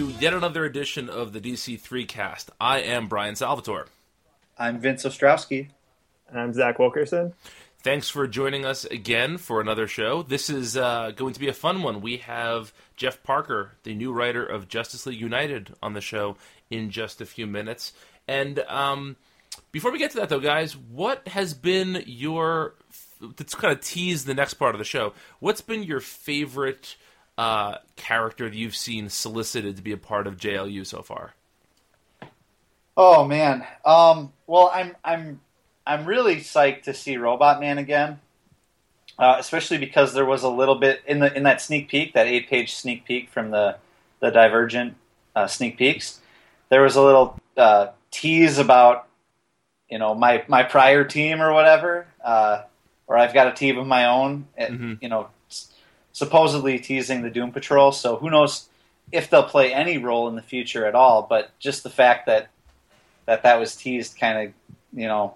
Welcome, folks, to yet another edition of the DC3 cast. I am Brian Salvatore. I'm Vince Ostrowski. And I'm Zach Wilkerson. Thanks for joining us again for another show. This is uh, going to be a fun one. We have Jeff Parker, the new writer of Justice League United, on the show in just a few minutes. And um, before we get to that, though, guys, what has been your. Let's kind of tease the next part of the show. What's been your favorite uh, character that you've seen solicited to be a part of JLU so far? Oh man. Um, well, I'm I'm I'm really psyched to see Robot Man again, uh, especially because there was a little bit in the in that sneak peek, that eight page sneak peek from the the Divergent uh, sneak peeks. There was a little uh, tease about you know my my prior team or whatever, uh, or I've got a team of my own. mm-hmm. You know, supposedly teasing the Doom Patrol. So who knows if they'll play any role in the future at all? But just the fact that that that was teased, kind of, you know,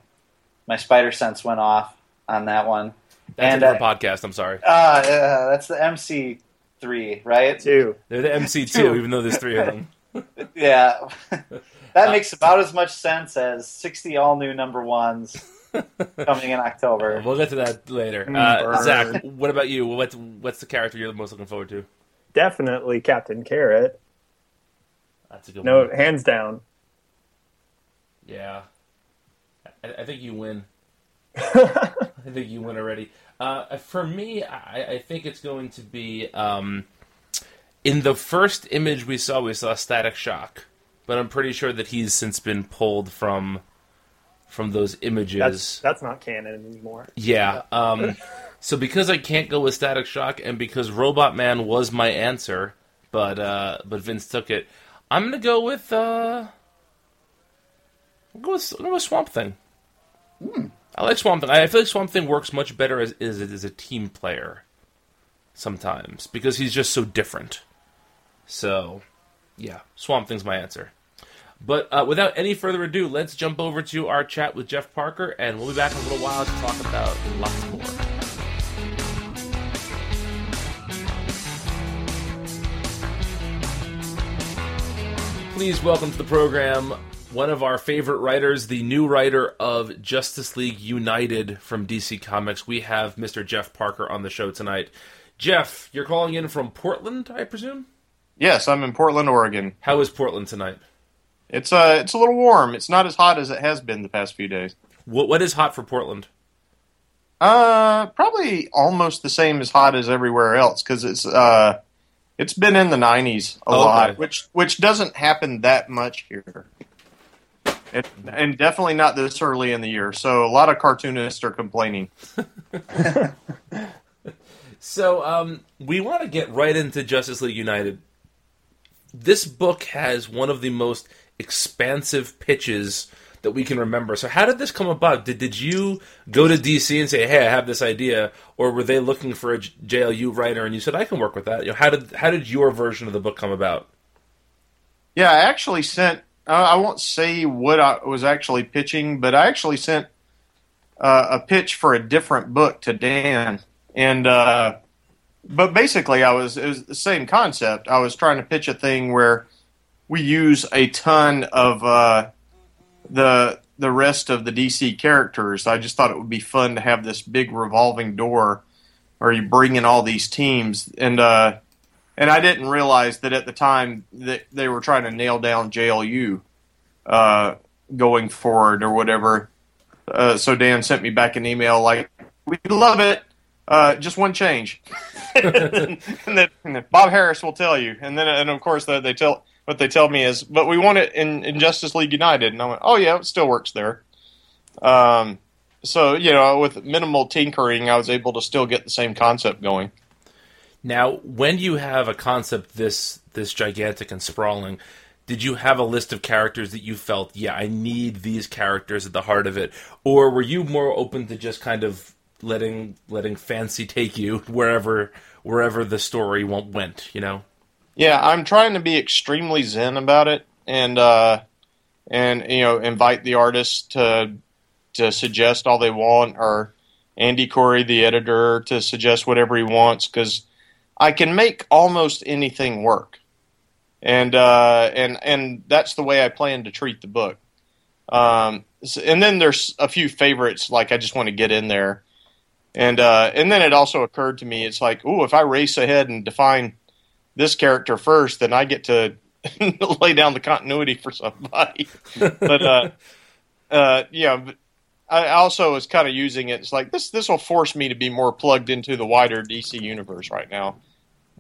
my spider sense went off on that one. That's and, a uh, podcast. I'm sorry. Uh, uh, that's the MC three, right? Two. They're the MC two, even though there's three of them. yeah, that makes about as much sense as sixty all new number ones coming in October. We'll get to that later. Mm, uh, Zach, what about you? What's what's the character you're the most looking forward to? Definitely Captain Carrot. That's a good no, one. hands down. Yeah, I, I think you win. I think you win already. Uh, for me, I, I, think it's going to be um, in the first image we saw. We saw Static Shock, but I'm pretty sure that he's since been pulled from from those images. That's, that's not canon anymore. Yeah. Um, so because I can't go with Static Shock, and because Robot Man was my answer, but uh, but Vince took it, I'm gonna go with uh, I'll go with, I'll go with Swamp Thing. Hmm. I like Swamp Thing. I feel like Swamp Thing works much better as as, as a team player sometimes because he's just so different. So, yeah, Swamp Thing's my answer. But uh, without any further ado, let's jump over to our chat with Jeff Parker, and we'll be back in a little while to talk about lots more. Please welcome to the program one of our favorite writers, the new writer of Justice League United from DC Comics. We have Mr. Jeff Parker on the show tonight. Jeff, you're calling in from Portland, I presume? Yes, I'm in Portland, Oregon. How is Portland tonight? It's uh, it's a little warm. It's not as hot as it has been the past few days. What what is hot for Portland? Uh, probably almost the same as hot as everywhere else because it's uh, it's been in the 90s a okay. lot, which which doesn't happen that much here. It, and definitely not this early in the year. So a lot of cartoonists are complaining. so um, we want to get right into Justice League United. This book has one of the most expansive pitches that we can remember. So how did this come about? Did did you go to DC and say, "Hey, I have this idea," or were they looking for a JLU writer and you said, "I can work with that"? You know, how did how did your version of the book come about? Yeah, I actually sent. Uh, I won't say what I was actually pitching, but I actually sent uh, a pitch for a different book to Dan, and uh, but basically, I was it was the same concept. I was trying to pitch a thing where we use a ton of uh, the the rest of the DC characters. I just thought it would be fun to have this big revolving door, where you bring in all these teams, and uh, and I didn't realize that at the time that they were trying to nail down JLU uh, going forward or whatever. Uh, so Dan sent me back an email like, "We love it, uh, just one change." and, then, Bob Harras will tell you, and then and of course they tell what they tell me is, but we want it in, in Justice League United. And I went, oh yeah, it still works there. Um, so you know, with minimal tinkering, I was able to still get the same concept going. Now, when you have a concept this this gigantic and sprawling, did you have a list of characters that you felt, yeah, I need these characters at the heart of it, or were you more open to just kind of letting letting fancy take you wherever wherever the story went, you know? Yeah, I'm trying to be extremely zen about it, and uh, and you know, invite the artists to to suggest all they want, or Andy Khouri, the editor, to suggest whatever he wants, because I can make almost anything work. and uh, and and that's the way I plan to treat the book. Um, and then there's a few favorites like I just want to get in there, and uh, and then it also occurred to me it's like, oh, if I race ahead and define this character first, then I get to lay down the continuity for somebody. but uh, uh, yeah, but I also was kind of using it. It's like this. This will force me to be more plugged into the wider DC universe right now,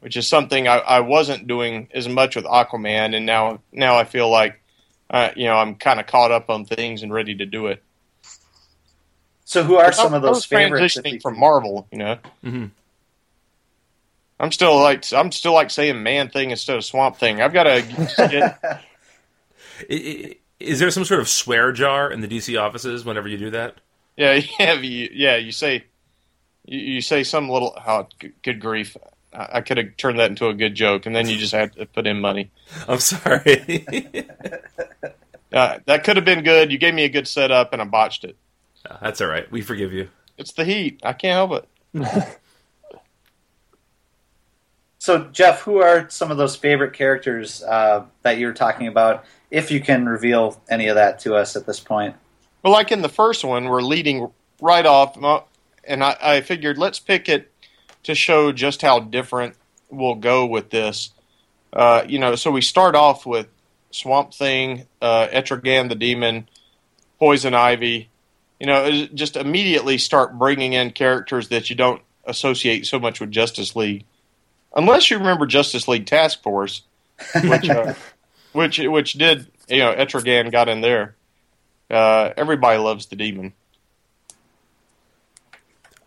which is something I, I wasn't doing as much with Aquaman, and now now I feel like uh, you know I'm kind of caught up on things and ready to do it. So, who are some I- of those favorites? transitioning from Marvel, you know. Mhm. I'm still like I'm still like saying man thing instead of swamp thing. I've got to get I- I- Is there some sort of swear jar in the DC offices whenever you do that? Yeah, yeah, you, yeah. You say, you, you say some little. Oh, good grief! I, I could have turned that into a good joke, and then you just had to put in money. I'm sorry. Uh, that could have been good. You gave me a good setup, and I botched it. That's all right. We forgive you. It's the heat. I can't help it. So, Jeff, who are some of those favorite characters uh, that you were talking about? If you can reveal any of that to us at this point. Well, like in the first one, we're leading right off, uh, and I, I figured let's pick it to show just how different we'll go with this. Uh, you know, so we start off with Swamp Thing, uh, Etrigan the Demon, Poison Ivy. You know, just immediately start bringing in characters that you don't associate so much with Justice League, unless you remember Justice League Task Force, which uh, which which did you know Etrigan got in there. Uh, everybody loves the demon.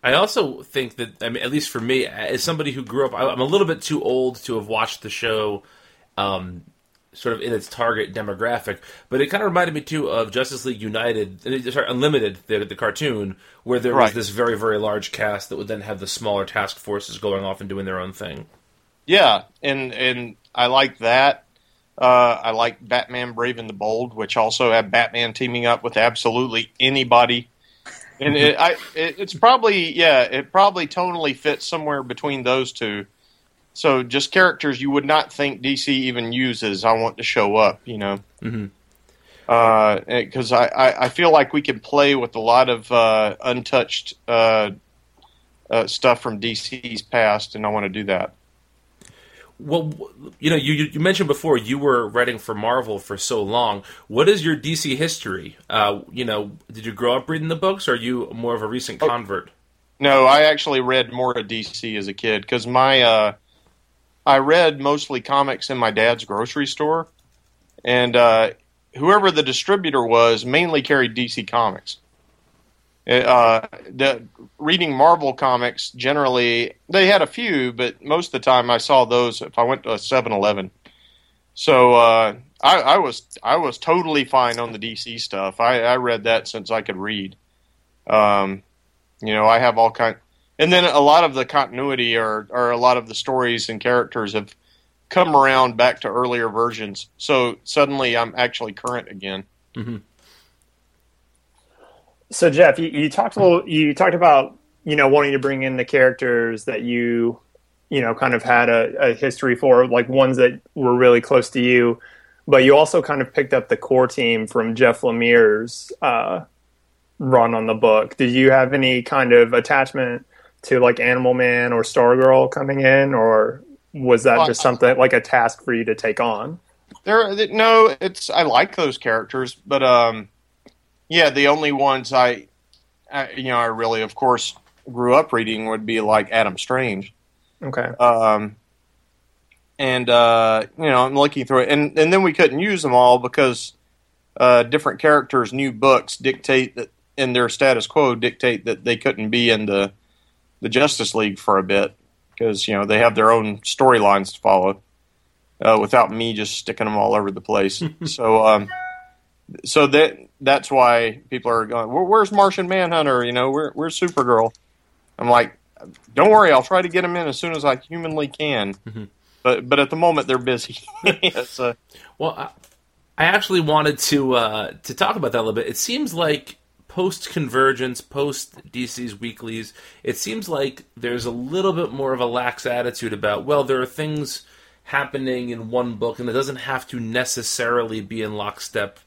I also think that, I mean, at least for me, as somebody who grew up, I- I'm a little bit too old to have watched the show um, sort of in its target demographic, but it kind of reminded me too of Justice League United, uh, sorry, Unlimited, the, the cartoon, where there was this very, very large cast that would then have the smaller task forces going off and doing their own thing. Yeah, and and I like that. Uh, I like Batman Brave and the Bold, which also had Batman teaming up with absolutely anybody. And it, I, it, it's probably yeah, it probably tonally fits somewhere between those two. So just characters you would not think DC even uses. I want to show up, you know. Because I, I, I feel like we can play with a lot of uh, untouched uh, uh, stuff from DC's past, and I want to do that. Well, you know, you you mentioned before you were writing for Marvel for so long. What is your DC history? Uh, you know, did you grow up reading the books, or are you more of a recent convert? No, I actually read more of DC as a kid because my uh, I read mostly comics in my dad's grocery store, and uh, whoever the distributor was mainly carried DC comics. Uh, the reading Marvel comics generally they had a few, but most of the time I saw those if I went to a 7-Eleven. So uh, I, I was I was totally fine on the DC stuff. I, I read that since I could read. Um, you know, I have all kind, and then a lot of the continuity or or a lot of the stories and characters have come around back to earlier versions. So suddenly I'm actually current again. So Jeff, you, you talked a little. You talked about you know wanting to bring in the characters that you you know kind of had a, a history for, like ones that were really close to you. But you also kind of picked up the core team from Jeff Lemire's uh, run on the book. Did you have any kind of attachment to like Animal Man or Stargirl coming in, or was that Well, just something like a task for you to take on? There, no, it's I like those characters, but um, yeah, the only ones I, I, you know, I really, of course, grew up reading would be like Adam Strange. Okay. um, and uh, you know I'm looking through it, and and then we couldn't use them all because uh, different characters' new books dictate that in their status quo dictate that they couldn't be in the the Justice League for a bit because you know they have their own storylines to follow uh, without me just sticking them all over the place. so um, so that that's why people are going, "Where- "Where's Martian Manhunter?" You know, where, where's Supergirl? I'm like, don't worry, I'll try to get them in as soon as I humanly can. But but at the moment they're busy. uh, Well, I, I actually wanted to uh, to talk about that a little bit. It seems like post convergence, post DC's weeklies, it seems like there's a little bit more of a lax attitude about well, there are things happening in one book, and it doesn't have to necessarily be in lockstep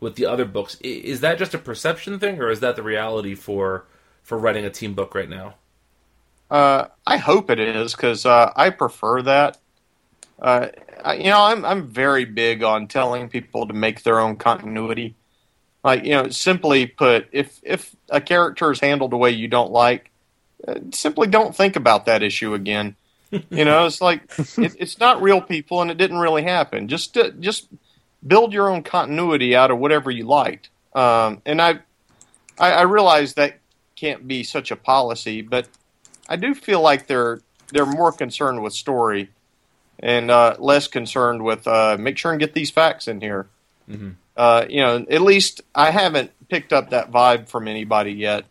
with the other books. Is that just a perception thing, or is that the reality for for writing a team book right now? Uh, I hope it is because uh, I prefer that. Uh, you know, I'm I'm very big on telling people to make their own continuity. Like you know, simply put, if if a character is handled a way you don't like, uh, simply don't think about that issue again. you know, it's like it, it's not real people, and it didn't really happen. Just uh, just build your own continuity out of whatever you liked. Um, and I, I I realize that can't be such a policy, but I do feel like they're they're more concerned with story and uh, less concerned with uh, make sure and get these facts in here. Mm-hmm. Uh, you know, at least I haven't picked up that vibe from anybody yet.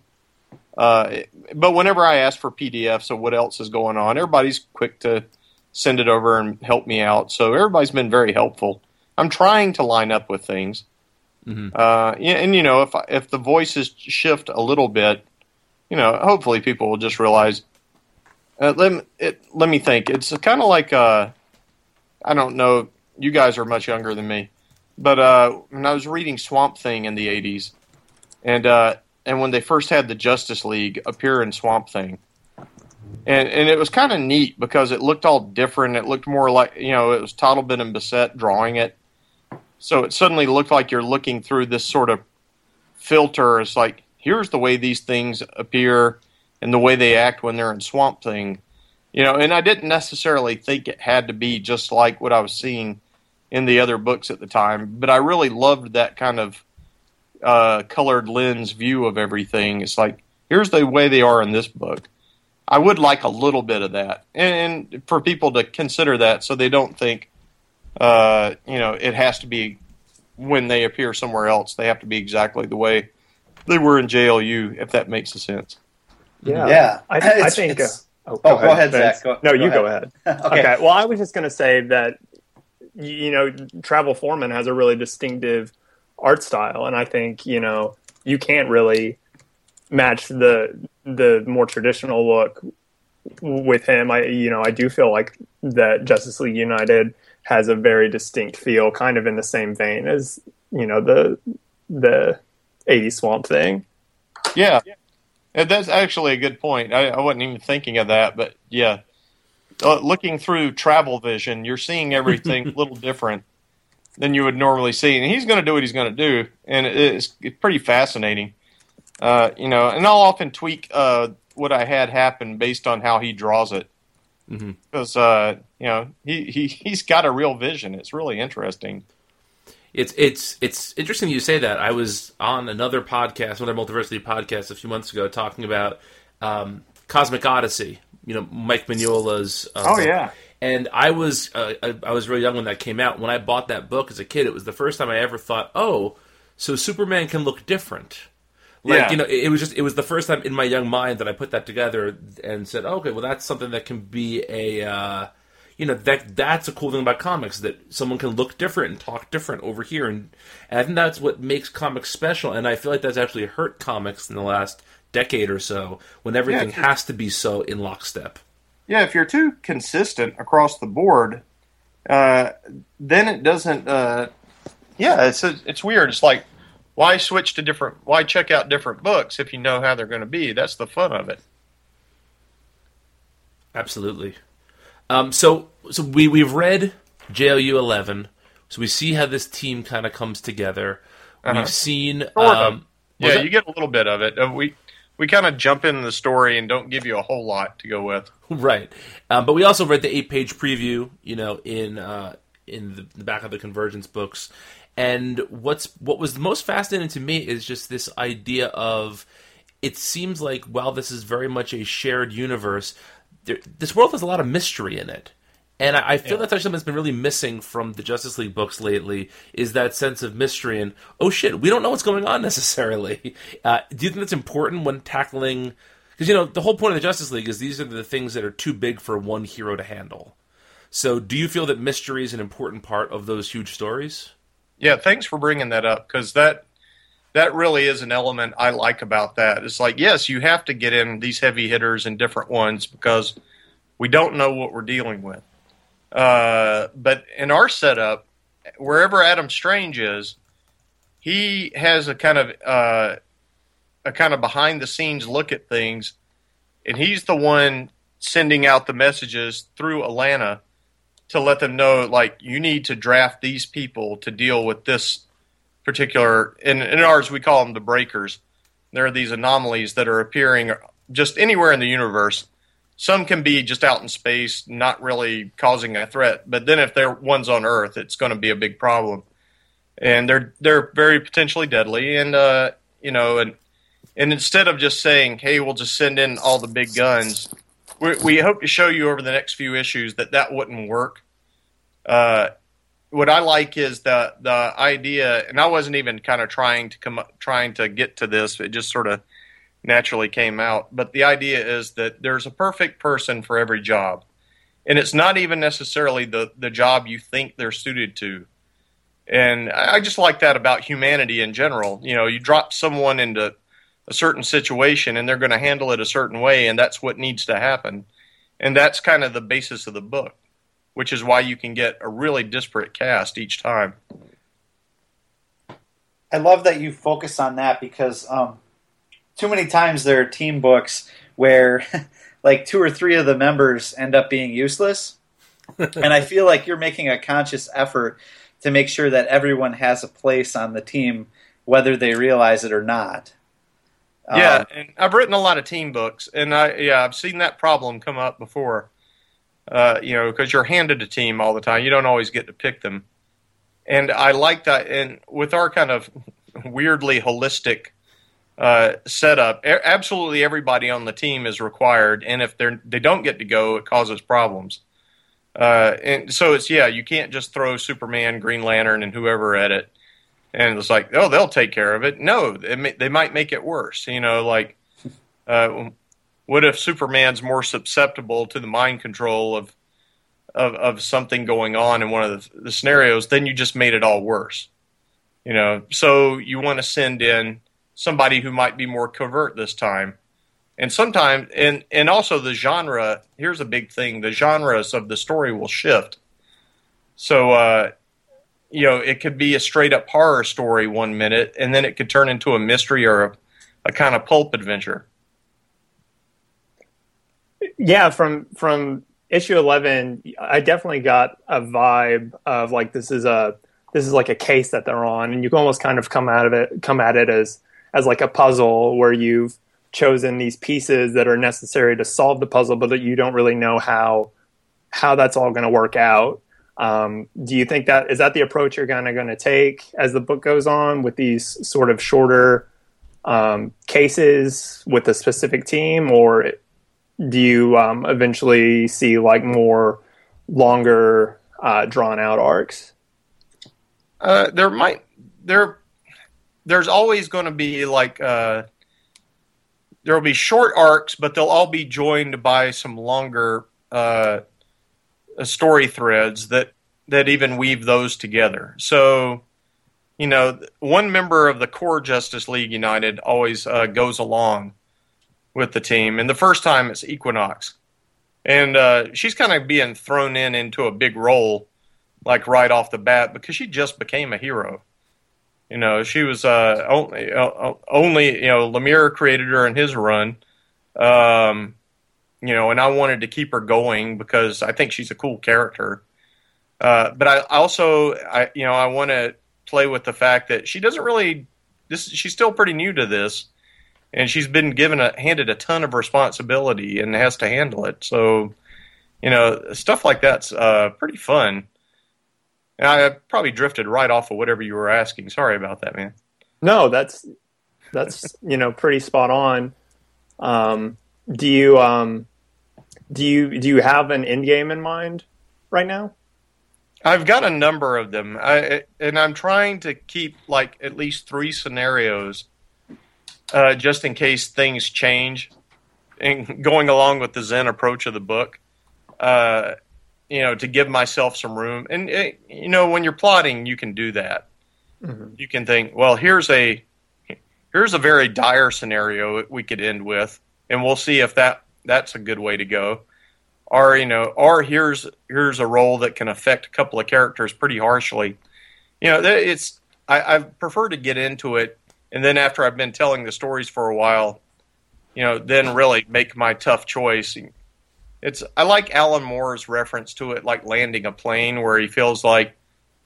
Uh, but whenever I ask for PDFs of what else is going on, everybody's quick to send it over and help me out. So everybody's been very helpful. I'm trying to line up with things. Mm-hmm. Uh, and you know, if if the voices shift a little bit, you know, hopefully people will just realize. Uh, let me, it, let me think. It's kind of like uh, I don't know. You guys are much younger than me, but uh, when I was reading Swamp Thing in the '80s, and uh, and when they first had the Justice League appear in Swamp Thing, and and it was kind of neat because it looked all different. It looked more like you know it was Totleben and Bissette drawing it, so it suddenly looked like you're looking through this sort of filter. It's like here's the way these things appear and the way they act when they're in Swamp Thing you know, and I didn't necessarily think it had to be just like what I was seeing in the other books at the time, but I really loved that kind of uh, colored lens view of everything. It's like here's the way they are in this book. I would like a little bit of that, and, and for people to consider that, so they don't think, uh, you know, it has to be when they appear somewhere else. They have to be exactly the way they were in JLU, if that makes a sense. Yeah, yeah. I, I think. Uh, Oh, go, oh, ahead, go ahead, Zach. Go, no, go you ahead. go ahead. okay. okay. Well, I was just going to say that you know, Travel Foreman has a really distinctive art style, and I think you know you can't really match the the more traditional look with him. I you know I do feel like that Justice League United has a very distinct feel, kind of in the same vein as you know the the 80 Swamp Thing. Yeah, that's actually a good point. I, I, wasn't even thinking of that, but yeah, uh, looking through travel vision, you're seeing everything a little different than you would normally see, and he's going to do what he's going to do, and it's, it's pretty fascinating. Uh, you know, and I'll often tweak uh, what I had happen based on how he draws it, because mm-hmm. Uh, you know he he he's got a real vision. It's really interesting. It's it's it's interesting you say that. I was on another podcast, another Multiversity podcast, a few months ago, talking about um, Cosmic Odyssey. You know, Mike Mignola's. Uh, oh yeah. And I was uh, I, I was really young when that came out. When I bought that book as a kid, it was the first time I ever thought, "Oh, so Superman can look different." Like yeah. you know, it, it was just it was the first time in my young mind that I put that together and said, oh, "Okay, well, that's something that can be a." Uh, you know that that's a cool thing about comics that someone can look different and talk different over here and, and I think that's what makes comics special and I feel like that's actually hurt comics in the last decade or so when everything yeah, has to be so in lockstep. Yeah, if you're too consistent across the board, uh, then it doesn't. Uh, yeah, it's it's weird. It's like why switch to different? Why check out different books if you know how they're going to be? That's the fun of it. Absolutely. Um, so so we we've read JLU eleven, so we see how this team kind of comes together. Uh-huh. We've seen. Um, yeah, that? you get a little bit of it. Uh, we we kind of jump in the story and don't give you a whole lot to go with. Right, um, but we also read the eight page preview. You know, in uh, in the, the back of the Convergence books, and what's what was the most fascinating to me is just this idea of. It seems like while this is very much a shared universe, there, this world has a lot of mystery in it. And I, I feel yeah. that's actually something that's been really missing from the Justice League books lately is that sense of mystery and oh shit, we don't know what's going on necessarily. Uh, do you think that's important when tackling? Because you know the whole point of the Justice League is these are the things that are too big for one hero to handle. So, do you feel that mystery is an important part of those huge stories? Yeah, thanks for bringing that up because that that really is an element I like about that. It's like, yes, you have to get in these heavy hitters and different ones because we don't know what we're dealing with. Uh, but in our setup, wherever Adam Strange is, he has a kind of uh, a kind of behind the scenes look at things, and he's the one sending out the messages through Alanna to let them know like you need to draft these people to deal with this particular in, in ours we call them the breakers. There are these anomalies that are appearing just anywhere in the universe. Some can be just out in space not really causing a threat but then if they're ones on earth it's going to be a big problem. And they're they're very potentially deadly and uh you know and and instead of just saying hey we'll just send in all the big guns we, we hope to show you over the next few issues that that wouldn't work. Uh, what I like is the the idea, and I wasn't even kind of trying to come trying to get to this. It just sort of naturally came out. But the idea is that there's a perfect person for every job, and it's not even necessarily the the job you think they're suited to. And I just like that about humanity in general. You know, you drop someone into a certain situation and they're going to handle it a certain way and that's what needs to happen. And that's kind of the basis of the book which is why you can get a really disparate cast each time. I love that you focus on that because um, too many times there are team books where like two or three of the members end up being useless. And i feel like you're making a conscious effort to make sure that everyone has a place on the team whether they realize it or not yeah, um, and I've written a lot of team books, and I yeah I've seen that problem come up before. Uh, you know, because you're handed a team all the time, you don't always get to pick them, and I like that. And with our kind of weirdly holistic uh, setup, absolutely everybody on the team is required, and if they're they don't get to go, it causes problems. Uh, and so it's yeah, you can't just throw Superman, Green Lantern, and whoever at it and it's like, oh, they'll take care of it. No, may, they might make it worse. You know, like, uh, what if Superman's more susceptible to the mind control of of, of something going on in one of the, the scenarios? Then you just made it all worse. You know, so you want to send in somebody who might be more covert this time. And sometimes, and and also the genre. Here's a big thing: the genres of the story will shift. So uh, you know, it could be a straight up horror story one minute, and then it could turn into a mystery or a, a kind of pulp adventure. Yeah, from from issue eleven, I definitely got a vibe of like this is a this is like a case that they're on, and you can almost kind of come out of it come at it as as like a puzzle where you've chosen these pieces that are necessary to solve the puzzle, but that you don't really know how how that's all going to work out. Um, do you think that is that the approach you're kind of going to take as the book goes on with these sort of shorter um, cases with a specific team, or do you um, eventually see like more longer, uh, drawn out arcs? Uh, there might there there's always going to be like uh, there will be short arcs, but they'll all be joined by some longer uh, story threads that that even weave those together. So, you know, one member of the core Justice League United always uh, goes along with the team, and the first time it's Equinox, and uh, she's kind of being thrown in into a big role, like right off the bat, because she just became a hero. You know, she was uh, only, uh, only you know Lemire created her in his run. Um, you know, and I wanted to keep her going because I think she's a cool character. Uh, but I also, I you know, I want to play with the fact that she doesn't really. This she's still pretty new to this, and she's been given a handed a ton of responsibility and has to handle it. So, you know, stuff like that's uh, pretty fun. And I probably drifted right off of whatever you were asking. Sorry about that, man. No, that's that's you know pretty spot on. Um, do you um, do you do you have an end game in mind right now? I've got a number of them, I, and I'm trying to keep like at least three scenarios, uh, just in case things change. And going along with the Zen approach of the book, uh, you know, to give myself some room. And it, you know, when you're plotting, you can do that. Mm-hmm. You can think, well, here's a here's a very dire scenario we could end with, and we'll see if that that's a good way to go. or you know, or here's here's a role that can affect a couple of characters pretty harshly. You know, it's I, I prefer to get into it, and then after I've been telling the stories for a while, you know, then really make my tough choice. It's I like Alan Moore's reference to it, like landing a plane, where he feels like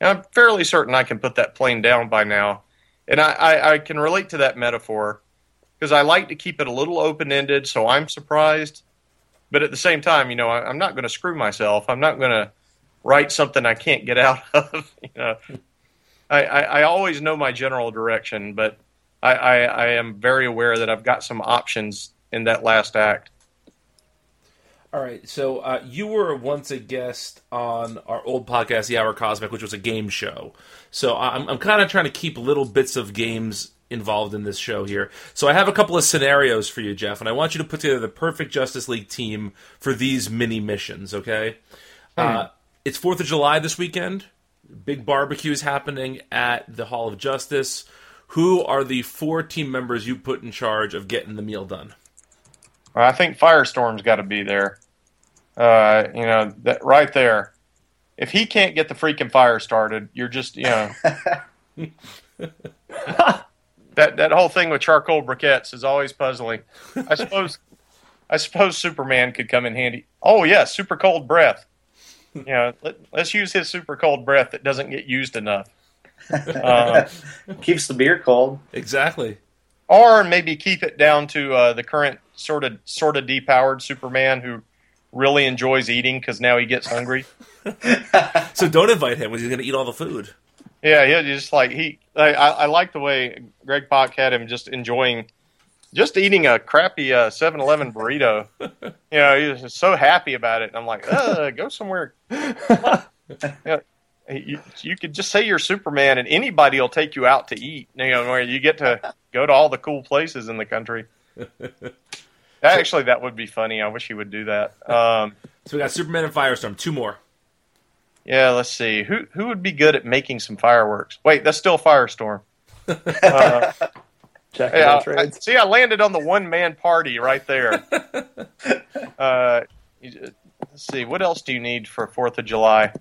I'm fairly certain I can put that plane down by now, and I, I, I can relate to that metaphor because I like to keep it a little open ended, so I'm surprised. But at the same time, you know, I, am not going to screw myself. I'm not going to write something I can't get out of. you know, I, I, I always know my general direction, but I, I, I am very aware that I've got some options in that last act. All right, so uh, you were once a guest on our old podcast, The Hour Cosmic, which was a game show. So I'm, I'm kind of trying to keep little bits of games involved in this show here. So I have a couple of scenarios for you, Jeff, and I want you to put together the perfect Justice League team for these mini missions. Okay, hmm. uh, it's Fourth of July this weekend. Big barbecue is happening at the Hall of Justice. Who are the four team members you put in charge of getting the meal done? I think Firestorm's got to be there. Uh, you know, that right there. If he can't get the freaking fire started, you're just, you know. that that whole thing with charcoal briquettes is always puzzling. I suppose I suppose Superman could come in handy. Oh yeah, super cold breath. You know, let, us use his super cold breath that doesn't get used enough. Uh, Keeps the beer cold. Exactly. Or maybe keep it down to uh, the current sort of sort of depowered Superman who really enjoys eating because now he gets hungry. so don't invite him. When he's going to eat all the food. Yeah, yeah. Just like he, I, I like the way Greg Pak had him just enjoying, just eating a crappy uh, 7-Eleven burrito. you know, he was so happy about it. And I'm like, go somewhere. yeah, you, you could just say you're Superman, and anybody will take you out to eat. You know, where you get to go to all the cool places in the country. Actually, that would be funny. I wish he would do that. Um, so we got Superman and Firestorm. Two more. Yeah, let's see. Who who would be good at making some fireworks? Wait, that's still Firestorm. Uh, yeah, I, see, I landed on the one man party right there. uh, let's see. What else do you need for Fourth of July?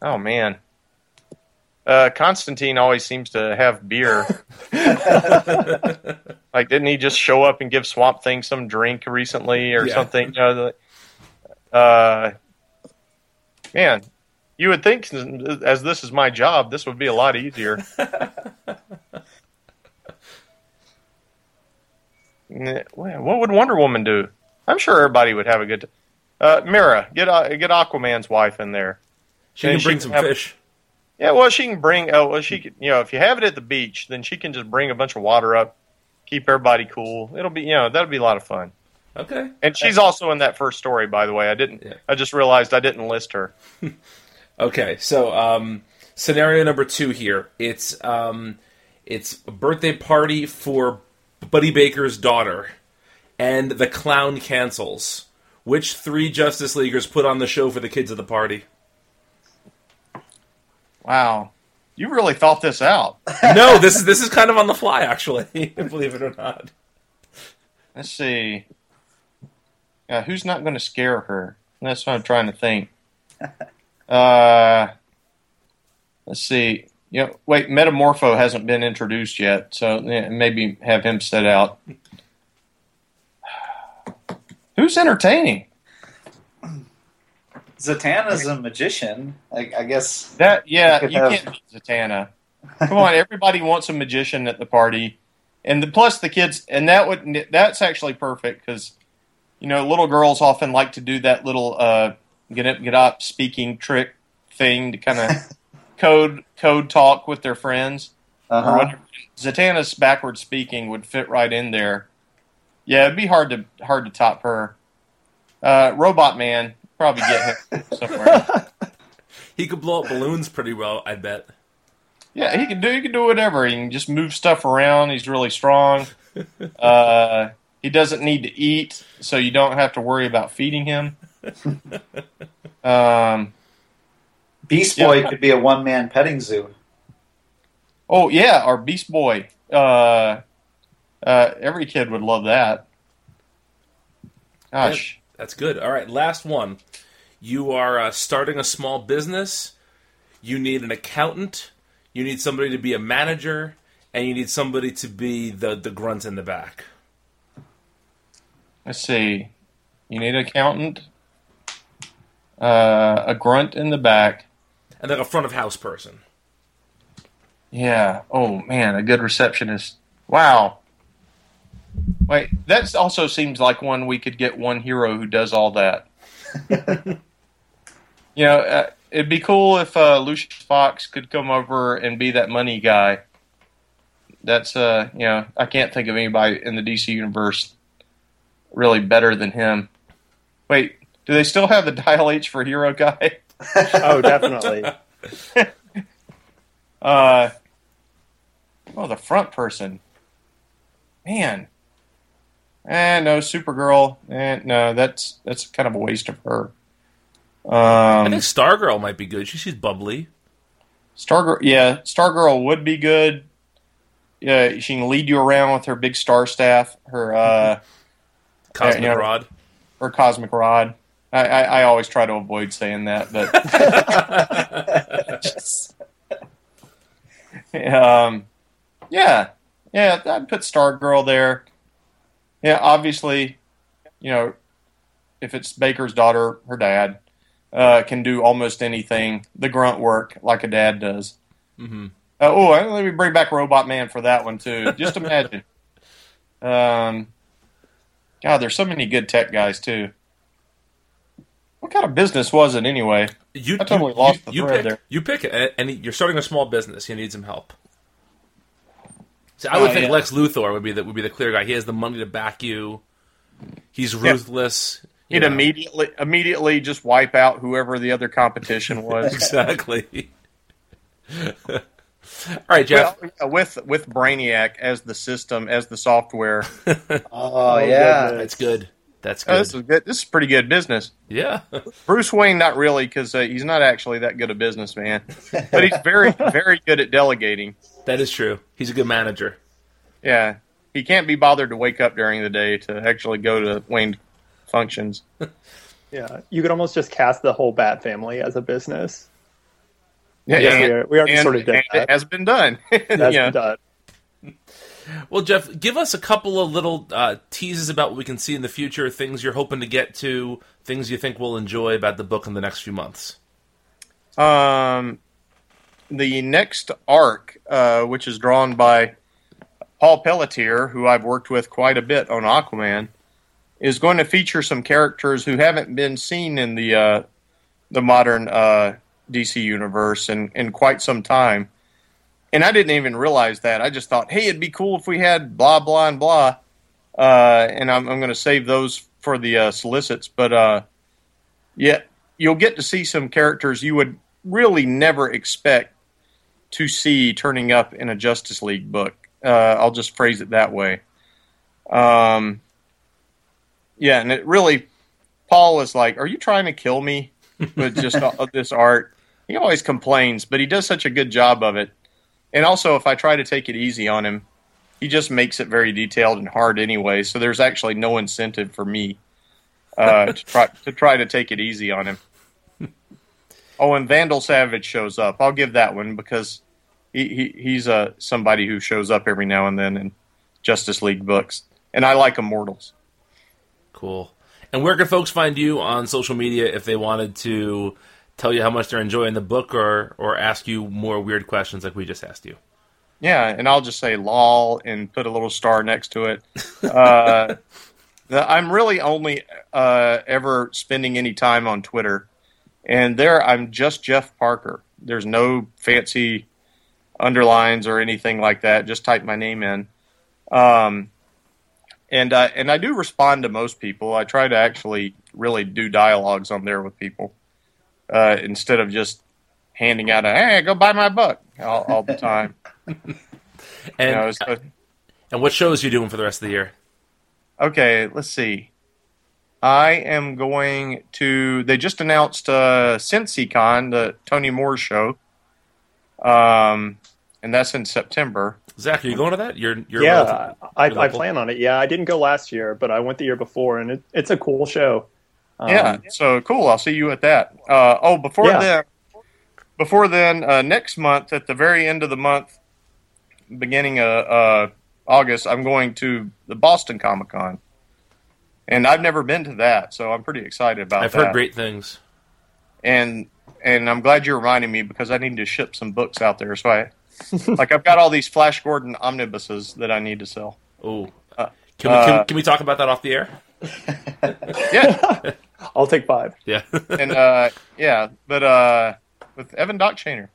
Oh man. Uh, Constantine always seems to have beer. like, didn't he just show up and give Swamp Thing some drink recently or yeah. something? uh, man, you would think, as this is my job, this would be a lot easier. what would Wonder Woman do? I'm sure everybody would have a good. T- uh, Mera, get uh, get Aquaman's wife in there. She can bring some have, fish. Yeah, well, she can bring. Oh, well, she can. You know, if you have it at the beach, then she can just bring a bunch of water up, keep everybody cool. It'll be, you know, that'll be a lot of fun. Okay. And she's also in that first story, by the way. I didn't. Yeah. I just realized I didn't list her. okay, so um, scenario number two here. It's um, it's a birthday party for Buddy Baker's daughter, and the clown cancels. Which three Justice Leaguers put on the show for the kids of the party? Wow. You really thought this out. no, this is this is kind of on the fly, actually. believe it or not. Let's see. Yeah, who's not going to scare her? That's what I'm trying to think. Uh, let's see. You know, wait, Metamorpho hasn't been introduced yet, so maybe have him set out. Who's entertaining? Zatanna's a magician. I, I guess that yeah, you have... can't beat Zatanna. Come on, everybody wants a magician at the party, and the, plus the kids, and that would that's actually perfect because you know little girls often like to do that little uh, get up get up speaking trick thing to kind of code code talk with their friends. Uh-huh. Zatanna's backward speaking would fit right in there. Yeah, it'd be hard to hard to top her. Uh, Robot Man, probably get him somewhere. he could blow up balloons pretty well, I bet. Yeah, he can do. He can do whatever. He can just move stuff around. He's really strong. Uh, he doesn't need to eat, so you don't have to worry about feeding him. Um, Beast Boy yeah. could be a one man petting zoo. Oh yeah, our Beast Boy. Uh, uh, every kid would love that. Gosh. That's good. All right, last one. You are uh, starting a small business. You need an accountant. You need somebody to be a manager, and you need somebody to be the the grunt in the back. Let's see. You need an accountant, uh, a grunt in the back. And then a front of house person. Yeah. Oh man, a good receptionist. Wow. Wait, that also seems like one we could get one hero who does all that. you know, uh, it'd be cool if uh, Lucius Fox could come over and be that money guy. That's uh, you know, I can't think of anybody in the DC universe really better than him. Wait, do they still have the dial H for hero guy? oh, definitely. uh, oh, the front person. Man. Eh, no, Supergirl. Eh, no, that's that's kind of a waste of her. I Um, think Stargirl might be good. She, she's bubbly. Stargirl, yeah, Stargirl would be good. Yeah, she can lead you around with her big star staff, her uh, Cosmic yeah. Rod. Or cosmic rod. I, I, I always try to avoid saying that, but um, yeah, yeah, I'd put Stargirl there. Yeah, obviously, you know, if it's Baker's daughter, her dad uh, can do almost anything, the grunt work like a dad does. Mm-hmm. Uh, oh, let me bring back Robot Man for that one too. Just imagine. um, God, there's so many good tech guys too. What kind of business was it anyway? You, I totally you, lost you, the you thread pick, there. You pick it, and you're starting a small business. You need some help. See, I oh, would Oh, think yeah. Lex Luthor would be the would be the clear guy. He has the money to back you. He's ruthless. you He'd know. immediately immediately just wipe out whoever the other competition was. exactly. All right, Jeff. Well, with with Brainiac as the system as the software. Oh, yeah. goodness. That's good. That's Oh, this good. is good. This is pretty good business. Yeah. Bruce Wayne, not really, because uh, he's not actually that good a businessman, but he's very very good at delegating. that is true. He's a good manager. Yeah, he can't be bothered to wake up during the day to actually go to Wayne functions. Yeah, you could almost just cast the whole Bat family as a business. Yeah, Yes, and- we, are, we already and- sort of did. It has been done. That's yeah. been done. Well, Jeff, give us a couple of little uh, teases about what we can see in the future, things you're hoping to get to, things you think we'll enjoy about the book in the next few months. Um, the next arc, uh, which is drawn by Paul Pelletier, who I've worked with quite a bit on Aquaman, is going to feature some characters who haven't been seen in the uh, the modern uh, DC universe in, in quite some time. And I didn't even realize that. I just thought, hey, it'd be cool if we had blah blah and blah. Uh, and I'm, I'm going to save those for the uh, solicits. But uh, yeah, you'll get to see some characters you would really never expect to see turning up in a Justice League book. Uh, I'll just phrase it that way. Um, yeah, and it really, Paul is like, "Are you trying to kill me with just all of this art?" He always complains, but he does such a good job of it. And also, if I try to take it easy on him, he just makes it very detailed and hard anyway. So there's actually no incentive for me uh, to try to try to take it easy on him. Oh, and Vandal Savage shows up. I'll give that one because he, he he's uh, somebody who shows up every now and then in Justice League books, and I like Immortals. Cool. And where can folks find you on social media if they wanted to tell you how much they're enjoying the book or, or ask you more weird questions like we just asked you? Yeah, and I'll just say lol and put a little star next to it. Uh, the, I'm really only uh, ever spending any time on Twitter, and there I'm just Jeff Parker. There's no fancy underlines or anything like that. Just type my name in, um, and uh, and I do respond to most people. I try to actually really do dialogues on there with people uh, instead of just handing out a hey go buy my book all, all the time. And, You know, so- and what shows are you doing for the rest of the year? okay, let's see. I am going to. They just announced uh, CincyCon, the Tony Moore show, um, and that's in September. Zach, are you going to that? You're, you're yeah, relative- I, you're I local? plan on it. Yeah, I didn't go last year, but I went the year before, and it, it's a cool show. Um, yeah, so cool. I'll see you at that. Uh, oh, before Yeah. then, before then, uh, next month at the very end of the month, beginning of uh, August, I'm going to the Boston Comic Con, and I've never been to that, so I'm pretty excited about that. I've that. heard great things. and and I'm glad you're reminding me because I need to ship some books out there. So I, like, I've got all these Flash Gordon omnibuses that I need to sell. Oh, Uh, can we can, uh, can we talk about that off the air? Yeah, I'll take five. Yeah. and uh, yeah, but uh, with Evan Doc Shaner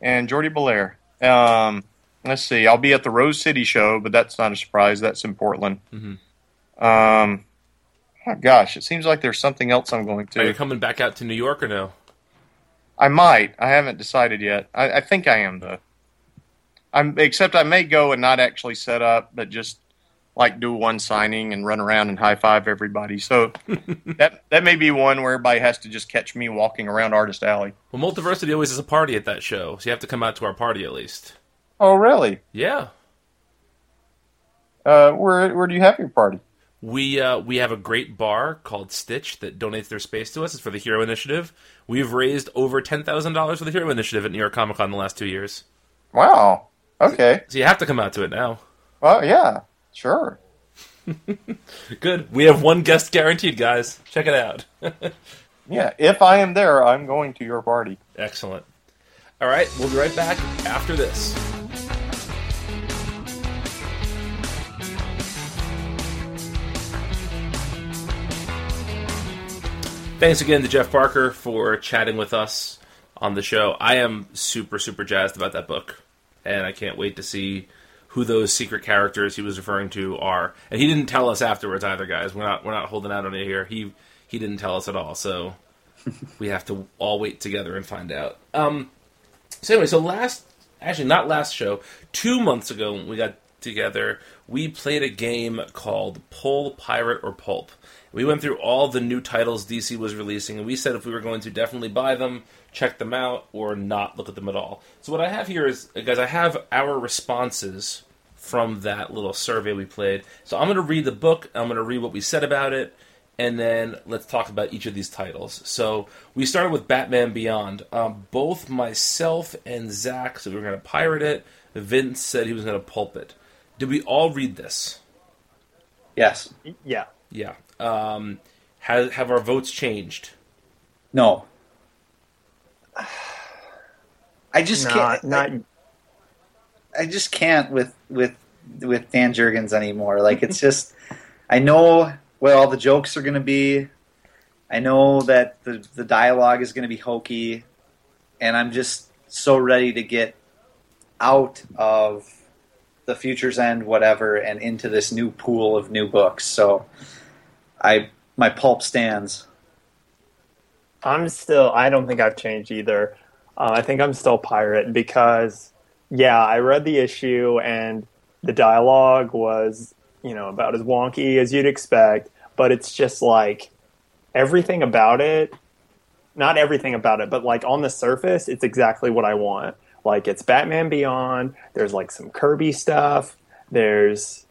and Jordie Bellaire. Um, let's see, I'll be at the Rose City show, but that's not a surprise. That's in Portland. Mm-hmm. Um, oh gosh, it seems like there's something else I'm going to. Are you to. coming back out to New York or no? I might. I haven't decided yet. I, I think I am though. I'm except I may go and not actually set up, but just like do one signing and run around and high five everybody. So that that may be one where everybody has to just catch me walking around Artist Alley. Well, Multiversity always has a party at that show, so you have to come out to our party at least. Oh, really? Yeah. Uh, where where do you have your party? We uh, we have a great bar called Stitch that donates their space to us. It's for the Hero Initiative. We've raised over ten thousand dollars for the Hero Initiative at New York Comic Con the last two years. Wow. Okay. So you have to come out to it now. Well, yeah. Sure. Good. We have one guest guaranteed, guys. Check it out. Yeah. If I am there, I'm going to your party. Excellent. All right, we'll be right back after this. Thanks again to Jeff Parker for chatting with us on the show. I am super, super jazzed about that book, and I can't wait to see who those secret characters he was referring to are. And he didn't tell us afterwards either, guys. We're not we're not holding out on it here. He he didn't tell us at all, so we have to all wait together and find out. Um, so anyway, so last, actually not last show, two months ago when we got together, we played a game called Pull Pirate or Pulp. We went through all the new titles DC was releasing, and we said if we were going to definitely buy them, check them out, or not look at them at all. So what I have here is, guys, I have our responses from that little survey we played. So I'm going to read the book. I'm going to read what we said about it, and then let's talk about each of these titles. So we started with Batman Beyond. Um, both myself and Zach said we were going to pirate it. Vince said he was going to pulp it. Did we all read this? Yes. Yeah. Yeah. Um, have, have our votes changed? No. I just Not, can't. not. I just can't with with with Dan Jurgens anymore. Like it's just, I know what all the jokes are going to be. I know that the the dialogue is going to be hokey, and I'm just so ready to get out of the Future's End, whatever, and into this new pool of new books. So, I my pulp stands. I'm still. I don't think I've changed either. Uh, I think I'm still pirate because, yeah, I read the issue and the dialogue was, you know, about as wonky as you'd expect. But it's just like everything about it. Not everything about it, but like on the surface, it's exactly what I want. Like it's Batman Beyond. There's like some Kirby stuff. There's,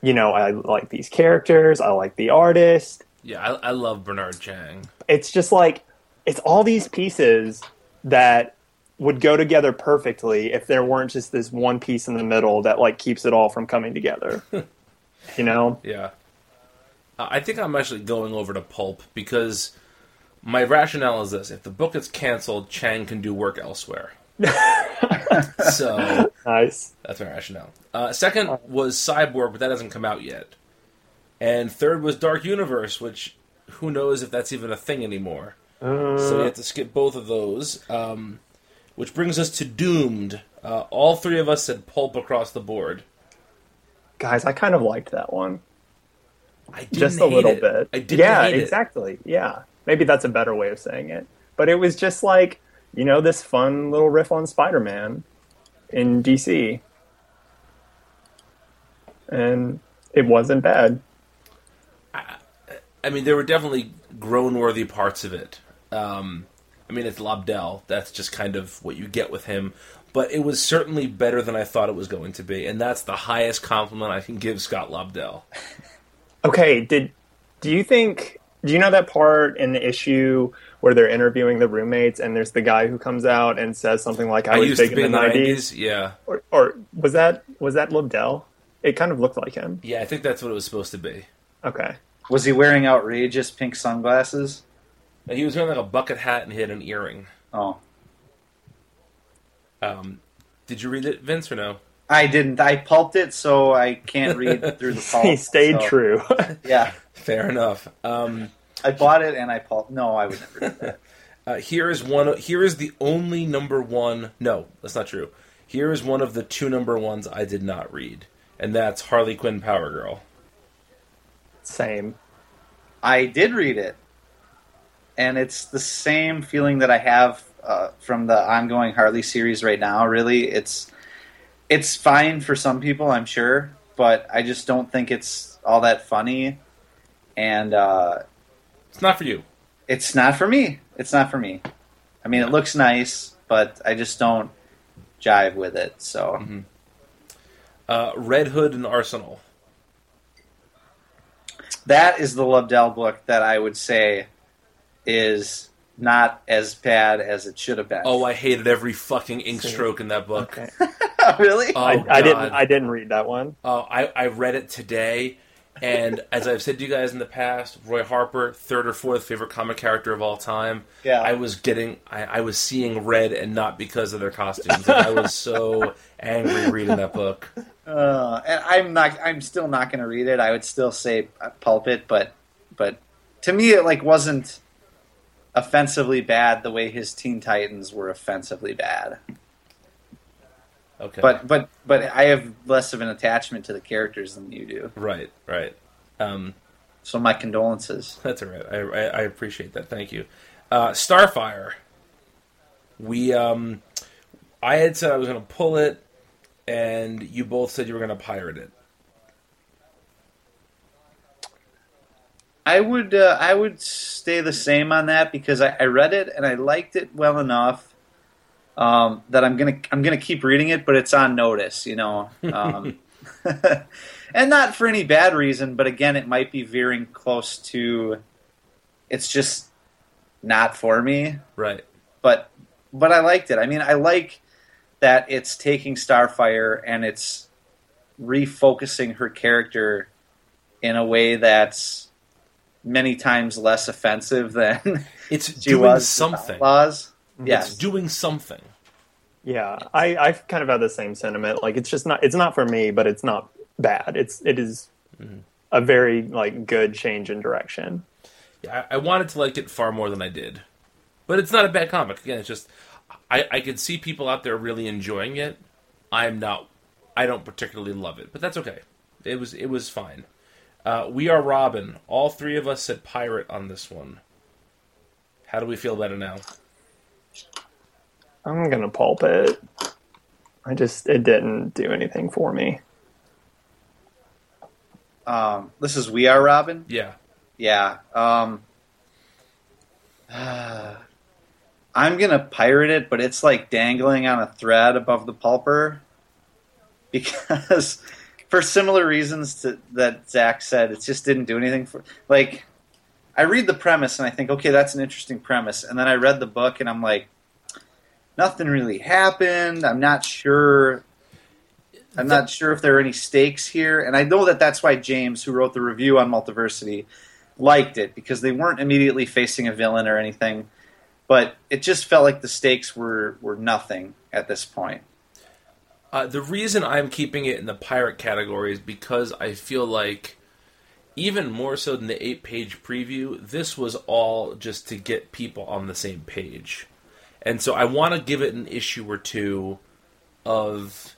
you know, I like these characters. I like the artist Yeah, I, I love Bernard Chang. It's just like it's all these pieces that would go together perfectly if there weren't just this one piece in the middle that like keeps it all from coming together. you know? Yeah. I think I'm actually going over to Pulp because my rationale is this if the book gets canceled, Chang can do work elsewhere. so Nice. that's my rationale. Uh, second was Cyborg, but that hasn't come out yet. And third was Dark Universe, which who knows if that's even a thing anymore. So we have to skip both of those. Um, which brings us to Doomed. Uh, all three of us said Pulp across the board. Guys, I kind of liked that one. I didn't just a little it. bit. I didn't yeah, hate it. exactly. Yeah. Maybe that's a better way of saying it. But it was just like, you know, this fun little riff on Spider Man in DC. And it wasn't bad. I mean, there were definitely groan-worthy parts of it. Um, I mean, it's Lobdell. That's just kind of what you get with him. but it was certainly better than I thought it was going to be, and that's the highest compliment I can give Scott Lobdell. Okay, did do you think do you know that part in the issue where they're interviewing the roommates and there's the guy who comes out and says something like I, I was used big to be in the 90s, 90s, yeah. Or, or was that was that Lobdell? It kind of looked like him. Yeah, I think that's what it was supposed to be. Okay. Was he wearing outrageous pink sunglasses? He was wearing like a bucket hat and he had an earring. Oh, Um, did you read it, Vince, or no? I didn't. I pulped it, so I can't read through the pulp. he stayed so- true. Yeah, Fair enough. Um, I bought it and I pulped. No, I would never do that. uh, here is one. Here is the only number one. No, that's not true. Here is one of the two number ones I did not read, and that's Harley Quinn Power Girl. Same. I did read it, and it's the same feeling that I have uh, from the ongoing Harley series right now. Really, it's it's fine for some people, I'm sure, but I just don't think it's all that funny, and uh, It's not for you. it's not for me. It's not for me. I mean, it looks nice, but I just don't jive with it. So Uh, Red Hood and Arsenal. That is the Lobdell book that I would say is not as bad as it should have been. Oh, I hated every fucking ink stroke in that book. Okay. really? Oh, I, I didn't I didn't read that one. Uh, I, I read it today, and as I've said to you guys in the past, Roy Harper, third or fourth favorite comic character of all time. Yeah. I was getting, I, I was seeing red, and not because of their costumes. Like, I was so angry reading that book. Uh, and I'm not. I'm still not going to read it. I would still say pulp it, but but to me, it like wasn't offensively bad the way his Teen Titans were offensively bad. Okay, But but but I have less of an attachment to the characters than you do. right, right. Um, So my condolences. That's all right. I, I, I appreciate that. Thank you. Uh, Starfire. We, um, I had said I was going to pull it, and you both said you were going to pirate it. I would uh, I would stay the same on that because I, I read it and I liked it well enough um, that I'm gonna I'm gonna keep reading it, but it's on notice, you know, um, and not for any bad reason. But again, it might be veering close to. It's just not for me, Right. but but I liked it. I mean, I like that it's taking Starfire and it's refocusing her character in a way that's many times less offensive than It's doing something. It's Yes, doing something. Yeah, I I kind of have the same sentiment. Like it's just not it's not for me, but it's not bad. It's it is a very like good change in direction. Yeah, I, I wanted to like it far more than I did. But it's not a bad comic. Again, it's just, I, I could see people out there really enjoying it. I'm not, I don't particularly love it, but that's okay. It was, it was fine. Uh, we are Robin. All three of us said pirate on this one. How do we feel about it now? I'm gonna pulp it. I just it didn't do anything for me. um, this is We Are Robin. Yeah. Yeah. Um, I'm gonna pirate it, but it's like dangling on a thread above the pulper because, for similar reasons to, that Zach said, it just didn't do anything for. Like, I read the premise and I think, okay, that's an interesting premise, and then I read the book and I'm like, nothing really happened. I'm not sure. I'm not sure if there are any stakes here, and I know that that's why James, who wrote the review on Multiversity, liked it because they weren't immediately facing a villain or anything, but it just felt like the stakes were were nothing at this point. Uh, the reason I'm keeping it in the pirate category is because I feel like, even more so than the eight page preview, this was all just to get people on the same page. And so I want to give it an issue or two of,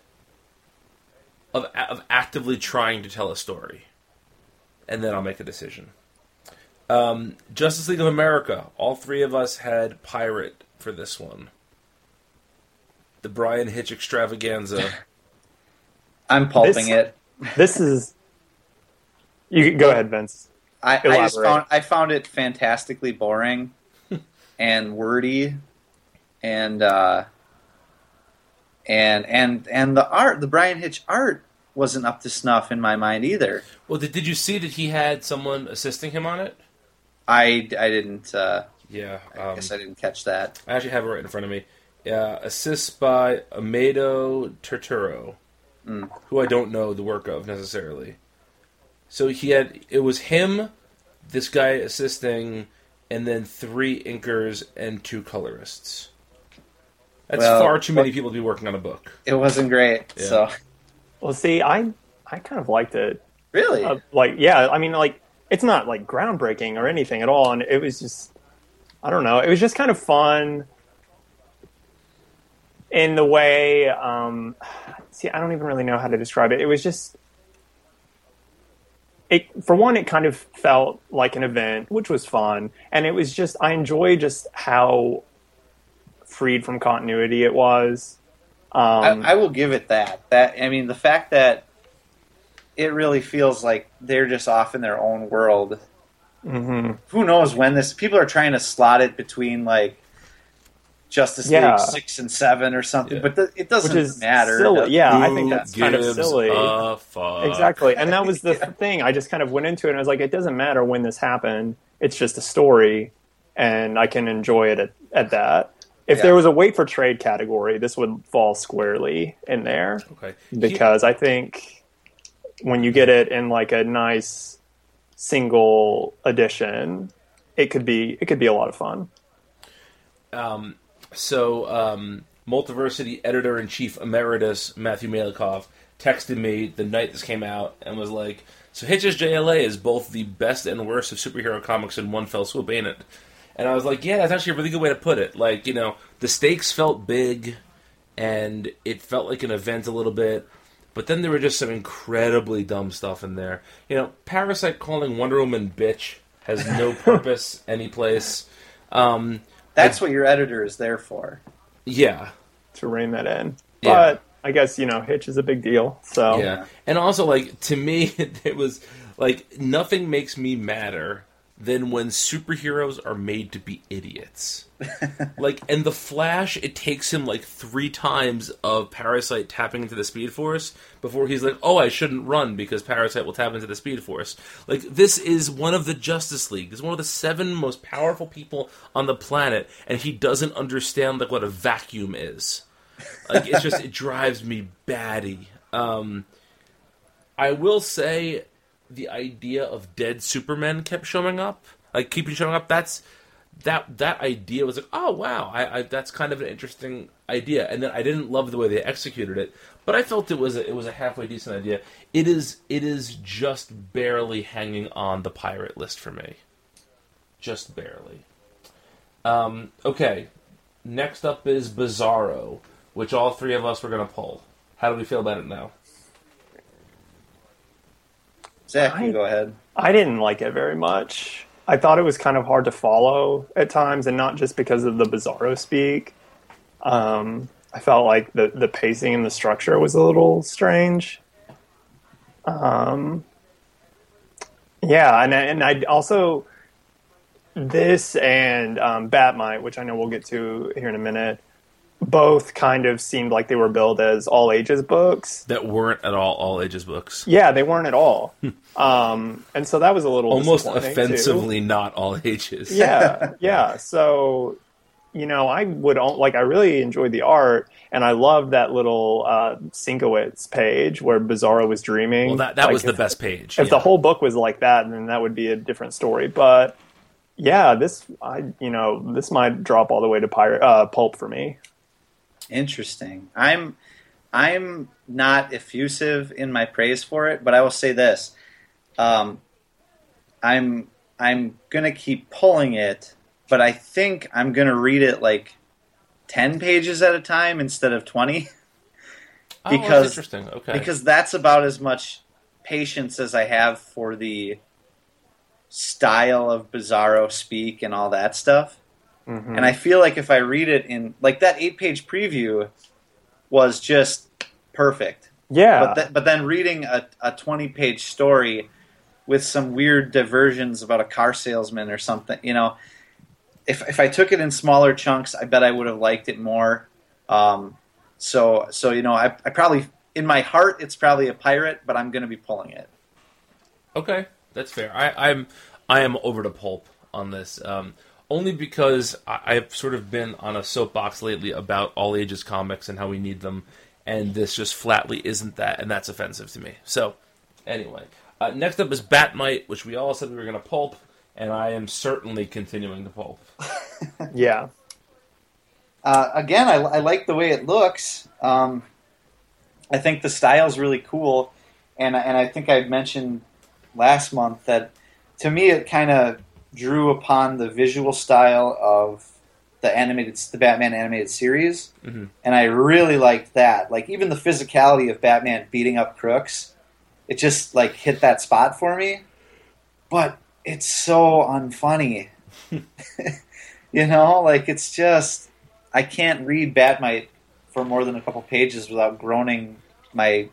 of, of actively trying to tell a story. And then I'll make a decision. Um, Justice League of America, all three of us had pirate for this one the Bryan Hitch extravaganza. I'm pulping This- it. This is you go ahead, Vince. I, I just found I found it fantastically boring and wordy, and uh, and and and the art, the Bryan Hitch art, wasn't up to snuff in my mind either. Well, did, did you see that he had someone assisting him on it? I I didn't. Uh, Yeah, I um, guess I didn't catch that. I actually have it right in front of me. Yeah, assists by Amado Turturro, Mm. who I don't know the work of necessarily. So he had it was him, this guy assisting, and then three inkers and two colorists. That's Well, far too many people to be working on a book. It wasn't great. Yeah. So Well, see, I I kind of liked it. really, Uh, like, yeah, I mean, like, it's not like groundbreaking or anything at all, and it was just, I don't know, it was just kind of fun in the way. Um, see, I don't even really know how to describe it. It was just. It, for one, it kind of felt like an event, which was fun, and it was just I enjoy just how freed from continuity it was. Um, I, I will give it that. That I mean, the fact that it really feels like they're just off in their own world. mhm. Who knows when this? People are trying to slot it between like Justice Yeah. League six and seven or something, Yeah. but th- it doesn't Which is matter. silly. Yeah, I think that's kind of silly. Exactly. And that was the thing. I just kind of went into it and I was like, it doesn't matter when this happened. It's just a story and I can enjoy it at, at that. If Yeah. there was a wait for trade category, this would fall squarely in there Okay. because I think when you get it in like a nice single edition, it could be it could be a lot of fun. Um, so, um, Multiversity editor in chief emeritus Matthew Meylikhov texted me the night this came out and was like, "So Hitch's JLA is both the best and worst of superhero comics in one fell swoop, ain't it?" And I was like, "Yeah, that's actually a really good way to put it. Like, you know, the stakes felt big, and it felt like an event a little bit." But then there were just some incredibly dumb stuff in there. You know, Parasite calling Wonder Woman bitch has no purpose any place. Um, That's what your editor is there for. yeah, To rein that in. Yeah. But I guess, you know, Hitch is a big deal. So Yeah, and also like to me, it was like nothing makes me madder than when superheroes are made to be idiots. like, and the Flash, it takes him like three times of Parasite tapping into the Speed Force before he's like, "Oh, I shouldn't run because Parasite will tap into the Speed Force." Like, this is one of the Justice League. He's one of the seven most powerful people on the planet, and he doesn't understand like what a vacuum is. Like, it's just it drives me batty. Um, I will say the idea of dead Superman kept showing up, like keeping showing up. That's that that idea was like, oh wow, I, I that's kind of an interesting idea. And then I didn't love the way they executed it, but I felt it was a, it was a halfway decent idea. It is it is just barely hanging on the pirate list for me, just barely. Um, okay, next up is Bizarro, which all three of us were to pull. How do we feel about it now? Zach, I- you go ahead. I didn't like it very much. I thought it was kind of hard to follow at times, and not just because of the Bizarro speak. Um, I felt like the the pacing and the structure was a little strange. Um, yeah, and I- and I also this and um, Batmite, which I know we'll get to here in a minute, both kind of seemed like they were billed as all ages books. That weren't at all all ages books. Yeah, they weren't at all. um, and so that was a little Almost disappointing, too. offensively not all ages. Yeah, yeah. So, you know, I would like. I really enjoyed the art, and I loved that little uh, Sienkiewicz page where Bizarro was dreaming. Well, that that Like, was the best page. If yeah. the whole book was like that, then that would be a different story. But yeah, this I you know this might drop all the way to pirate uh, pulp for me. Interesting. I'm I'm not effusive in my praise for it, but I will say this: um, I'm I'm gonna keep pulling it, but I think I'm gonna read it like ten pages at a time instead of twenty, Oh, that's because- interesting. Okay. because that's about as much patience as I have for the style of Bizarro speak and all that stuff. Mhm. And I feel like if I read it in like that eight page preview was just perfect. yeah, But th- but then reading a, a twenty page story with some weird diversions about a car salesman or something, you know, if if I took it in smaller chunks, I bet I would have liked it more. Um, So so you know, I, I probably in my heart it's probably a pirate, but I'm going to be pulling it. Okay, that's fair. I, I'm I am over to pulp on this, um, only because I, I've sort of been on a soapbox lately about all ages comics and how we need them, and this just flatly isn't that, and that's offensive to me. So, anyway, uh, next up is Batmite, which we all said we were going to pulp, and I am certainly continuing to pulp. Yeah. Uh, again, I, I like the way it looks. Um, I think the style's really cool, and and I think I mentioned last month that to me it kind of drew upon the visual style of the animated the Batman animated series, Mhm. and I really liked that. Like even the physicality of Batman beating up crooks, it just like hit that spot for me. But it's so unfunny. you know, like it's just I can't read Batmite for more than a couple pages without groaning my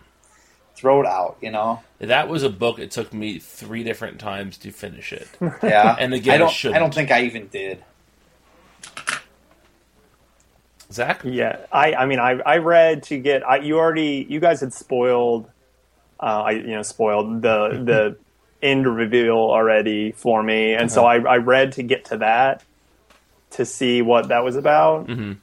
throat out. You know, That was a book. It took me three different times to finish it. yeah. And again, I don't. shouldn't. I don't think I even did. Zach, Yeah, I, I mean, I, I read to get. I, you already, you guys had spoiled. Uh, I, you know, spoiled the the end reveal already for me, and so I, I read to get to that to see what that was about, Mhm.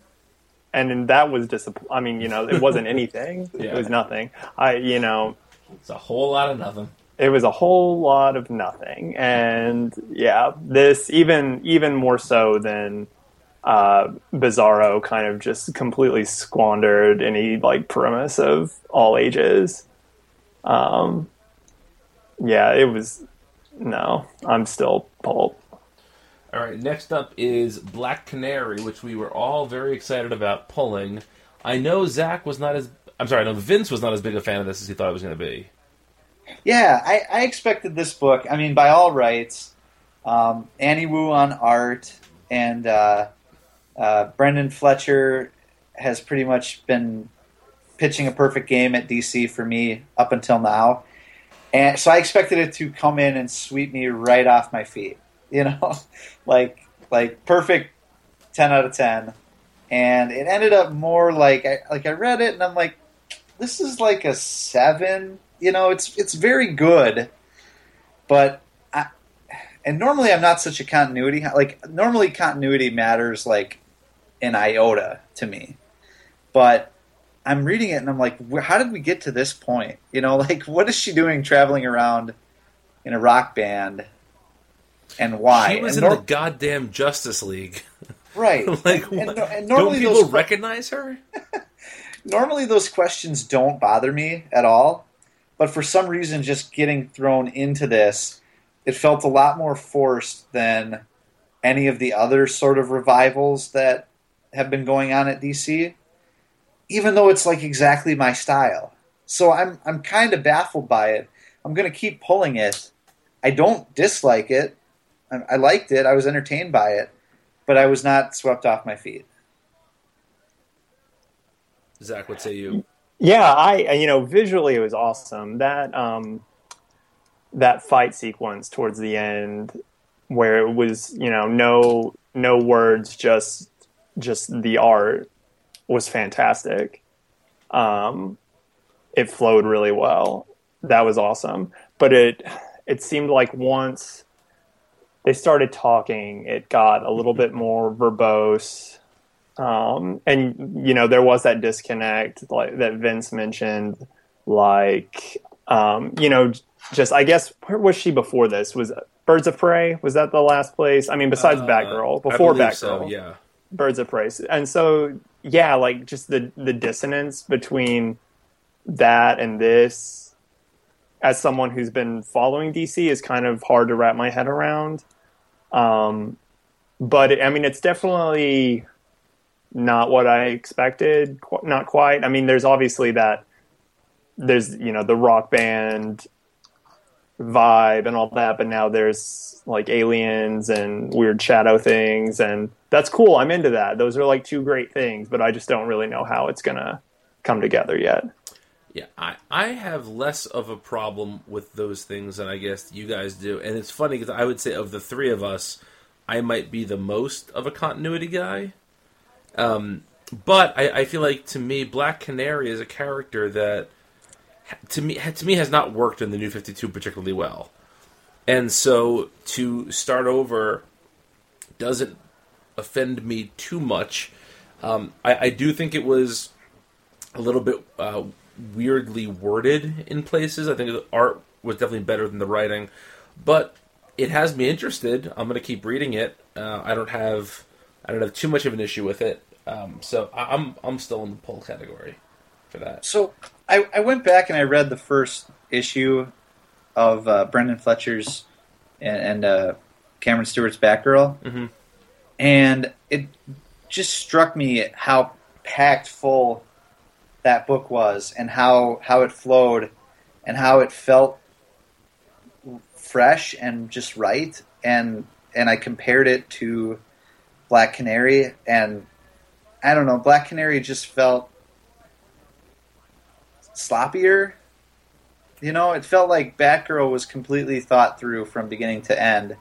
and then that was disappointing. I mean, you know, it wasn't anything. Yeah. It was nothing. I, you know, it's a whole lot of nothing. it was a whole lot of nothing and yeah this even even more so than uh bizarro kind of just completely squandered any like premise of all ages um yeah it was no i'm still pulp All right, next up is Black Canary, which we were all very excited about pulling. I know Zach was not as. I'm sorry, know Vince was not as big a fan of this as he thought it was going to be. Yeah, I, I expected this book. I mean, by all rights, um, Annie Wu on art and uh, uh, Brenden Fletcher has pretty much been pitching a perfect game at DC for me up until now. And so I expected it to come in and sweep me right off my feet. You know, like like perfect ten out of ten. And it ended up more like I like I read it and I'm like, this is like a seven. You know, it's it's very good, but I, and normally I'm not such a continuity like normally continuity matters like an iota to me, but I'm reading it and I'm like, how did we get to this point? You know, like what is she doing traveling around in a rock band, and why? She was And in nor- the goddamn Justice League. right. like, and, and, and don't normally people those recognize her? normally those questions don't bother me at all, but for some reason, just getting thrown into this, it felt a lot more forced than any of the other sort of revivals that have been going on at DC. Even though it's like exactly my style, so I'm I'm kind of baffled by it. I'm gonna keep pulling it. I don't dislike it. I, I liked it. I was entertained by it, but I was not swept off my feet. Zach, what say you? Yeah, I you know visually it was awesome. That um that fight sequence towards the end where it was you know no no words just just the art was fantastic. Um, it flowed really well. That was awesome. But it it seemed like once they started talking, it got a little bit more verbose um, and you know there was that disconnect like that Vince mentioned like um, you know just I guess where was she before this? Was Birds of Prey? Was that the last place? I mean besides Uh, Batgirl before Batgirl so, yeah. Birds of Prey. And so yeah like just the the dissonance between that and this as someone who's been following DC is kind of hard to wrap my head around. Um, but I mean it's definitely not what I expected. Qu- Not quite. I mean, there's obviously that. There's you know the rock band vibe and all that, but now there's like aliens and weird shadow things, and that's cool. I'm into that. Those are like two great things, but I just don't really know how it's gonna come together yet. Yeah, I, I have less of a problem with those things than I guess you guys do. And it's funny because I would say of the three of us, I might be the most of a continuity guy. Um, but I, I feel like to me, Black Canary is a character that to me to me has not worked in the New Fifty Two particularly well, and so to start over doesn't offend me too much. Um, I, I, do think it was a little bit uh, weirdly worded in places. I think the art was definitely better than the writing, but it has me interested. I'm going to keep reading it. Uh, I don't have I don't have too much of an issue with it. Um, so I'm I'm still in the pull category for that. So I, I went back and I read the first issue of uh, Brenden Fletcher's and, and uh, Cameron Stewart's Batgirl, mm-hmm. and it just struck me how packed full that book was, and how how it flowed, and how it felt fresh and just right, and and I compared it to Black Canary, and I don't know, Black Canary just felt sloppier. You know, it felt like Batgirl was completely thought through from beginning to end,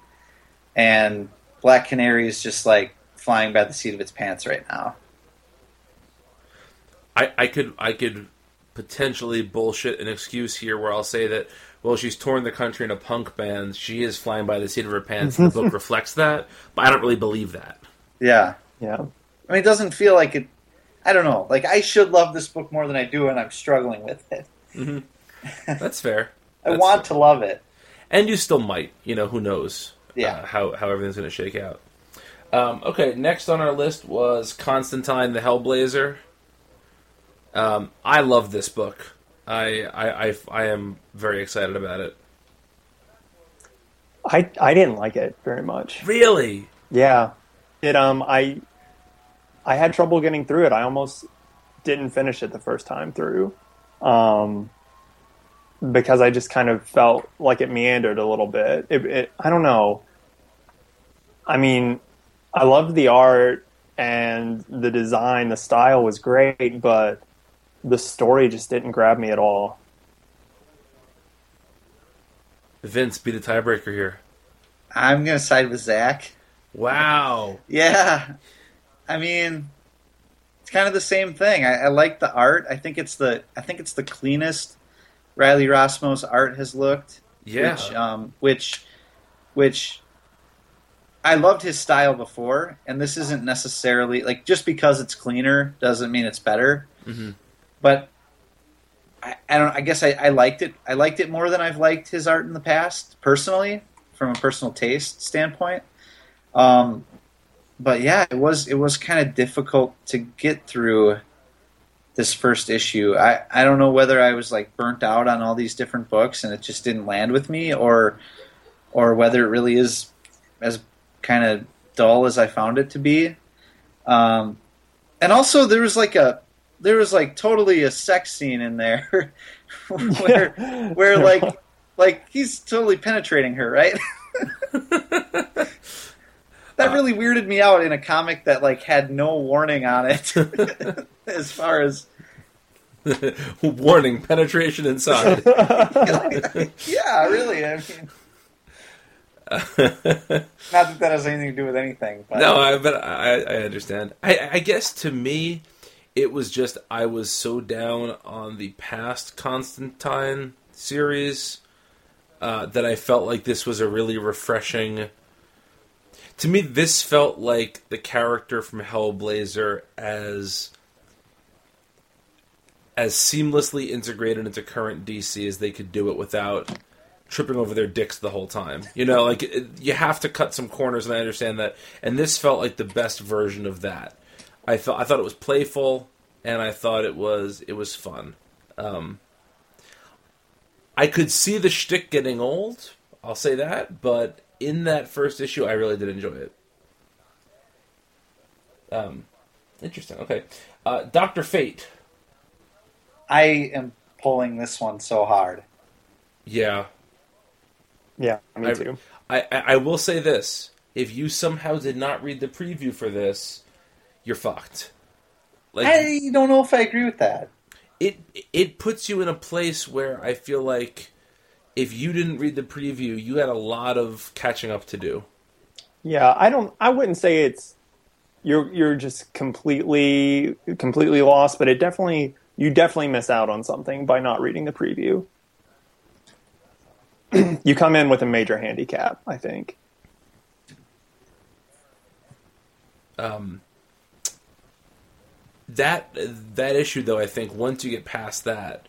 and Black Canary is just like flying by the seat of its pants right now. I, I could I could potentially bullshit an excuse here where I'll say that well she's touring the country in a punk band she is flying by the seat of her pants and the book reflects that but I don't really believe that. Yeah, yeah. I mean, it doesn't feel like it. I don't know. Like I should love this book more than I do, and I'm struggling with it. Mm-hmm. That's fair. I That's want fair. to love it, and you still might. You know, who knows? Yeah. Uh, how how everything's going to shake out. Um, okay, next on our list was Constantine the Hellblazer. Um, I love this book. I, I, I, I am very excited about it. I I didn't like it very much. Really? Yeah, it um I I had trouble getting through it. I almost didn't finish it the first time through, um, because I just kind of felt like it meandered a little bit. It, it, I don't know. I mean, I loved the art and the design, the style was great, but the story just didn't grab me at all. Vince, be the tiebreaker here. I'm gonna side with Zach. Wow. Yeah, I mean, it's kind of the same thing. I, I like the art. I think it's the I think it's the cleanest Riley Rossmo's art has looked. Yeah. Which, um, which, which I loved his style before, and this isn't necessarily like just because it's cleaner doesn't mean it's better. hmm But I, I don't. I guess I, I liked it. I liked it more than I've liked his art in the past, personally, from a personal taste standpoint. Um, but yeah, it was it was kind of difficult to get through this first issue. I, I don't know whether I was like burnt out on all these different books and it just didn't land with me, or or whether it really is as kind of dull as I found it to be. Um, and also there was like a there was like totally a sex scene in there where where like like he's totally penetrating her, right? that really weirded me out in a comic that like had no warning on it as far as Warning: penetration inside. yeah, really. I mean, not that that has anything to do with anything, but no, I, but I, I understand. I, I guess to me, it was just I was so down on the past Constantine series uh, that I felt like this was a really refreshing. To me, this felt like the character from Hellblazer as as seamlessly integrated into current DC as they could do it without tripping over their dicks the whole time. You know, like it, you have to cut some corners, and I understand that. And this felt like the best version of that. I thought I thought it was playful, and I thought it was it was fun. Um, I could see the shtick getting old. I'll say that, but in that first issue, I really did enjoy it. Um, interesting. Okay, uh, Doctor Fate. I am pulling this one so hard. Yeah, Yeah, me I- too. I, I I will say this: if you somehow did not read the preview for this, you're fucked. Like I don't know if I agree with that. it it puts you in a place where I feel like if you didn't read the preview, you had a lot of catching up to do. Yeah, I don't. I wouldn't say it's you're you're just completely completely lost. But it definitely you definitely miss out on something by not reading the preview. you come in with a major handicap, I think. Um, that that issue though, I think once you get past that,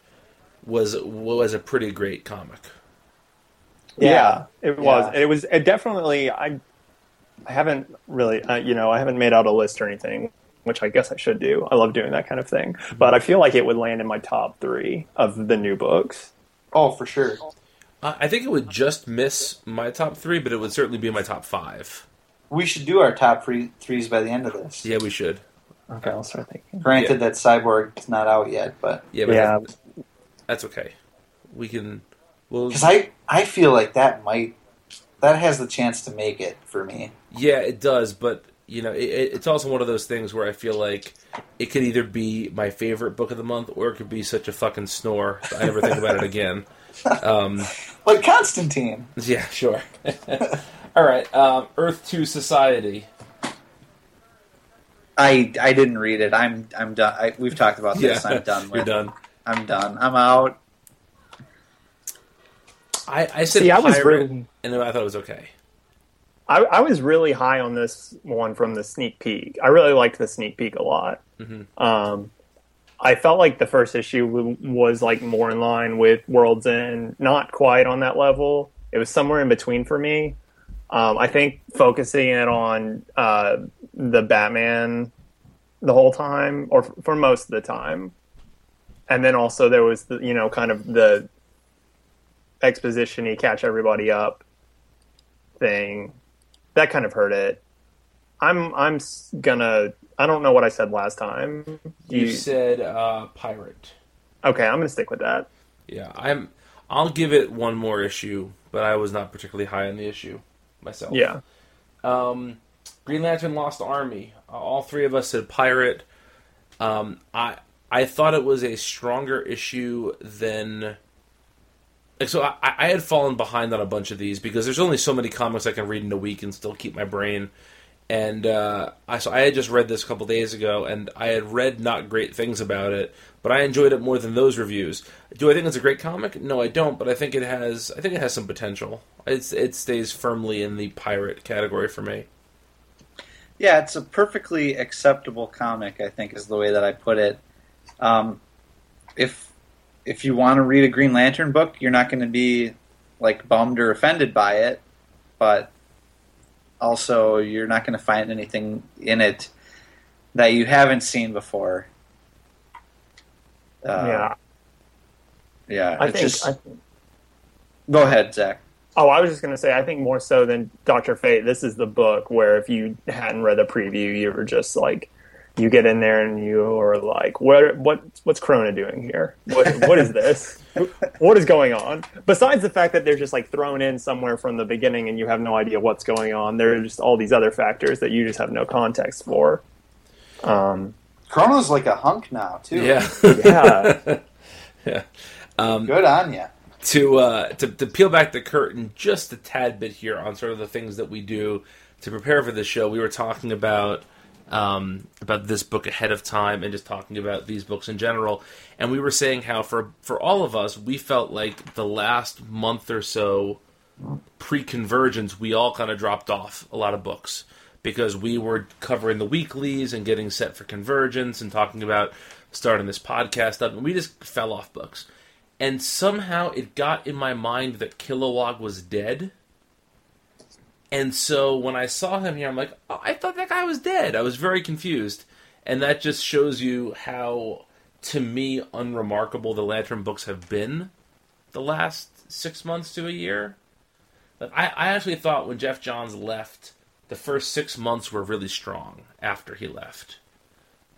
was was a pretty great comic. Yeah, Yeah. it was. Yeah. It was. It definitely. I. I haven't really. Uh, you know, I haven't made out a list or anything, which I guess I should do. I love doing that kind of thing. But I feel like it would land in my top three of the new books. Oh, for sure. Uh, I think it would just miss my top three, but it would certainly be in my top five. We should do our top three threes by the end of this. Yeah, we should. Okay, I'll start thinking. Granted Yeah. that Cyborg is not out yet, but Yeah, but Yeah. that's okay. We can. Well, because I I feel like that might that has the chance to make it for me. Yeah, it does, but you know, it, it- it's also one of those things where I feel like it could either be my favorite book of the month or it could be such a fucking snore that I never think about it again. Um, Like Constantine. yeah, sure. All right, um, Earth Two Society. I I didn't read it. I'm I'm done. I, we've talked about this. Yeah, I'm done You're done. I'm done. I'm out. I, I said See, I was pirate, really- and then I thought it was okay. I, I was really high on this one from the sneak peek. I really liked the sneak peek a lot. Mhm. Um, I felt like the first issue w- was like more in line with World's End, not quite on that level. It was somewhere in between for me. Um, I think focusing it on uh, the Batman the whole time, or f- for most of the time, and then also there was the you know kind of the exposition-y catch everybody up thing that kind of hurt it. I'm I'm gonna. I don't know what I said last time. You you, said uh, pirate. okay, I'm gonna stick with that. Yeah, I'm. I'll give it one more issue, but I was not particularly high on the issue myself. Yeah, Um, Green Lantern Lost Army. Uh, all three of us said pirate. Um, I I thought it was a stronger issue than. Like, so I, I had fallen behind on a bunch of these because there's only so many comics I can read in a week and still keep my brain. And uh, I so I had just read this a couple days ago, and I had read not great things about it, but I enjoyed it more than those reviews. Do I think it's a great comic? No, I don't. But I think it has. I think it has some potential. It's it stays firmly in the pirate category for me. Yeah, it's a perfectly acceptable comic. I think is the way that I put it. Um, if if you want to read a Green Lantern book, you're not going to be like bummed or offended by it, but also you're not going to find anything in it that you haven't seen before. Uh, yeah. yeah. I think. just- I, go ahead, Zach. oh, I was just gonna say. I think more so than Doctor Fate. This is the book where if you hadn't read the preview, you were just like, you get in there and you are like, what what what's Krona doing here? What what is this? what is going on? Besides the fact that they're just like thrown in somewhere from the beginning and you have no idea what's going on, there are just all these other factors that you just have no context for. Um, Krona's like a hunk now too. Yeah, yeah, yeah. Um, Good on you. to, uh, to to peel back the curtain just a tad bit here on sort of the things that we do to prepare for this show. We were talking about um, about this book ahead of time and just talking about these books in general. And we were saying how for for all of us, we felt like the last month or so pre-convergence, we all kind of dropped off a lot of books because we were covering the weeklies and getting set for convergence and talking about starting this podcast up, and we just fell off books. And somehow it got in my mind that Kilowog was dead. And so when I saw him here, I'm like, oh, I thought that guy was dead. I was very confused. And that just shows you how, to me, unremarkable the Lantern books have been the last six months to a year. Like, I, I actually thought when Geoff Johns left, the first six months were really strong after he left.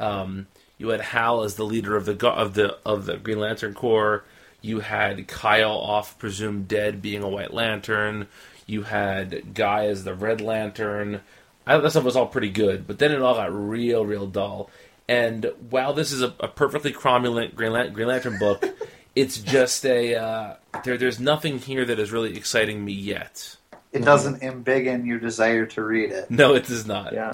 Um, you had Hal as the leader of the of the of the Green Lantern Corps. You had Kyle off presumed dead, being a White Lantern. You had Guy as the Red Lantern. I thought that stuff was all pretty good, but then it all got real, real dull. And while this is a, a perfectly cromulent Green, Lan- Green Lantern book, it's just a uh, there. There's nothing here that is really exciting me yet. it doesn't embiggen your desire to read it. No, it does not. Yeah,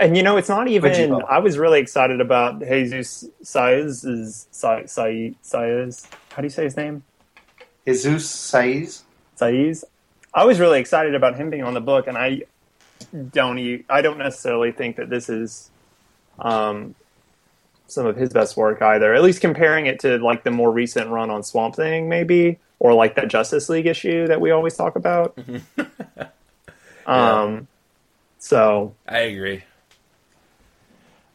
and you know it's not even. Veggie I was really excited about Jesus Saez. Is Saez? Saez? How do you say his name? Jesus Saiz. Saez. I was really excited about him being on the book, and I don't. e- I don't necessarily think that this is um, some of his best work either. At least comparing it to like the more recent run on Swamp Thing, maybe, or like that Justice League issue that we always talk about. um, so I agree.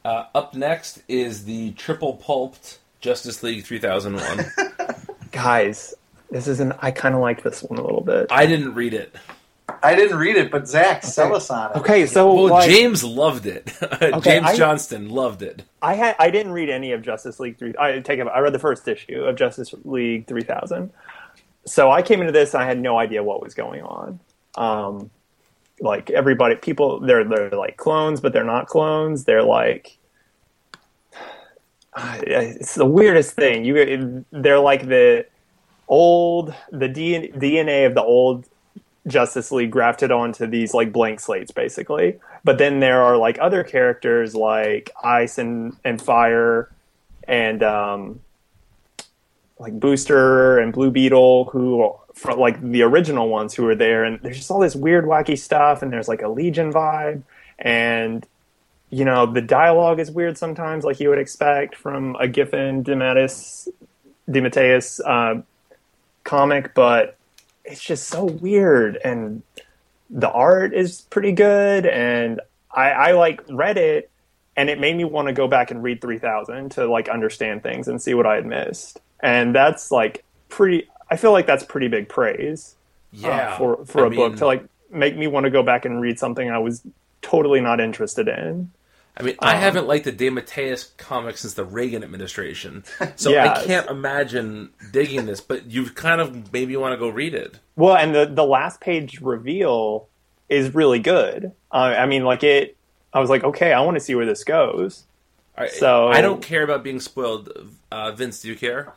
Uh, up next is the triple pulped Justice League 3001. guys, this is an. I kind of like this one a little bit. I didn't read it. I didn't read it, but Zach, sell us on it. Okay, so Well, like, James loved it. James I- Johnston loved it. I had I didn't read any of Justice League three. I take it. I read the first issue of Justice League three thousand. So I came into this and I had no idea what was going on. Um, like everybody, people they're they're like clones, but they're not clones. They're like it's the weirdest thing. You they're like the old the DNA of the old Justice League grafted onto these like blank slates, basically. But then there are like other characters like Ice and and Fire, and um, like Booster and Blue Beetle, who from like the original ones who were there. And there's just all this weird, wacky stuff. And there's like a Legion vibe, and you know the dialogue is weird sometimes, like you would expect from a Giffen DeMatteis DeMatteis uh, comic, but it's just so weird. And the art is pretty good and I, I like read it and it made me want to go back and read 3000 to like understand things and see what i had missed. And that's like pretty i feel like that's pretty big praise uh, Yeah. for for I a book to like make me want to go back and read something i was totally not interested in I mean, I Um, haven't liked the DeMatteis comic since the Reagan administration, so Yeah. I can't imagine digging this. But you've kind of made me want to go read it. Well, and the the last page reveal is really good. Uh, I mean, like it. I was like, okay, I want to see where this goes. All right, So- I don't care about being spoiled. Uh, Vince, do you care?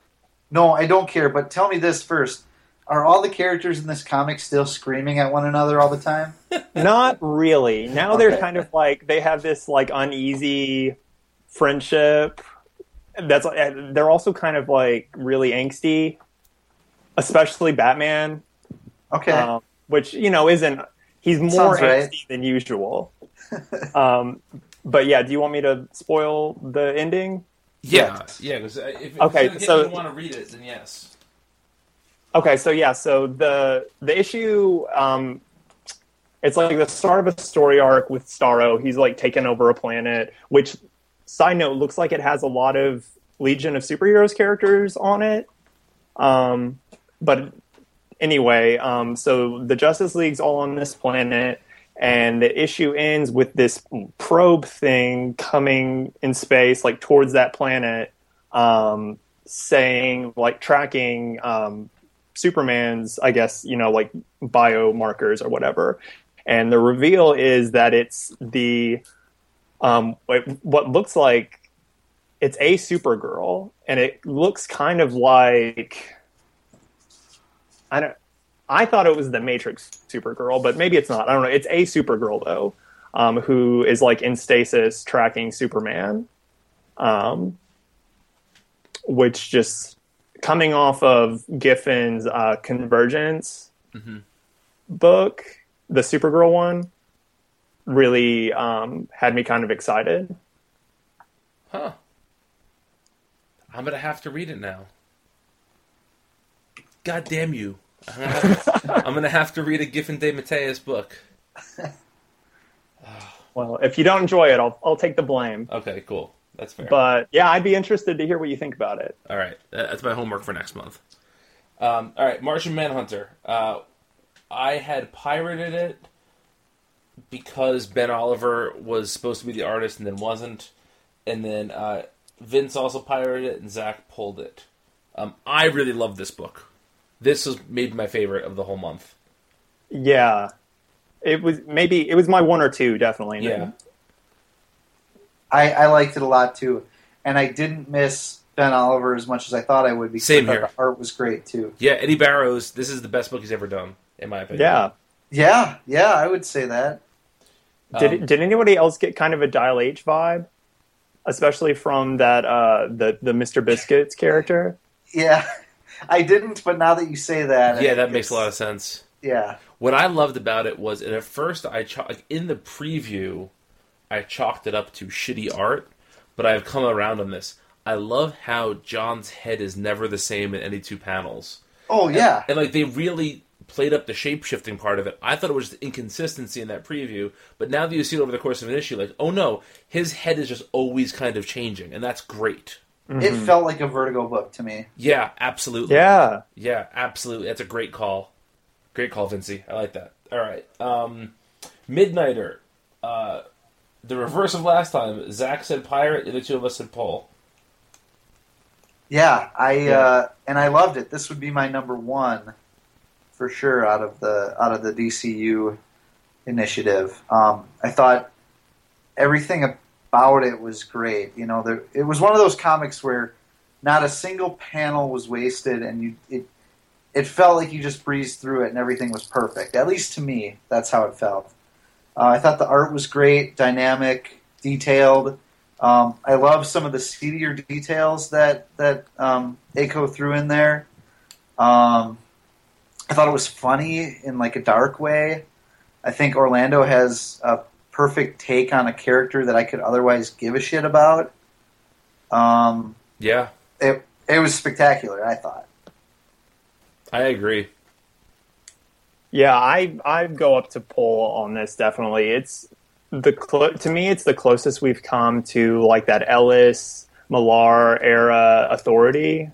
No, I don't care. But tell me this first: Are all the characters in this comic still screaming at one another all the time? Not really. Now they're kind of like they have this like uneasy friendship. That's they're also kind of like really angsty, especially Batman, Okay. um, which you know isn't. He's more Sounds right. angsty than usual. um, but yeah, do you want me to spoil the ending? Yeah, yeah. Because if Okay, if so- you want to read it, then yes. Okay, so yeah, so the the issue, um, it's like the start of a story arc with Starro. He's like taken over a planet, which side note looks like it has a lot of Legion of Superheroes characters on it. Um, but anyway, um, so the Justice League's all on this planet, and the issue ends with this probe thing coming in space, like towards that planet, um, saying like tracking um, Superman's, I guess, you know, like biomarkers or whatever. And the reveal is that it's the um, what looks like it's a Supergirl, and it looks kind of like I don't. I thought it was the Matrix Supergirl, but maybe it's not. I don't know. It's a Supergirl though, um, who is like in stasis tracking Superman, um, which just coming off of Giffen's uh, Convergence Mhm. book, the Supergirl one, really um, had me kind of excited. Huh. I'm gonna have to read it now. God damn you! I'm gonna have, I'm gonna have to read a Giffen DeMatteis book. Well, if you don't enjoy it, I'll I'll take the blame. Okay, cool. That's fair. But yeah, I'd be interested to hear what you think about it. All right, that's my homework for next month. Um, all right, Martian Manhunter. Uh, I had pirated it because Ben Oliver was supposed to be the artist and then wasn't, and then uh, Vince also pirated it and Zach pulled it. Um, I really love this book. This was maybe my favorite of the whole month. Yeah, it was maybe it was my one or two definitely. Yeah. I, I liked it a lot too, and I didn't miss Ben Oliver as much as I thought I would because Same I here. the art was great too. Yeah, Eddy Barrows. This is the best book he's ever done, in my opinion. yeah. Yeah, yeah, I would say that. Did Um, did anybody else get kind of a Dial H vibe, especially from that uh, the the Mr. Biscuits character? Yeah, I didn't, but now that you say that, yeah, that makes a lot of sense. Yeah, What I loved about it was, and at first I cho- like, in the preview, I chalked it up to shitty art, but I've come around on this. I love how John's head is never the same in any two panels, oh yeah, and like they really played up the shape shifting part of it. I thought it was just inconsistency in that preview, but now that you see it over the course of an issue, like oh no, his head is just always kind of changing, and that's great. it felt like a Vertigo book to me. Yeah, absolutely. Yeah, Yeah, absolutely. That's a great call. Great call, Vincy. I like that. All right. Um, Midnighter. Uh, the reverse of last time. Zach said pirate, and the other two of us said Paul. Yeah, I uh, and I loved it. This would be my number one for sure out of the out of the DCYou initiative. Um, I thought everything about it was great. You know, there, it was one of those comics where not a single panel was wasted, and you it it felt like you just breezed through it, and everything was perfect. At least to me, that's how it felt. Uh, I thought the art was great, dynamic, detailed. Um, I love some of the seedier details that that um, ACO threw in there. Um, I thought it was funny in like a dark way. I think Orlando has a perfect take on a character that I could otherwise give a shit about. Um, Yeah, it it was spectacular. I thought. I agree. Yeah. I I go up to Paul on this. Definitely, it's the clo- to me it's the closest we've come to like that Ellis Millar era authority,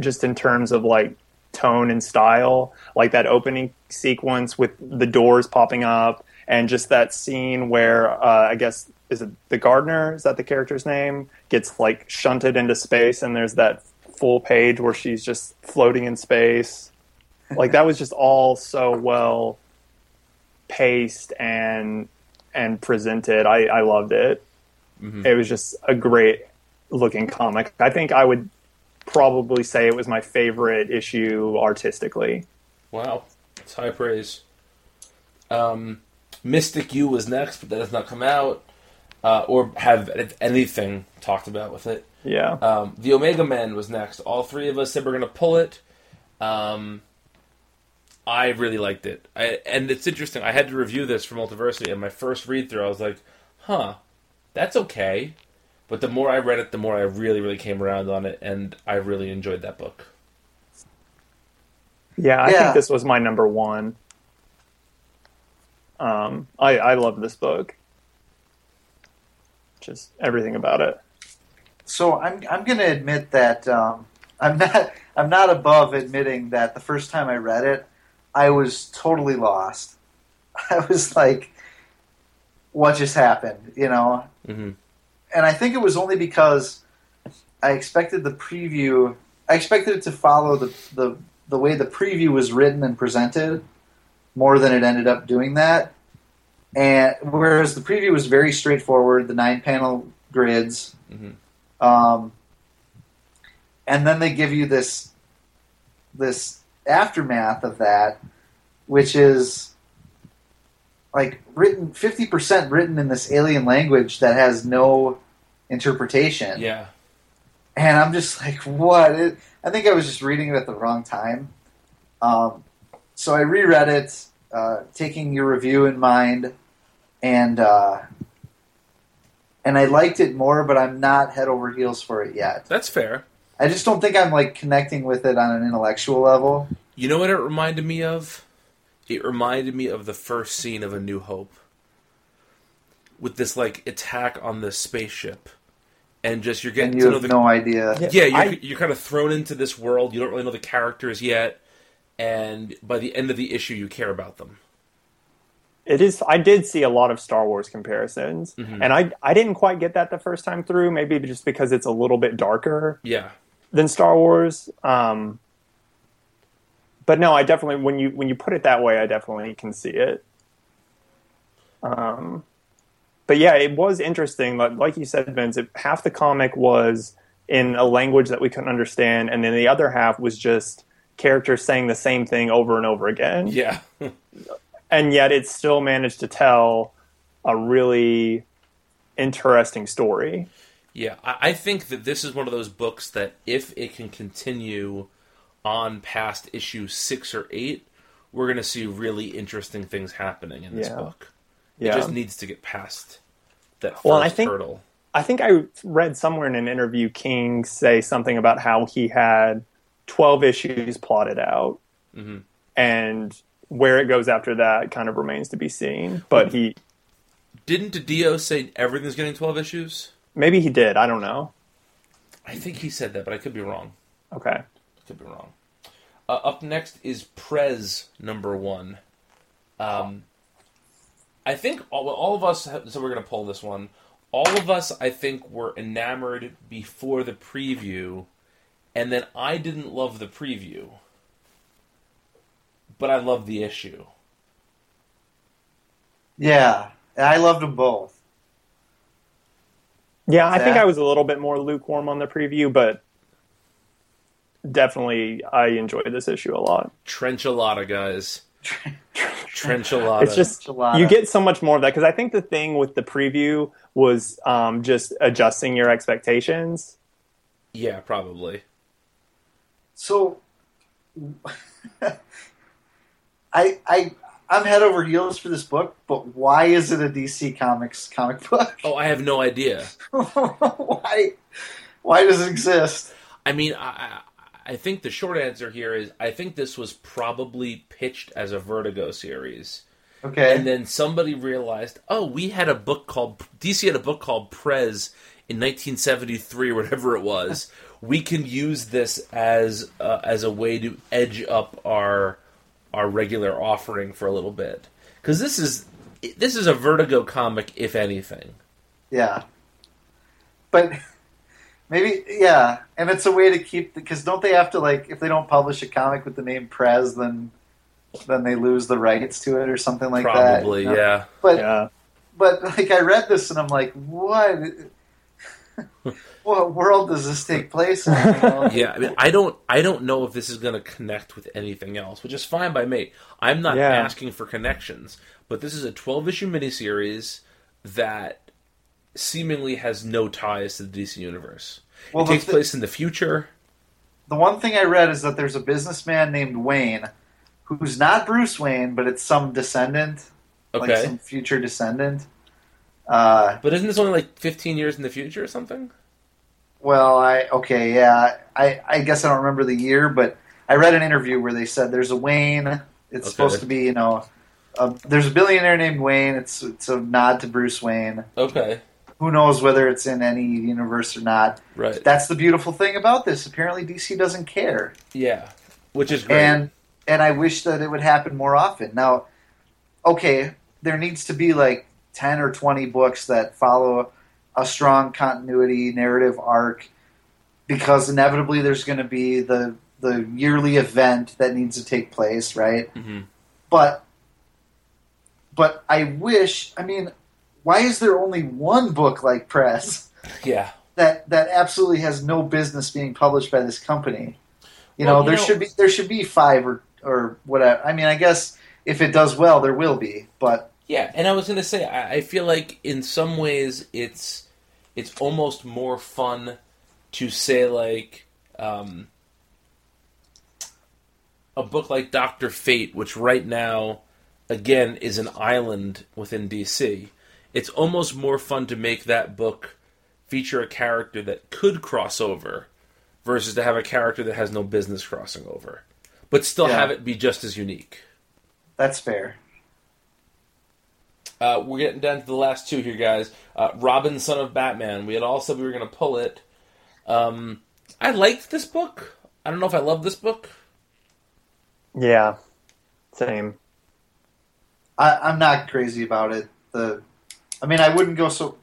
just in terms of like tone and style, like that opening sequence with the doors popping up, and just that scene where uh, I guess is it the gardener? Is that the character's name? Gets like shunted into space, and there's that full page where she's just floating in space. Like that was just all so well paced and and presented. I, I loved it. Mhm. It was just a great looking comic. I think I would probably say it was my favorite issue artistically. Wow, it's high praise. Um, Mystic U was next, but that has not come out uh, or have anything talked about with it. Yeah. Um, the Omega Man was next. All three of us said we're going to pull it. Um, I really liked it, I, and it's interesting. I had to review this for Multiversity, and my first read through, I was like, "Huh, that's okay." But the more I read it, the more I really, really came around on it, and I really enjoyed that book. Yeah, I Yeah. think this was my number one. Um, I, I love this book. Just everything about it. So I'm I'm going to admit that um, I'm not I'm not above admitting that the first time I read it, I was totally lost. I was like, "What just happened?" You know, hmm and I think it was only because I expected the preview. I expected it to follow the the the way the preview was written and presented more than it ended up doing that. And whereas the preview was very straightforward, the nine panel grids, Mhm. um, and then they give you this this aftermath of that, which is like written fifty percent written in this alien language that has no interpretation. Yeah, And I'm just like, what? It, I think I was just reading it at the wrong time. Um, so I reread it, uh, taking your review in mind, and uh, and I liked it more, but I'm not head over heels for it yet. that's fair. I just don't think I'm like connecting with it on an intellectual level. You know what it reminded me of? It reminded me of the first scene of A New Hope. With this like attack on the spaceship. And just you're getting And to you know have the no idea. Yeah. Yeah, you're I- you're kind of thrown into this world. You don't really know the characters yet, and by the end of the issue you care about them. It is. I did see a lot of Star Wars comparisons, Mhm. and I I didn't quite get that the first time through. Maybe just because it's a little bit darker Yeah. Than Star Wars. Um, but no, I definitely when you when you put it that way, I definitely can see it. Um, but yeah, it was interesting. Like, like you said, Vince, it, half the comic was in a language that we couldn't understand, and then the other half was just characters saying the same thing over and over again. Yeah. and yet it still managed to tell a really interesting story. Yeah, I, I think that this is one of those books that if it can continue on past issue six or eight, we're going to see really interesting things happening in this Yeah. book. Yeah. It just needs to get past that first Well, I think- hurdle. I think I read somewhere in an interview King say something about how he had 12 issues plotted out. Mhm. And where it goes after that kind of remains to be seen. But he Didn't DiDio say everything's getting 12 issues? Maybe he did. I don't know. I think he said that, but I could be wrong. Okay. Could be wrong. Uh, up next is Prez number one. Um, I think all, all of us. Have, so we're going to pull this one. All of us, I think, were enamored before the preview, and then I didn't love the preview, but I loved the issue. Yeah, I loved them both. Yeah, I think I was a little bit more lukewarm on the preview, but definitely I enjoyed this issue a lot. Trenchalada, guys. Trenchalada. It's just Enchilada. you get so much more of that because I think the thing with the preview was um, just adjusting your expectations. yeah, probably. So, I I I'm head over heels for this book, but why is it a DC Comics comic book? Oh, I have no idea. why why does it exist? I mean, I, I think the short answer here is I think this was probably pitched as a Vertigo series, Okay, and then somebody realized, oh, we had a book called DC had a book called Prez in 1973 or whatever it was. we can use this as uh, as a way to edge up our our regular offering for a little bit because this is this is a Vertigo comic, if anything. yeah, but maybe yeah, and it's a way to keep because don't they have to like if they don't publish a comic with the name Prez, then then they lose the rights to it or something like that. Probably, you know? yeah. But Yeah, but like I read this and I'm like, what? what world does this take place in? You? Yeah, I mean, I don't, I don't know if this is going to connect with anything else, which is fine by me. I'm not Yeah. asking for connections, but this is a 12 issue miniseries that seemingly has no ties to the DC universe. Well, it takes thi- place in the future. The one thing I read is that there's a businessman named Wayne, who's not Bruce Wayne, but it's some descendant, like some future descendant. Uh, but isn't this only like 15 years in the future or something? well, I okay, yeah, I I guess I don't remember the year, but I read an interview where they said there's a Wayne. It's Okay. supposed to be, you know, a, there's a billionaire named Wayne. It's it's a nod to Bruce Wayne. Okay, Who knows whether it's in any universe or not? right, That's the beautiful thing about this. Apparently, DC doesn't care. yeah, which is great. and and I wish that it would happen more often. Now, okay, there needs to be like ten or twenty books that follow a strong continuity narrative arc, because inevitably there's going to be the the yearly event that needs to take place, right? Mhm. But but I wish. I mean, why is there only one book like Prez? yeah, that that absolutely has no business being published by this company. You Well, know, you there know- should be there should be five or or whatever. I mean, I guess if it does well, there will be. But Yeah, and I was going to say, I, I feel like in some ways it's it's almost more fun to say like um, a book like Doctor Fate, which right now again is an island within DC. It's almost more fun to make that book feature a character that could cross over versus to have a character that has no business crossing over, but still Yeah. have it be just as unique. that's fair. Uh, we're getting down to the last two here, guys. Uh, Robin, son of Batman. We had all said we were going to pull it. Um, I liked this book. I don't know if I love this book. yeah, same. I, I'm not crazy about it. The, I mean, I wouldn't go so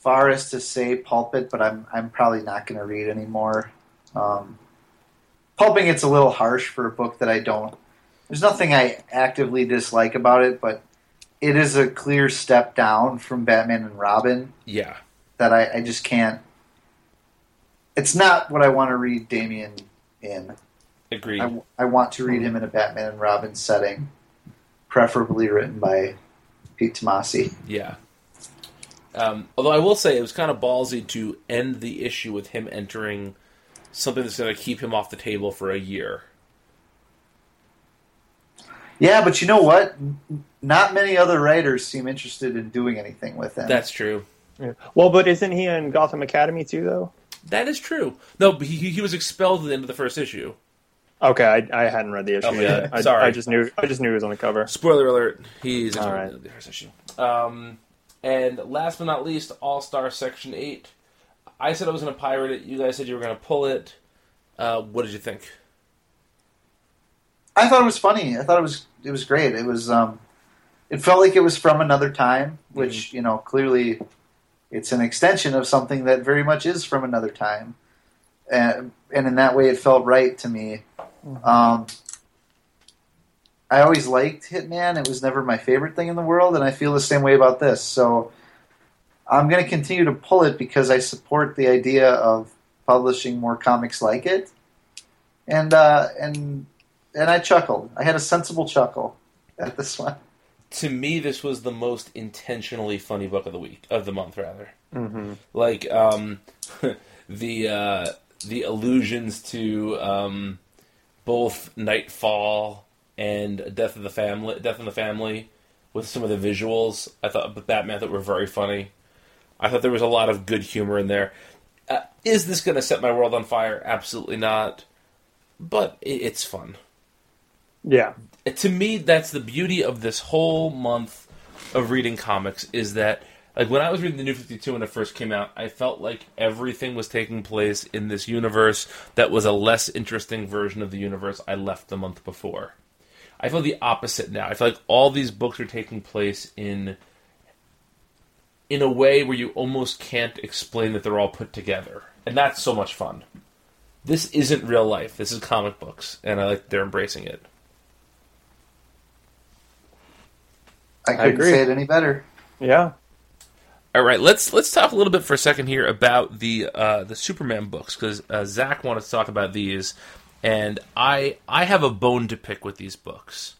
far as to say pulp it, but I'm I'm probably not going to read anymore. Um, pulping it's a little harsh for a book that I don't. There's nothing I actively dislike about it, but it is a clear step down from Batman and Robin Yeah, that I, I just can't. It's not what I want to read Damian in. agreed. I, I want to read him in a Batman and Robin setting, preferably written by Pete Tomasi. Yeah. Um, although I will say it was kind of ballsy to end the issue with him entering something that's going to keep him off the table for a year. Yeah, but you know what? Not many other writers seem interested in doing anything with him. That's true. Yeah. Well, but isn't he in Gotham Academy too, though? That is true. No, he, he was expelled at the end of the first issue. Okay, I, I hadn't read the issue Okay, yet. I, sorry. I just knew I just knew he was on the cover. Spoiler alert: He's All expelled right. at the the first issue. Um, and last but not least, All Star Section Eight. I said I was going to pirate it. You guys said you were going to pull it. Uh, what did you think? I thought it was funny. I thought it was it was great. It was um, it felt like it was from another time, which you know clearly it's an extension of something that very much is from another time, and and in that way it felt right to me. Um, I always liked Hitman. It was never my favorite thing in the world, and I feel the same way about this. So I'm going to continue to pull it because I support the idea of publishing more comics like it, and uh, and and I chuckled. I had a sensible chuckle at this one. To me, this was the most intentionally funny book of the week of the month, rather. Mm-hmm. Like um, the uh, the allusions to um, both Knightfall and Death of the Family, Death in the Family, with some of the visuals. I thought the Batman that were very funny. I thought there was a lot of good humor in there. Uh, is this going to set my world on fire? Absolutely not. But it, it's fun. Yeah, To me, that's the beauty of this whole month of reading comics. Is that like when I was reading the New Fifty Two when it first came out, I felt like everything was taking place in this universe that was a less interesting version of the universe I left the month before. I feel the opposite now. I feel like all these books are taking place in in a way where you almost can't explain that they're all put together. And that's so much fun. This isn't real life. This is comic books, and I like they're embracing it. I couldn't agree. say it any better. yeah. All right, let's let's talk a little bit for a second here about the uh, the Superman books because uh, Zach wanted to talk about these, and I I have a bone to pick with these books.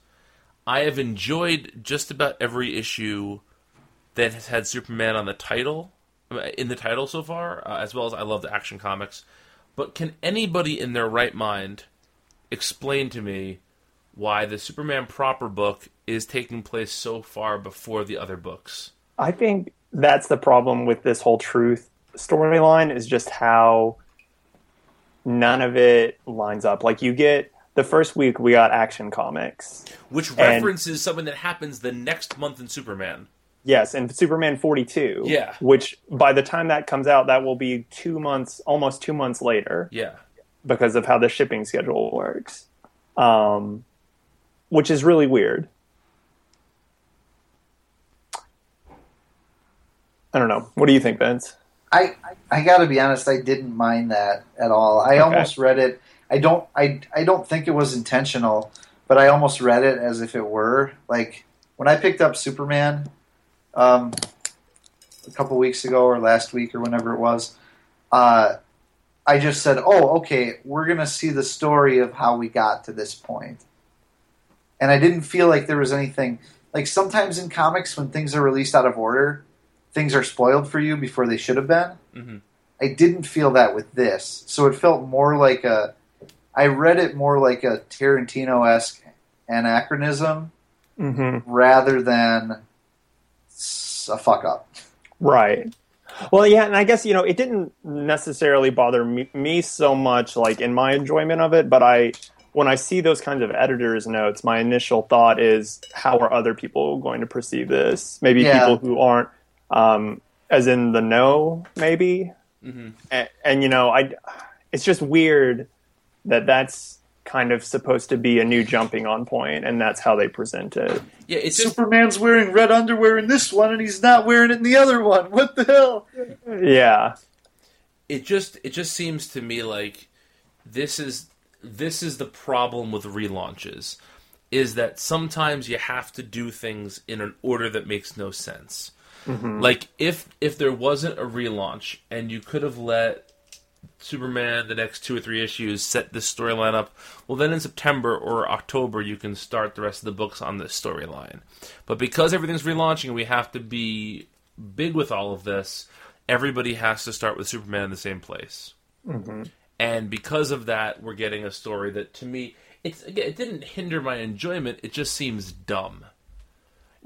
I have enjoyed just about every issue that has had Superman on the title in the title so far, uh, as well as I love the Action Comics. But can anybody in their right mind explain to me why the Superman proper book is taking place so far before the other books? I think that's the problem with this whole truth storyline is just how none of it lines up. Like you get the first week we got action comics. Which And- references something that happens the next month in Superman. Yes, and Superman 42. Yeah. Which by the time that comes out that will be 2 months almost 2 months later Yeah. because of how the shipping schedule works. Um which is really weird. I don't know. What do you think, Vince? I I got to be honest. I didn't mind that at all. I almost read it. I don't. I I don't think it was intentional, but I almost read it as if it were. Like when I picked up Superman, um, a couple weeks ago or last week or whenever it was, uh, I just said, "Oh, okay, we're gonna see the story of how we got to this point." And I didn't feel like there was anything. Like sometimes in comics, when things are released out of order, things are spoiled for you before they should have been. Mhm. I didn't feel that with this. So it felt more like a. I read it more like a Tarantino esque anachronism Mm-hmm. rather than a fuck up. Right. Well, yeah, and I guess you know it didn't necessarily bother me, me so much, like in my enjoyment of it. But I, when I see those kinds of editors' notes, my initial thought is, how are other people going to perceive this? Maybe Yeah. people who aren't, um, as in the know, maybe. Mhm. And, and you know, I, it's just weird that that's kind of supposed to be a new jumping on point, and that's how they present it. Yeah, it's just Superman's wearing red underwear in this one, and he's not wearing it in the other one. What the hell? Yeah. it just it just seems to me like this is this is the problem with relaunches is that sometimes you have to do things in an order that makes no sense. Like if if there wasn't a relaunch and you could have let Superman, the next two or three issues, set this storyline up. Well, then in September or October, you can start the rest of the books on this storyline. But because everything's relaunching, we have to be big with all of this. Everybody has to start with Superman in the same place. Mm-hmm. And because of that, we're getting a story that, to me, it's again, it didn't hinder my enjoyment. It just seems dumb.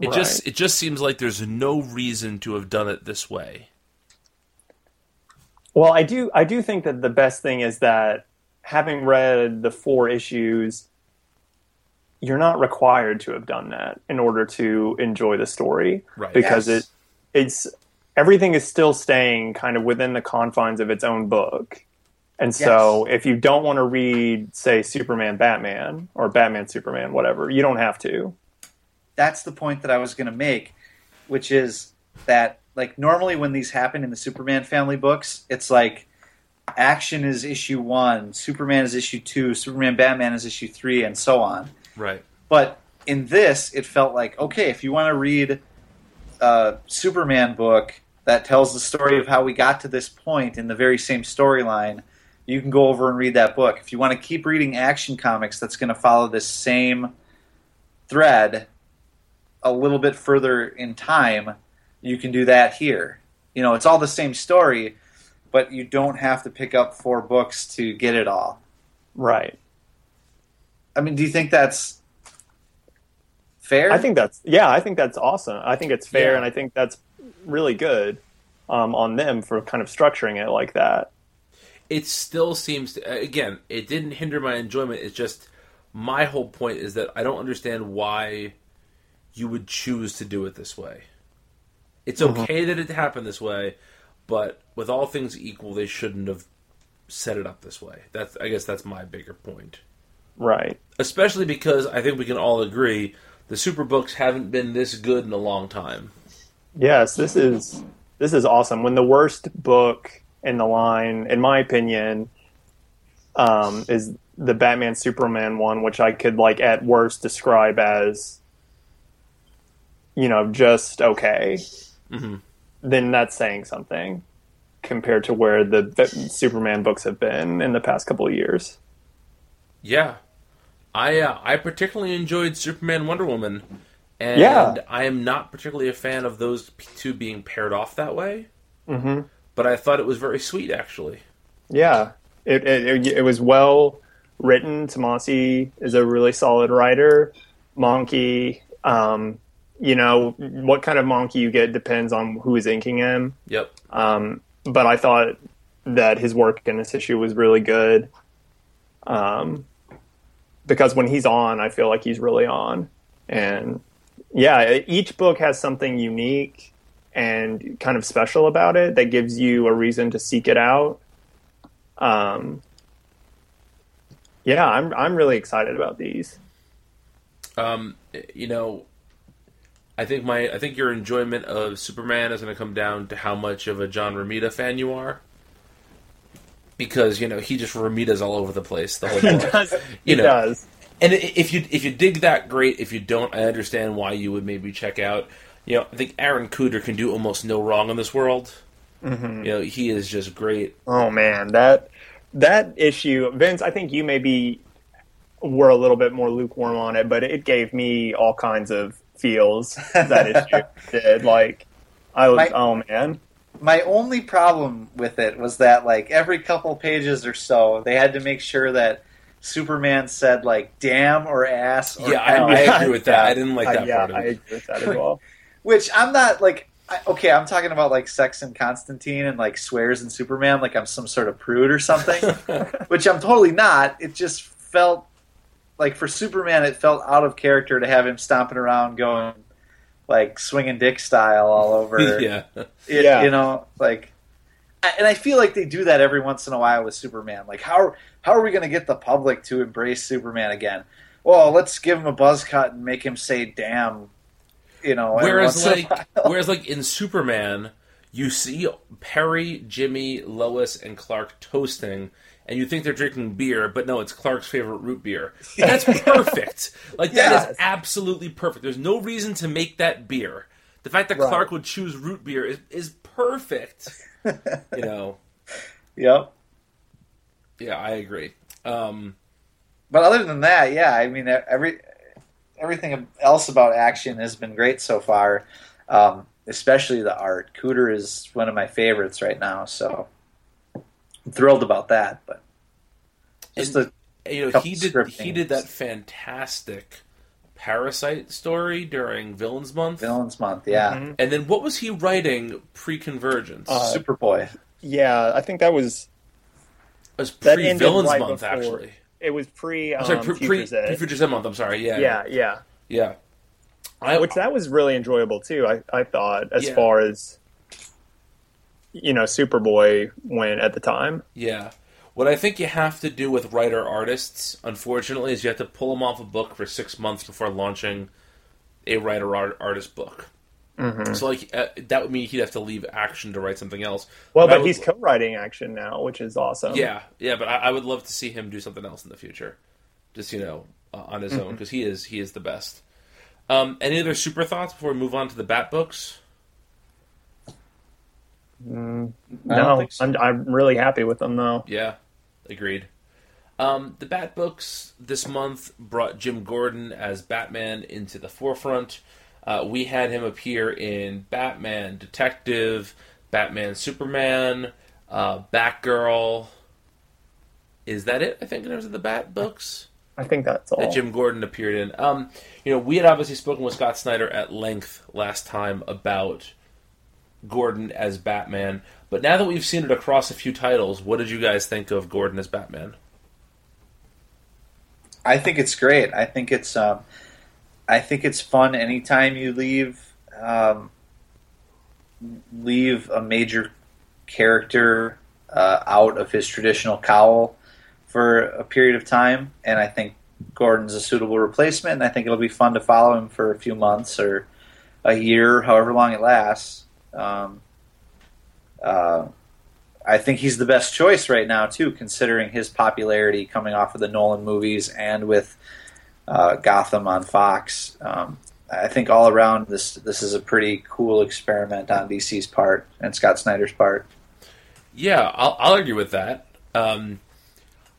It Right. just it just seems like there's no reason to have done it this way. Well, I do I do think that the best thing is that having read the four issues, you're not required to have done that in order to enjoy the story. Right. Because Yes. it it's everything is still staying kind of within the confines of its own book. And so if you don't want to read, say, Superman Batman or Batman Superman, whatever, you don't have to. that's the point that I was going to make, which is that like normally when these happen in the Superman family books, it's like action is issue one, Superman is issue two, Superman Batman is issue three, and so on. Right. But in this, it felt like okay, if you want to read a Superman book that tells the story of how we got to this point in the very same storyline, you can go over and read that book. If you want to keep reading action comics that's going to follow this same thread a little bit further in time, you can do that here. You know, it's all the same story, but you don't have to pick up four books to get it all. Right. I mean, do you think that's fair? I think that's yeah, I think that's awesome. I think it's fair Yeah. and I think that's really good um, on them for kind of structuring it like that. It still seems to, again it didn't hinder my enjoyment. It's just my whole point is that i don't understand why you would choose to do it this way. It's mm-hmm. okay that it happened this way but with all things equal they shouldn't have set it up this way. That's i guess that's my bigger point. Right. especially because i think we can all agree the super books haven't been this good in a long time. Yes, this is this is awesome. When the worst book in the line, in my opinion, um, is the Batman Superman one, which I could like at worst describe as, you know, just okay. Mhm. Then that's saying something compared to where the the Superman books have been in the past couple of years. Yeah, I uh, I particularly enjoyed Superman Wonder Woman, and Yeah. I am not particularly a fan of those two being paired off that way. Mm-hmm. But I thought it was very sweet, actually. Yeah, it, it it was well written. Tomasi is a really solid writer. Mahnke, um, you know, what kind of Mahnke you get depends on who is inking him. Yep. Um, but I thought that his work in this issue was really good. Um, because when he's on, I feel like he's really on. And yeah, each book has something unique and kind of special about it that gives you a reason to seek it out. Um, yeah, I'm I'm really excited about these. Um, you know, I think my I think your enjoyment of Superman is going to come down to how much of a John Romita fan you are. Because you know he just Romitas all over the place the whole. He You know, does. And if you if you dig that, great. If you don't, I understand why you would maybe check out. You know, I think Aaron Kuder can do almost no wrong in this world. Mm-hmm. You know, he is just great. Oh man, that that issue, Vince. I think you maybe were a little bit more lukewarm on it, but it gave me all kinds of feels. That issue did. Like, I was, My- oh man, my only problem with it was that like every couple pages or so they had to make sure that Superman said like damn or ass or Yeah, I. I agree with that. I didn't like I- that yeah, part of I agree with that as well. Which I'm not like I, okay I'm talking about like sex and Constantine and like swears and Superman like I'm some sort of prude or something which I'm totally not it just felt like for Superman it felt out of character to have him stomping around going like swinging dick style all over yeah, It- Yeah. you know, like, and I feel like they do that every once in a while with Superman. Like, how how are we going to get the public to embrace Superman again? Well, let's give him a buzz cut and make him say "damn," you know. Whereas once in a like whereas like in Superman, you see Perry, Jimmy, Lois, and Clark toasting, and you think they're drinking beer, but no, it's Clark's favorite root beer. That's perfect. Like that Yes. is absolutely perfect. There's no reason to make that beer. The fact that Right. Clark would choose root beer is is perfect. you know. yep. Yeah, I agree. Um, But other than that, yeah, I mean every everything else about action has been great so far. Um, especially the art. Kuder is one of my favorites right now, so I'm thrilled about that. But just And- the you know, he did script he did that fantastic Parasite story during Villains Month. Villains Month, yeah, Mhm. And then what was he writing pre-convergence? Uh, Superboy. Yeah, I think that was it was pre-Villains right Month, before- actually. It was pre I'm um, sorry, pre, pre, Futures End Month. I'm sorry. Yeah, yeah, yeah. yeah. I, Which that was really enjoyable too. I I thought as Yeah. far as you know Superboy went at the time. Yeah. What I think you have to do with writer artists, unfortunately, is you have to pull them off a book for six months before launching a writer art, artist book. Mm-hmm. So, like, uh, that would mean he'd have to leave action to write something else. Well, But but would- he's co-writing action now, which is awesome. Yeah, yeah, but I, I would love to see him do something else in the future, just you know, uh, on his Mm-hmm. own because he is he is the best. Um, any other super thoughts before we move on to the Bat books? Mm, no, so. I'm I'm really happy with them though. Yeah, agreed. Um, the Bat books this month brought Jim Gordon as Batman into the forefront. Uh, we had him appear in Batman Detective, Batman Superman, uh, Batgirl. Is that it? I think in terms of the Bat books. I think that's all. that Jim Gordon appeared in. Um, you know, we had obviously spoken with Scott Snyder at length last time about Gordon as Batman, but now that we've seen it across a few titles, what did you guys think of Gordon as Batman? I think it's great. I think it's um, I think it's fun anytime you leave um, leave a major character uh, out of his traditional cowl for a period of time, and I think Gordon's a suitable replacement. And I think it'll be fun to follow him for a few months or a year, however long it lasts. Um, uh, I think he's the best choice right now too, considering his popularity coming off of the Nolan movies and with uh, Gotham on Fox. Um, I think all around this this is a pretty cool experiment on DC's part and Scott Snyder's part. Yeah, I'll, I'll argue with that. Um,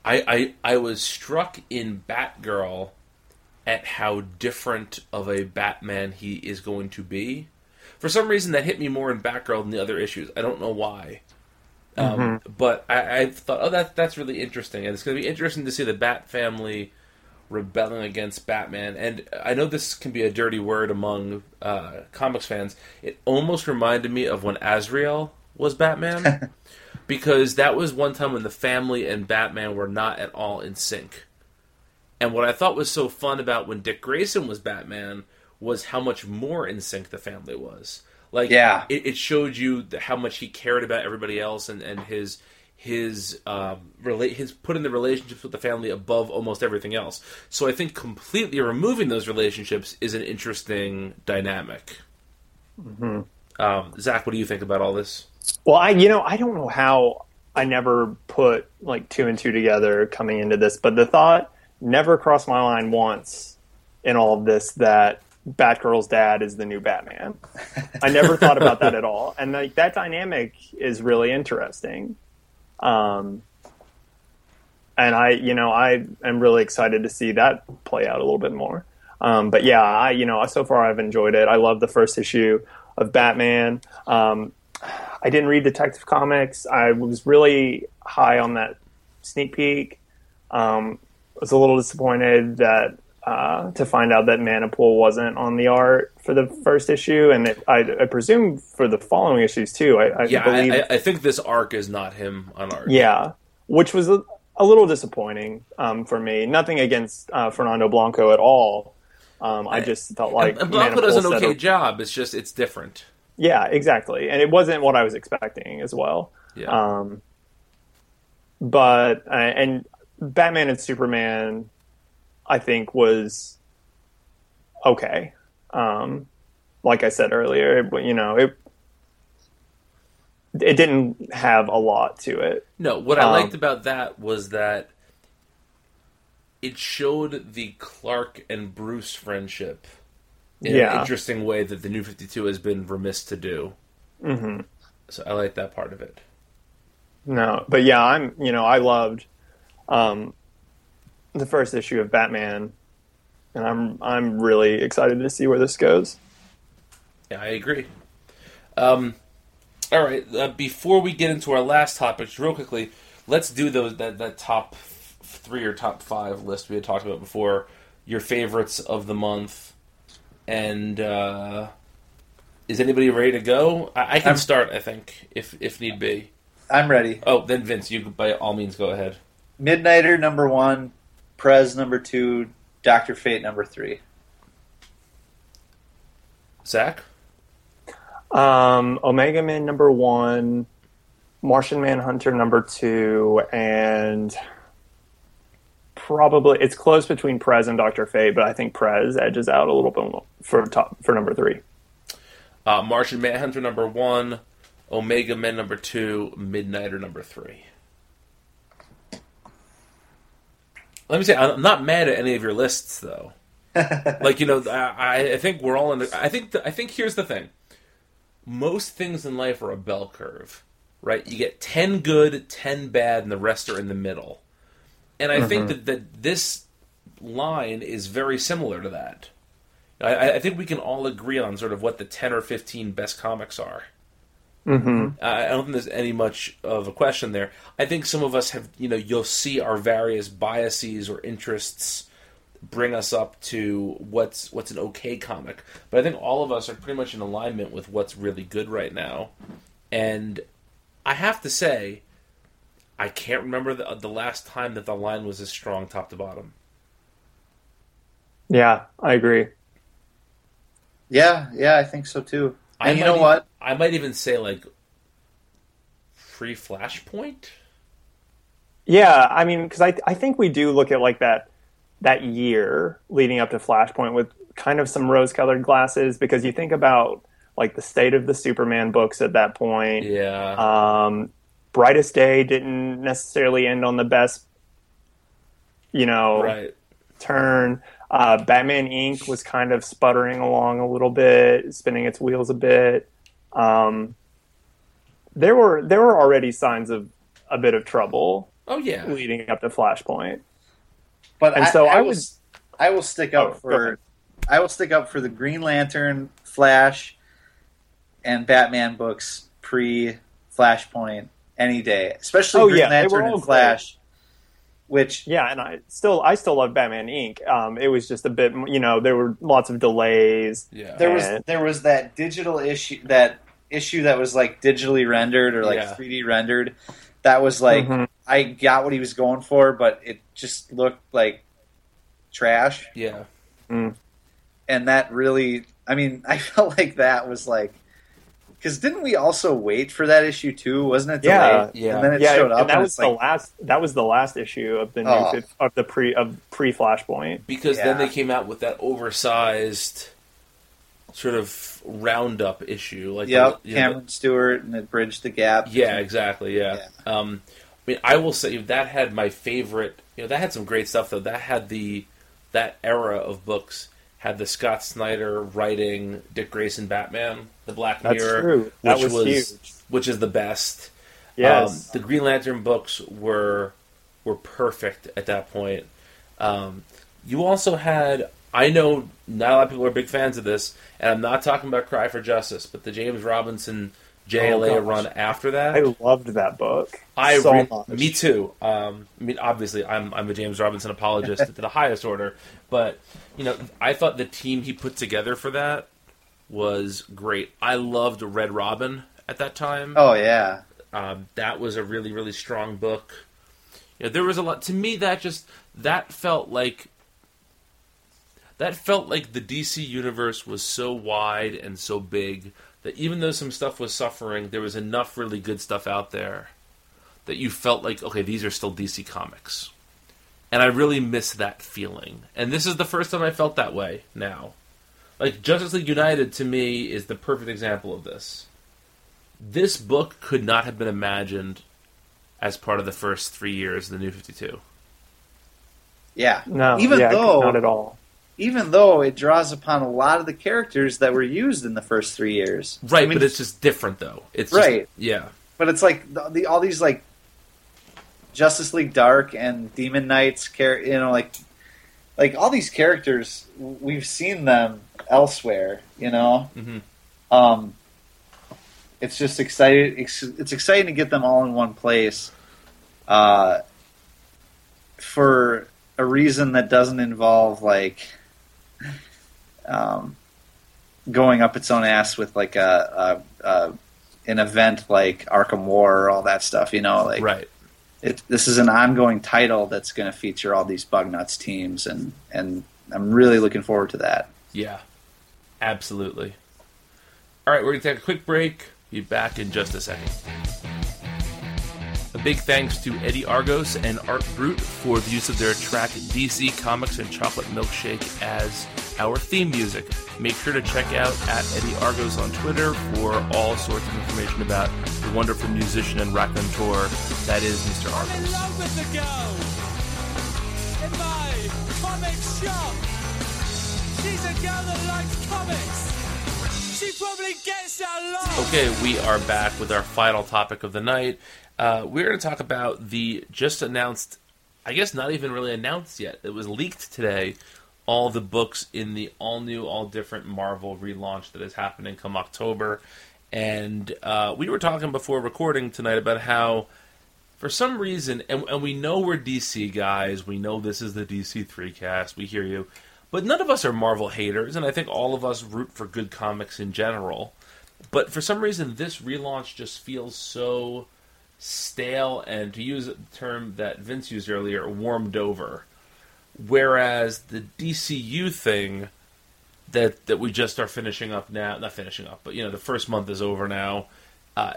I, I I was struck in Batgirl at how different of a Batman he is going to be. For some reason, that hit me more in Batgirl than the other issues. I don't know why. Um, But I, I thought, oh, that that's really interesting, and it's going to be interesting to see the Bat family rebelling against Batman. And I know this can be a dirty word among uh, comics fans. It almost reminded me of when Azrael was Batman, because that was one time when the family and Batman were not at all in sync. And what I thought was so fun about when Dick Grayson was Batman was how much more in sync the family was. Like, Yeah. it, it showed you the, how much he cared about everybody else and, and his his um relate his putting the relationships with the family above almost everything else. So I think completely removing those relationships is an interesting dynamic. Um, Zach, what do you think about all this? Well, I you know I don't know how I never put like two and two together coming into this, but the thought never crossed my mind once in all of this that Batgirl's dad is the new Batman. I never thought about that at all, and like that dynamic is really interesting. Um, and I, you know, I am really excited to see that play out a little bit more. Um, but yeah, I, you know, so far I've enjoyed it. I love the first issue of Batman. Um, I didn't read Detective Comics. I was really high on that sneak peek. Um, was a little disappointed that uh, to find out that Manapul wasn't on the art for the first issue, and it, I, I presume for the following issues too. I, I Yeah, believe, I, I, think this arc is not him on art. yeah, which was a, a little disappointing um, for me. Nothing against uh, Fernando Blanco at all. Um, I just felt like and, and Blanco Manapul does an okay a- job. It's just it's different. yeah, exactly, and it wasn't what I was expecting as well. Yeah. Um, but uh, and Batman and Superman, I think was okay. Um, like I said earlier, it, you know it it didn't have a lot to it. No, what I Um, liked about that was that it showed the Clark and Bruce friendship in an interesting way that the New Fifty Two has been remiss to do. hmm So I like that part of it. No, but yeah, I'm you know I loved um, the first issue of Batman, and I'm I'm really excited to see where this goes. Yeah, I agree. Um, all right, uh, before we get into our last topics, real quickly, let's do those that, that top three or top five list we had talked about before. Your favorites of the month, and uh, is anybody ready to go? I, I can I'm- start, I think, if if need be. I'm ready. Oh, then Vince, you by all means go ahead. Midnighter number one, Prez number two, Doctor Fate number three. Zach. Um, Omega Man number one, Martian Manhunter number two, and probably it's close between Prez and Doctor Fate, but I think Prez edges out a little bit more for top for number three. Uh, Martian Manhunter number one, Omega Men number two, Midnighter number three. Let me say, I'm not mad at any of your lists, though. like you know, I, I think we're all in. The, I think the, I think here's the thing. Most things in life are a bell curve, right? You get ten good, ten bad, and the rest are in the middle. And I think mm-hmm. that, that this line is very similar to that. I, I think we can all agree on sort of what the ten or fifteen best comics are. Mm-hmm. I I don't think there's any much of a question there. I think some of us have, you know, you'll see our various biases or interests bring us up to what's what's an okay comic. But I think all of us are pretty much in alignment with what's really good right now. And I have to say, I can't remember the, the last time that the line was as strong top to bottom. Yeah, I agree. Yeah, yeah, I think so too. I you might know e- what? I might even say like free Flashpoint. Yeah, I mean, because I I think we do look at like that that year leading up to Flashpoint with kind of some rose-colored glasses because you think about like the state of the Superman books at that point. Yeah. Um, Brightest Day didn't necessarily end on the best, you know, right. turn. Uh, Batman Inc. was kind of sputtering along a little bit, spinning its wheels a bit. Um, there were there were already signs of a bit of trouble Oh yeah. leading up to Flashpoint. But And I, so I, I will, would- s- I will stick Oh, up go for. I will stick up for the Green Lantern, Flash, and Batman books pre Flashpoint any day, especially Oh, Green yeah, they were Lantern all and Flash. Which Yeah, and I still I still love Batman Inc. Um, it was just a bit, you know, there were lots of delays. Yeah. there was there was that digital issue that issue that was like digitally rendered or like Yeah. 3D rendered. That was like Mhm. I got what he was going for, but it just looked like trash. yeah. and that really i mean i felt like that was like because didn't we also wait for that issue too wasn't it Yeah, delayed? yeah. and then it yeah, showed up and that and was the like last that was the last issue of the new Oh. of the pre of pre Flashpoint. Because then they came out with that oversized sort of roundup issue. Like yep you know, cameron stewart and it bridged the gap Yeah, exactly. Yeah. Um, I mean, I will say that had my favorite. You know, that had some great stuff though. That had the that era of books had the Scott Snyder writing Dick Grayson Batman, the Black That's Mirror, true. That which was huge. which is the best. Yes, Um, the Green Lantern books were were perfect at that point. Um, you also had I know not a lot of people are big fans of this, and I'm not talking about Cry for Justice, but the James Robinson JLA Oh, run after that. I loved that book. I so re- much. me too. Um, I mean, obviously, I'm I'm a James Robinson apologist to the highest order, but you know, I thought the team he put together for that was great. I loved Red Robin at that time. oh yeah Um, that was a really really strong book. You know, there was a lot to me that just that felt like that felt like the DC universe was so wide and so big that even though some stuff was suffering, there was enough really good stuff out there that you felt like okay, these are still DC comics. And I really miss that feeling. And this is the first time I felt that way now. Like Justice League United to me is the perfect example of this this book could not have been imagined as part of the first three years of the New Fifty Two. yeah No, even yeah, though not at all. Even though it draws upon a lot of the characters that were used in the first three years Right, I mean, but it's just different though. It's just- Right. yeah, but it's like the, the all these like Justice League Dark and Demon Knights, char- you know, like like all these characters, we've seen them elsewhere. You know, hmm um, it's just exciting. It's, it's exciting to get them all in one place, uh, for a reason that doesn't involve like, um, going up its own ass with like a, a, a an event like Arkham War or all that stuff. You know, like Right. it, this is an ongoing title that's going to feature all these bug nuts teams, and and I'm really looking forward to that. Yeah. Absolutely. All right, we're going to take a quick break. Be back in just a second. A big thanks to Eddie Argos and Art Brut for the use of their track DC Comics and Chocolate Milkshake as our theme music. Make sure to check out at Eddie Argos on Twitter for all sorts of information about the wonderful musician and raconteur that is Mr. I'm in Argos. love with the girl in my comic shop. She's a girl that likes comics. She probably gets a lot. Okay, we are back with our final topic of the night. Uh, we're going to talk about the just announced, I guess not even really announced yet. It was leaked today. All the books in the all new, all different Marvel relaunch that is happening come October. And uh, we were talking before recording tonight about how, for some reason, and, and we know we're DC guys, we know this is the DC 3 cast, we hear you, but none of us are Marvel haters, and I think all of us root for good comics in general. But for some reason, this relaunch just feels so stale and, to use a term that Vince used earlier, warmed over. Whereas the DCYou thing that that we just are finishing up now, not finishing up, but you know, the first month is over now, uh,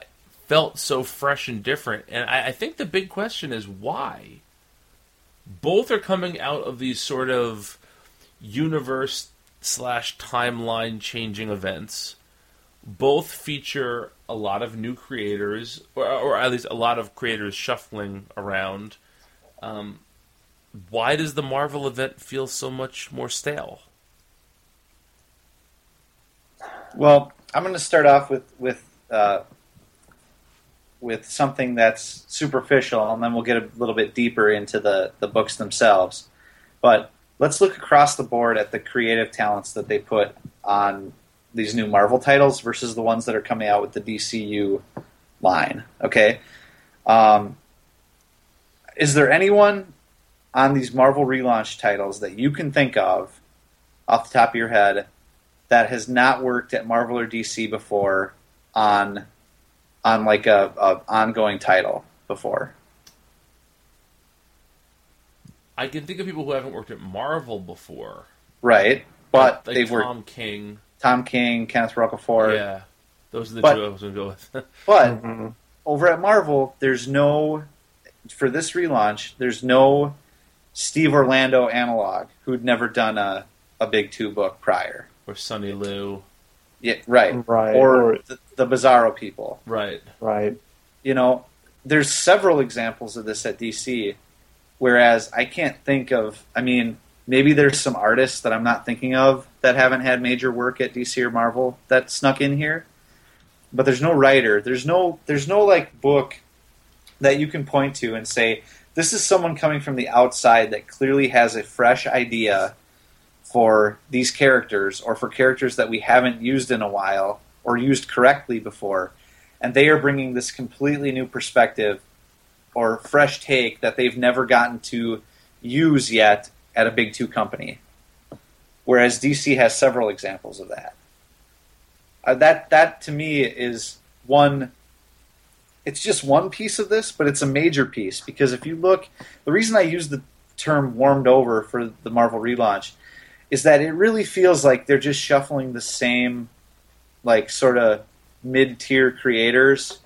felt so fresh and different. And I, I think the big question is why. Both are coming out of these sort of universe slash timeline changing events both feature a lot of new creators, or, or at least a lot of creators shuffling around. Um, why does the Marvel event feel so much more stale? Well, I'm going to start off with with uh, with something that's superficial, and then we'll get a little bit deeper into the the books themselves. But let's look across the board at the creative talents that they put on these new Marvel titles versus the ones that are coming out with the DCYou line. Okay, um, is there anyone on these Marvel relaunch titles that you can think of off the top of your head that has not worked at Marvel or DC before on on like a, a ongoing title before. I can think of people who haven't worked at Marvel before, Right. But like they've worked Tom King. Tom King, Kenneth Rocafort. yeah, those are the But- two I was going to go with. But Mhm. over at Marvel, there's no for this relaunch, there's no Steve Orlando analog who'd never done a, a big two book prior. or Sonny Liew. Yeah, right. Right, Or, or- the, the Bizarro people. Right. Right. you know, there's several examples of this at DC, whereas I can't think of. I mean, maybe there's some artists that I'm not thinking of that haven't had major work at DC or Marvel that snuck in here, but there's no writer. There's no. There's no like book that you can point to and say this is someone coming from the outside that clearly has a fresh idea for these characters or for characters that we haven't used in a while or used correctly before and they are bringing this completely new perspective or fresh take that they've never gotten to use yet at a big two company. Whereas DC has several examples of that. Uh, that that to me is one. It's just one piece of this, but it's a major piece because if you look, the reason I use the term "warmed over" for the Marvel relaunch is that it really feels like they're just shuffling the same, like sort of mid-tier creators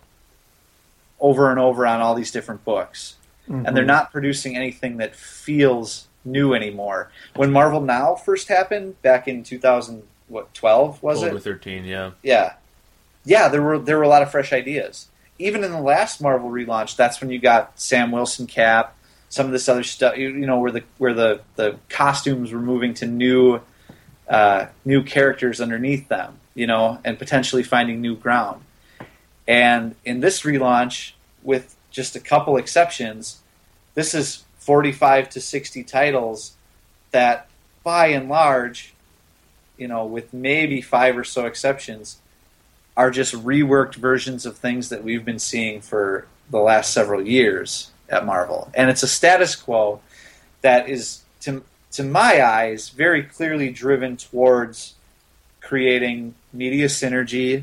over and over on all these different books. And they're mm-hmm. not producing anything that feels new anymore. When marvel now first happened back in 2000 what 12 was Over it? 13, yeah. yeah. Yeah there were there were a lot of fresh ideas even in the last marvel relaunch that's when you got sam wilson cap some of this other stuff you, you know where the where the the costumes were moving to new uh, new characters underneath them you know and potentially finding new ground. And in this relaunch with just a couple exceptions This is 45 to 60 titles that, by and large, you know, with maybe five or so exceptions, are just reworked versions of things that we've been seeing for the last several years at Marvel. And it's a status quo that is, to, to my eyes, very clearly driven towards creating media synergy,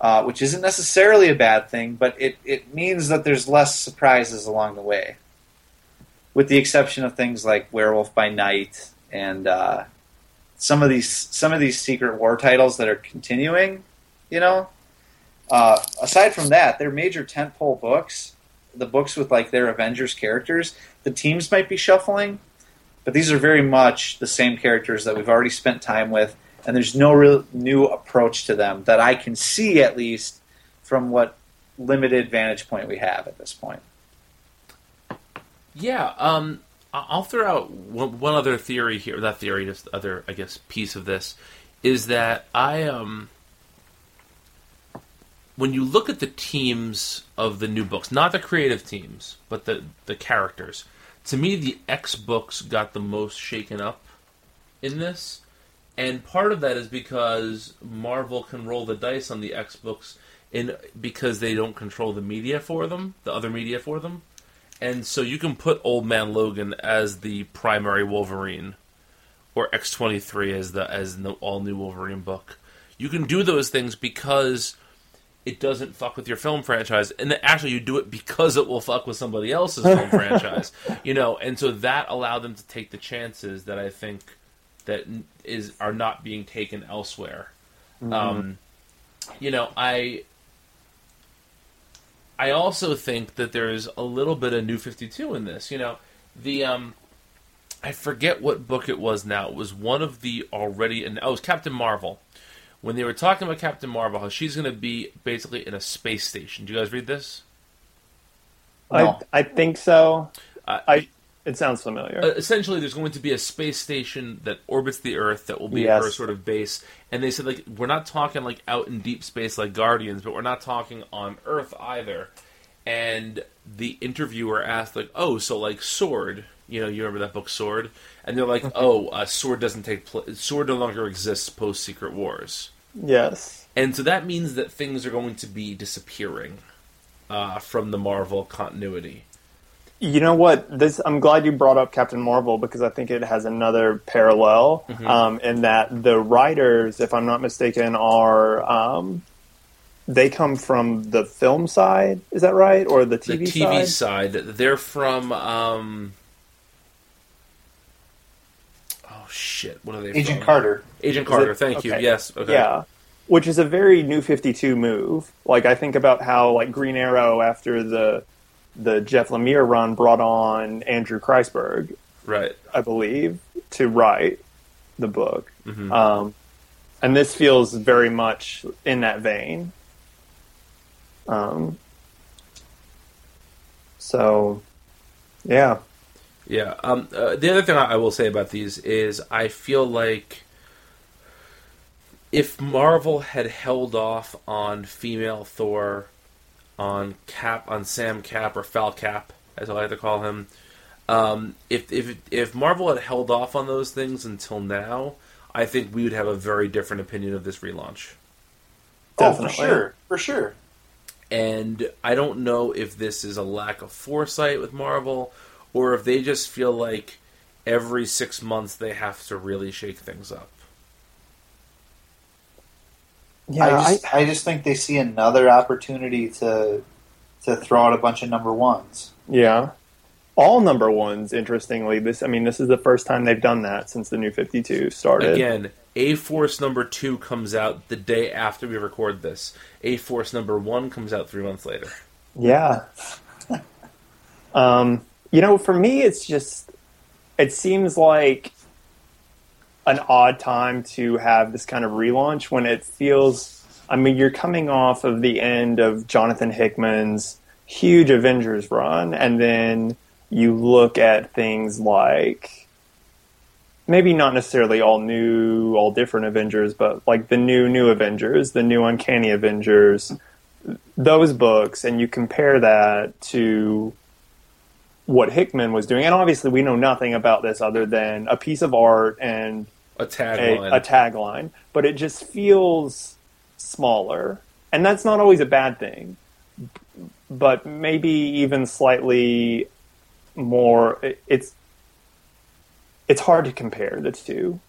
uh, which isn't necessarily a bad thing, but it, it means that there's less surprises along the way. With the exception of things like Werewolf by Night and uh, some of these some of these Secret War titles that are continuing, you know. Uh, aside from that, they're major tentpole books. The books with like their Avengers characters, the teams might be shuffling, but these are very much the same characters that we've already spent time with, and there's no real new approach to them that I can see at least from what limited vantage point we have at this point. Yeah, um, I'll throw out one, one other theory here. That theory, just other, I guess, piece of this is that I um, when you look at the teams of the new books, not the creative teams, but the the characters. To me, the X books got the most shaken up in this, and part of that is because Marvel can roll the dice on the X books in because they don't control the media for them, the other media for them. And so you can put Old Man Logan as the primary Wolverine, or X twenty three as the as the all new Wolverine book. You can do those things because it doesn't fuck with your film franchise, and actually you do it because it will fuck with somebody else's film franchise, you know. And so that allowed them to take the chances that I think that is are not being taken elsewhere. Um, you know, I I also think that there's a little bit of New Fifty Two in this. You know, the um, I forget what book it was now. It was one of the already and oh, it was Captain Marvel. When they were talking about Captain Marvel, how she's going to be basically in a space station. Do you guys read this? No. I I think so. Uh, I it sounds familiar. Uh, essentially, there's going to be a space station that orbits the Earth that will be Yes. her sort of base. And they said like we're not talking like out in deep space like Guardians, but we're not talking on Earth either. And the interviewer asked like, "Oh, so like Sword? You know, you remember that book Sword?" And they're like, "Oh, uh, Sword doesn't take place. Sword no longer exists post Secret Wars." yes. And so that means that things are going to be disappearing uh, from the Marvel continuity. You know what? This I'm glad you brought up Captain Marvel because I think it has another parallel Mm-hmm. um, in that the writers, if I'm not mistaken, are um, they come from the film side. Is that right, or the TV, the TV side? side. They're from. Um, oh shit! What are they? Agent from? Carter. Agent Carter. it- Thank you. Yes. Okay. Yeah, which is a very New Fifty Two move. Like I think about how like Green Arrow after the the Jeff Lemire run brought on Andrew Kreisberg, Right. I believe, to write the book. Mhm. Um, and this feels very much in that vein. Um, so, yeah. Yeah. Um, uh, the other thing I I will say about these is I feel like if Marvel had held off on female Thor, on Cap, on Sam Cap or Fal Cap, as I like to call him, um, if if if Marvel had held off on those things until now, I think we would have a very different opinion of this relaunch. Oh, for sure, for sure. And I don't know if this is a lack of foresight with Marvel or if they just feel like every six months they have to really shake things up. Yeah, I just, I, just think they see another opportunity to to throw out a bunch of number ones. yeah. All number ones, interestingly. This, I mean, this is the first time they've done that since the new 52 started. Again, A Force number two comes out the day after we record this. A Force number one comes out three months later. Yeah. um, you know, for me, it's just, it seems like an odd time to have this kind of relaunch when it feels, I mean, you're coming off of the end of Jonathan Hickman's huge Avengers run, and then you look at things like maybe not necessarily all new, all different Avengers, but like the new, new Avengers, the new Uncanny Avengers those books and you compare that to what Hickman was doing. And obviously, we know nothing about this other than a piece of art and A a, tagline. a tagline, but it just feels smaller, and that's not always a bad thing. But maybe even slightly more. It's it's hard to compare the two,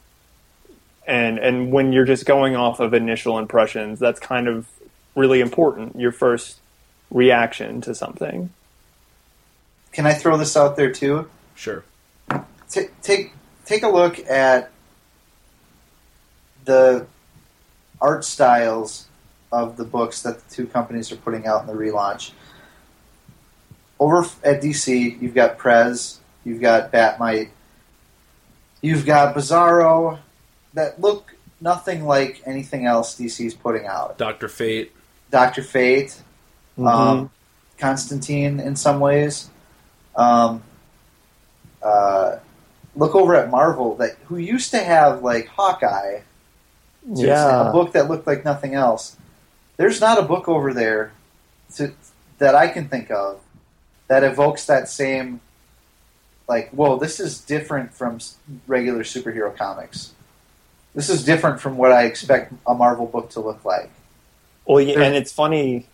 and and when you're just going off of initial impressions, that's kind of really important. Your first reaction to something. Can I throw this out there too? sure. Ta take take a look at the art styles of the books that the two companies are putting out in the relaunch. Over at DC, you've got Prez, you've got Bat-Mite, you've got Bizarro, that look nothing like anything else DC's putting out. Doctor Fate. Doctor Fate, Mm-hmm. um, Constantine in some ways. Um, uh, look over at Marvel, that who used to have like Hawkeye, yeah, a book that looked like nothing else. There's not a book over there to, that I can think of that evokes that same like, whoa, this is different from regular superhero comics. This is different from what I expect a Marvel book to look like. Well, yeah, and it's funny.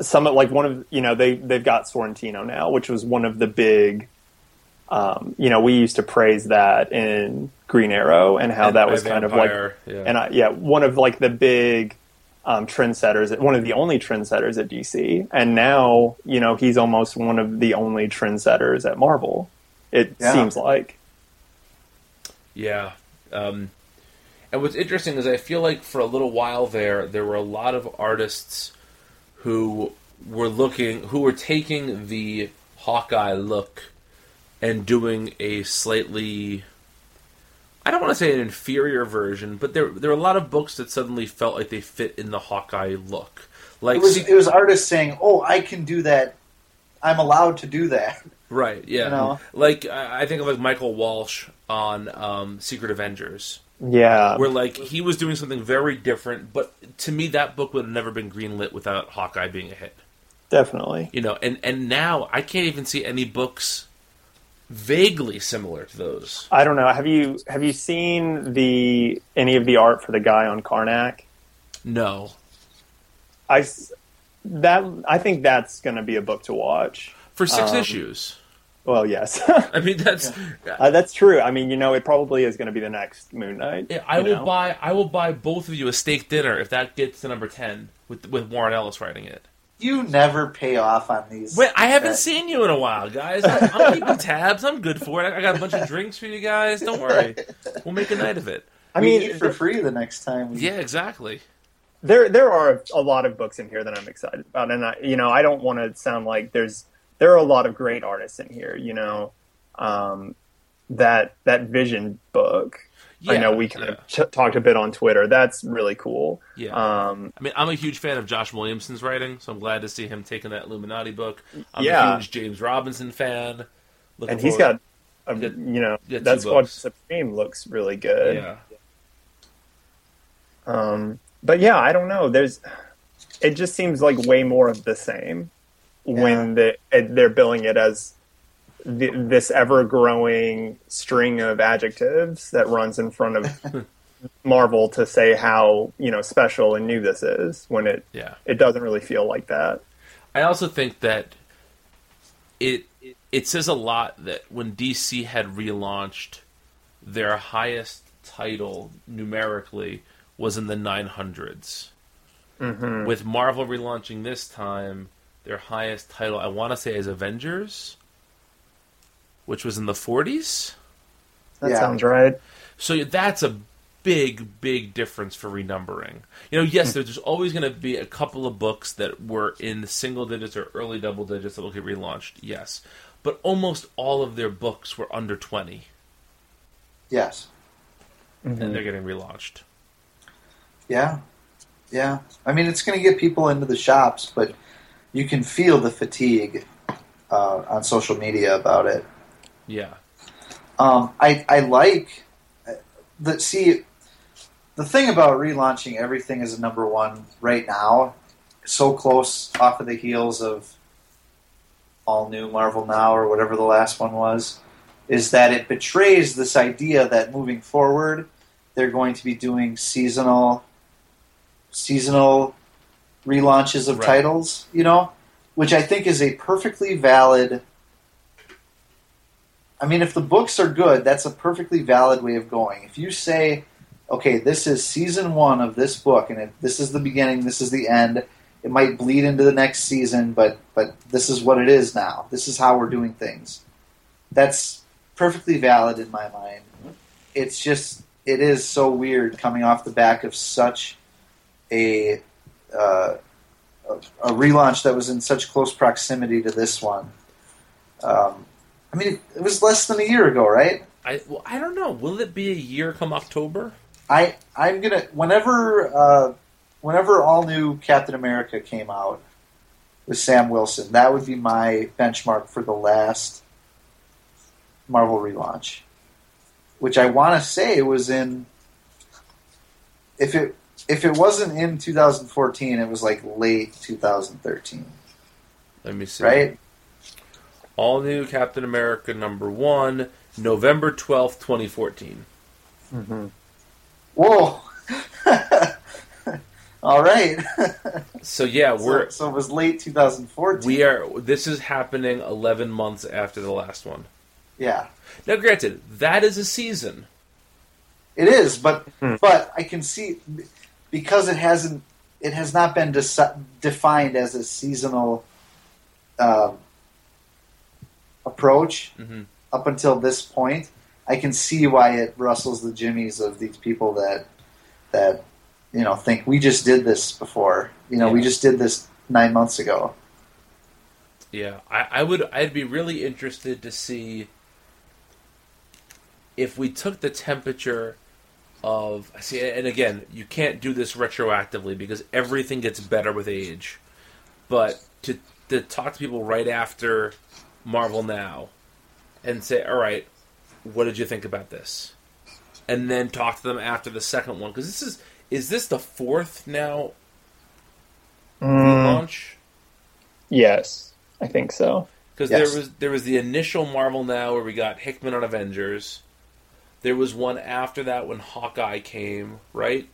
Some like one of you know they they've got Sorrentino now, which was one of the big. Um, you know, we used to praise that in Green Arrow and how and that was kind Vampire, of like, yeah. and I, yeah, one of like the big um, trendsetters, one of the only trendsetters at DC, and now you know he's almost one of the only trendsetters at Marvel. It Yeah. seems like. Yeah. Um, and what's interesting is I feel like for a little while there, there were a lot of artists who were looking, who were taking the Hawkeye look and doing a slightly, I don't want to say an inferior version, but there there were a lot of books that suddenly felt like they fit in the Hawkeye look. Like It was it was artists saying, "Oh, I can do that. I'm allowed to do that." Right. Yeah. You know? Like I I think of like Michael Walsh on um, Secret Avengers, Yeah, where like he was doing something very different. But to me, that book would have never been greenlit without Hawkeye being a hit. definitely. You know, and and now I can't even see any books vaguely similar to those. I don't know. Have you have you seen the any of the art for the guy on Karnak? No. I that I think that's going to be a book to watch. For six Um, issues. Well, yes, I mean, that's. uh, that's true. I mean, you know, it probably is going to be the next Moon Knight. Yeah, I will know? buy. I will buy both of you a steak dinner if that gets to number ten with with Warren Ellis writing it. You never pay off on these. Wait, I haven't seen you in a while, guys. I, I'm keeping tabs. I'm good for it. I got a bunch of drinks for you guys. Don't worry. We'll make a night of it. I we mean, eat for free the next time. We, Yeah, exactly. there there are a lot of books in here that I'm excited about, and I, you know, I don't want to sound like there's there are a lot of great artists in here. You know, um, that that Vision book. I know we kind yeah. of ch- talked a bit on Twitter. That's really cool. Yeah. Um, I mean, I'm a huge fan of Josh Williamson's writing, so I'm glad to see him taking that Illuminati book. I'm Yeah. a huge James Robinson fan. Looking and he's got, a, you know, that Squad books. Supreme looks really good. yeah. Um, but yeah, I don't know. There's, it just seems like way more of the same when the, they're billing it as the, this ever growing string of adjectives that runs in front of Marvel to say how you know special and new this is. When it Yeah. it doesn't really feel like that. I also think that it it says a lot that when DC had relaunched, their highest title numerically was in the 900s. Mm-hmm. With Marvel relaunching this time, their highest title I want to say is Avengers, which was in the 40s. That Yeah. sounds right. So that's a big, big difference for renumbering. You know, yes, there's always going to be a couple of books that were in single digits or early double digits that will get relaunched. Yes, but almost all of their books were under twenty, Yes. Mm-hmm. and they're getting relaunched. Yeah. Yeah. I mean, it's going to get people into the shops, but you can feel the fatigue uh, on social media about it. Yeah, Um, I I like the see the thing about relaunching everything as a number one right now, so close off of the heels of all new Marvel Now or whatever the last one was, is that it betrays this idea that moving forward they're going to be doing seasonal seasonal relaunches of Right. titles, you know, which I think is a perfectly valid I mean if the books are good, that's a perfectly valid way of going. If you say okay, this is season 1 of this book and it, this is the beginning, this is the end, it might bleed into the next season, but but this is what it is now. This is how we're doing things. That's perfectly valid in my mind. It's just it is so weird coming off the back of such a uh, a, a relaunch that was in such close proximity to this one. Um, I mean, it was less than a year ago, right? I well, I don't know. Will it be a year come October? I I'm gonna whenever uh, whenever all new Captain America came out with Sam Wilson, that would be my benchmark for the last Marvel relaunch, which I want to say was in. If it if it wasn't in 2014, it was like late 2013, Let me see. right? All new Captain America number one, November twelfth, twenty fourteen. Mm-hmm. Whoa! all right, So yeah, we're so, so it was late 2014. we are. This is happening eleven months after the last one. yeah. Now, granted, that is a season. It is, but Hmm. but I can see because it hasn't it has not been deci- defined as a seasonal um, approach hmm up until this point. I can see why it rustles the jimmies of these people that that you know think we just did this before. You know, we just did this nine months ago. Yeah, I, I would. I'd be really interested to see if we took the temperature of. See, and again, you can't do this retroactively because everything gets better with age. But to to talk to people right after Marvel now and say, "All right, what did you think about this?" and then talk to them after the second one because this is is this the fourth now Mm, launch? yes, I think so. Because Yes. there was there was the initial Marvel Now where we got Hickman on Avengers. There was one after that when Hawkeye came, right?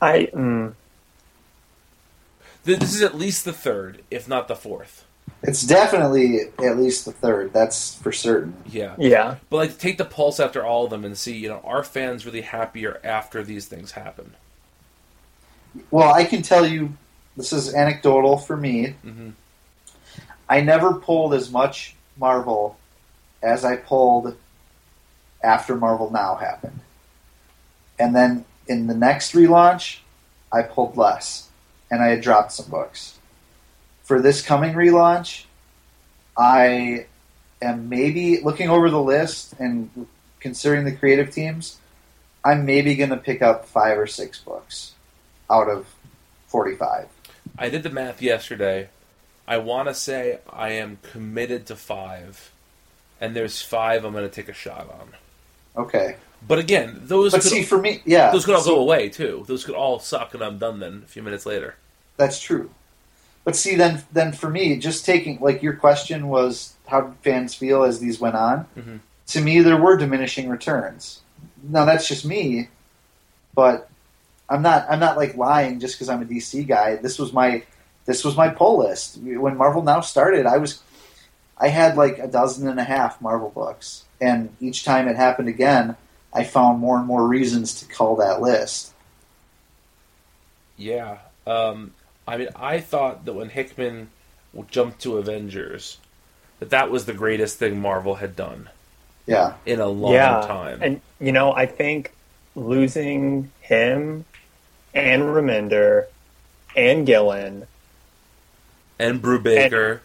I mm, This is at least the third, if not the fourth. It's definitely at least the third. That's for certain. Yeah, yeah. but like take the pulse after all of them and see, you know, are fans really happier after these things happen? Well, I can tell you, this is anecdotal for me. hmm I never pulled as much Marvel as I pulled after Marvel Now happened. And then in the next relaunch, I pulled less. And I had dropped some books. For this coming relaunch, I am maybe looking over the list and considering the creative teams, I'm maybe going to pick up five or six books out of 45. I did the math yesterday. I want to say I am committed to five, and there's five I'm going to take a shot on. Okay. But again, those But could, see, for me, yeah. those could all so- go away too. Those could all suck, and I'm done then. A few minutes later. That's true. But see, then, then for me, just taking like your question was how did fans feel as these went on. Mhm. To me, there were diminishing returns. Now that's just me, but I'm not. I'm not like lying just because I'm a DC guy. This was my this was my pull list when Marvel Now started. I was I had like a dozen and a half Marvel books, and each time it happened again, I found more and more reasons to call that list. Yeah. Um, I mean, I thought that when Hickman jumped to Avengers, that that was the greatest thing Marvel had done Yeah, in a long yeah. time. And you know, I think losing him and Remender and Gillen, and Brubaker.